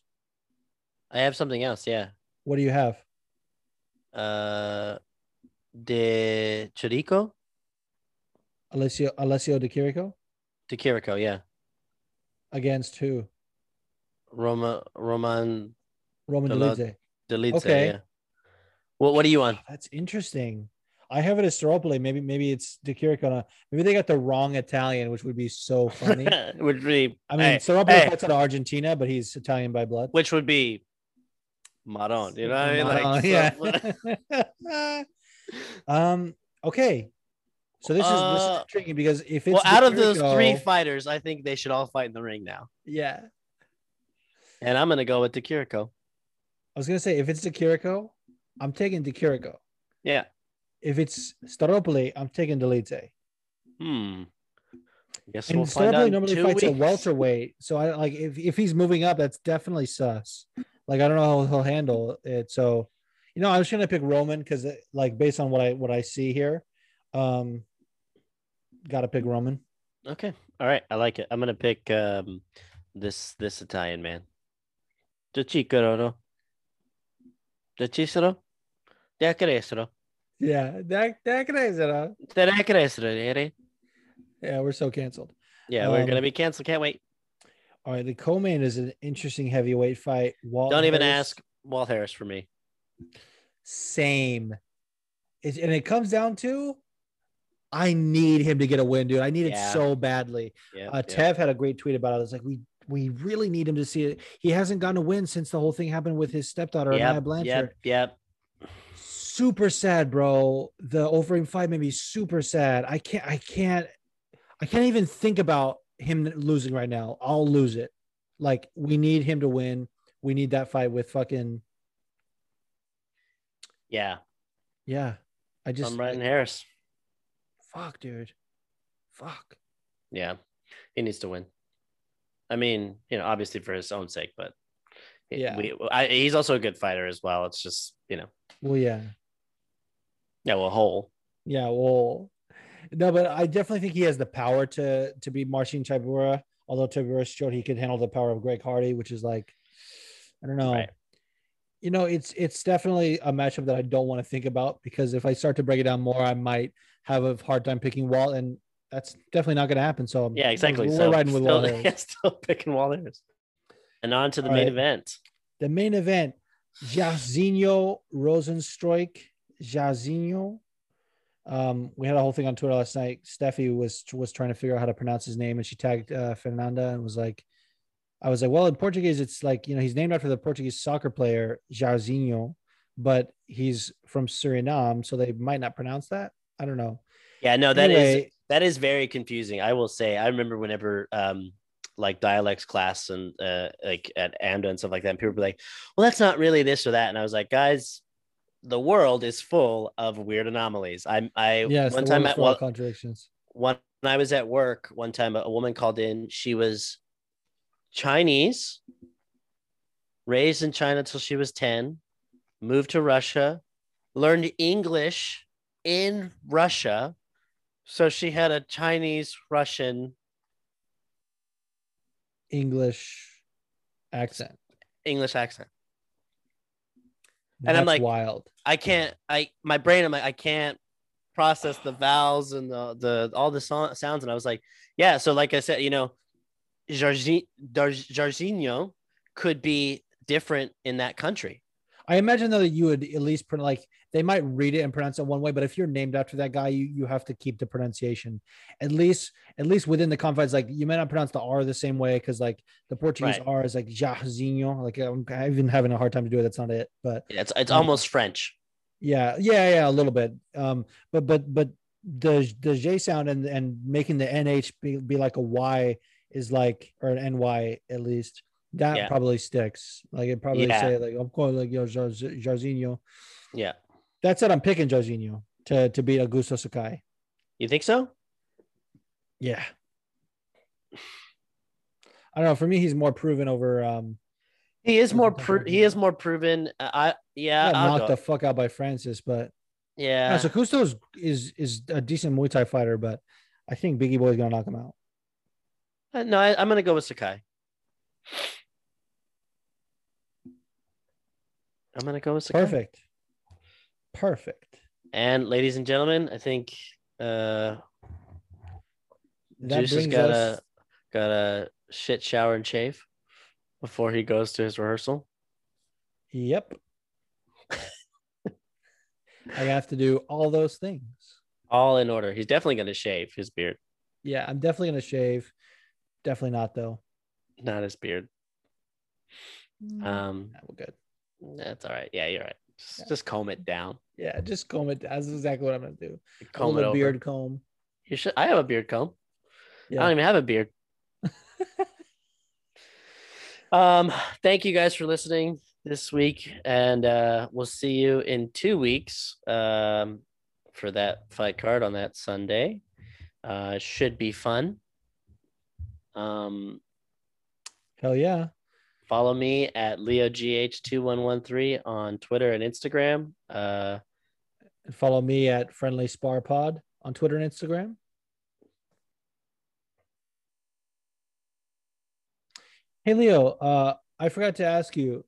I have something else. Yeah. what do you have Uh. De Chirico, Alessio Alessio De Chirico De Chirico. Yeah. against who Roma Roman Roman Dolidze Delidze. Okay. Yeah. What What are you on? That's interesting. I have it as Staropoli. Maybe maybe it's De. Maybe they got the wrong Italian, which would be so funny. would be. I mean, hey, Staropoli hey, fights out of Argentina, but he's Italian by blood. which would be Maron. You know what I mean? Like, Uh, yeah. um. Okay. So this is this is Uh, intriguing because if it's well, out of those three fighters, I think they should all fight in the ring now. yeah, And I'm gonna go with De Chirico. I was gonna say if it's De Chirico, I'm taking De Chirico. Yeah. If it's Staropoli, I'm taking Dolidze. Hmm. Guess And we'll find out Staropoli normally fights weeks. welterweight, so I like if, if he's moving up, that's definitely sus. Like I don't know how he'll handle it. So, you know, I was gonna pick Roman because like based on what I what I see here, um, got to pick Roman. Okay. All right. I like it. I'm gonna pick um this this Italian man. De Cicero, De Cicero. De Cicero. De Crescero. Yeah, that that can answer that. Crescero. eh? Yeah, we're so canceled. Yeah, we're Um, gonna be canceled. Can't wait. All right, the co-main is an interesting heavyweight fight. Walt Don't even ask Walt Harris for me. Same. It, and it comes down to, I need him to get a win, dude. I need Yeah. it so badly. Yeah. Uh, Tev had a great tweet about it. It's like we we really need him to see it. He hasn't gotten a win since the whole thing happened with his stepdaughter, Yep, Blanchard. yep, yep. Super sad, bro. The Overeem fight made me super sad. I can't, I can't, I can't even think about him losing right now. I'll lose it. Like we need him to win. We need that fight with fucking Yeah, yeah. I just I'm Ryan Harris. fuck, dude. Fuck. Yeah, he needs to win. I mean, you know, obviously for his own sake, but Yeah. we, I, he's also a good fighter as well. It's just you know, Well, yeah. Yeah, well, whole. Yeah, well, no, but I definitely think he has the power to to beat Marcin Tybura. Although Tybura showed he could handle the power of Greg Hardy, which is like, I don't know. Right. You know, it's it's definitely a matchup that I don't want to think about because if I start to break it down more, I might have a hard time picking Walt, and that's definitely not going to happen. So Yeah, exactly. We're so riding with still, Walt. Yeah, still picking Walt Harris. And on to the All main right. event. The main event, Jairzinho Rozenstruik. Jairzinho. Um, we had a whole thing on Twitter last night. Steffi was was trying to figure out how to pronounce his name, and she tagged uh, Fernanda and was like, "I was like, well, in Portuguese, it's like you know he's named after the Portuguese soccer player Jairzinho, but he's from Suriname, so they might not pronounce that. I don't know. Yeah, no, that is Anyway. that is very confusing. I will say. I remember whenever um like dialects class and uh like at AMDA and stuff like that, and people were like, "Well, that's not really this or that," and I was like, "Guys, the world is full of weird anomalies." I I Yes, one time at well, contradictions. when I was at work, one time a woman called in. She was Chinese, raised in China till she was 10, moved to Russia, learned English in Russia. So she had a Chinese Russian English accent. English accent. And I'm like- wild. I can't, I, my brain, I'm like, I can't process the vowels and the, the, all the so- sounds. And I was like, yeah. So, like I said, you know, Jarzi- Dar- could be different in that country. I imagine though that you would at least print like they might read it and pronounce it one way, but if you're named after that guy, you you have to keep the pronunciation at least at least within the confines. Like you may not pronounce the R the same way because like the Portuguese Right. R is like Jairzinho. Like I'm, I'm even having a hard time to do it. That's not it. But yeah, It's, it's Um, almost French. yeah, yeah, yeah, a little bit. Um, but but but the the J sound and and making the NH be, be like a Y is like or an NY at least. That Yeah. probably sticks. Like it probably Yeah. say like I'm calling like yo Jar- Jarzinho. Yeah. That said, I'm picking Jorginho to to beat Augusto Sakai. You think so? Yeah. I don't know. For me, he's more proven over. Um, He is more pro- he is more proven. I yeah, I'll knocked the fuck out by Francis, but yeah. yeah. So Augusto is, is is a decent Muay Thai fighter, but I think Bigi Boy is gonna knock him out. Uh, no, I, I'm gonna go with Sakai. I'm gonna go with Sakai. Perfect. Perfect. And ladies and gentlemen, I think uh That Juice has got us. a got a shit shower and shave before he goes to his rehearsal. Yep. I have to do all those things. All in order. He's definitely gonna shave his beard, Yeah, I'm definitely gonna shave. Definitely not though. not his beard. Um, Yeah, we're good. that's all right. Yeah, you're right. Just, Yeah. just comb it down. Yeah, just comb it. That's exactly what I'm gonna do. A Comb it little over. beard comb. You should. I have a beard comb. I don't even have a beard. um, thank you guys for listening this week, and uh, we'll see you in two weeks um, for that fight card on that Sunday. Uh, should be fun. Um, Hell yeah. Follow me at leogh2113 on Twitter and Instagram. Uh, And follow me at Friendly Spar Pod on Twitter and Instagram. Hey Leo, uh, I forgot to ask you.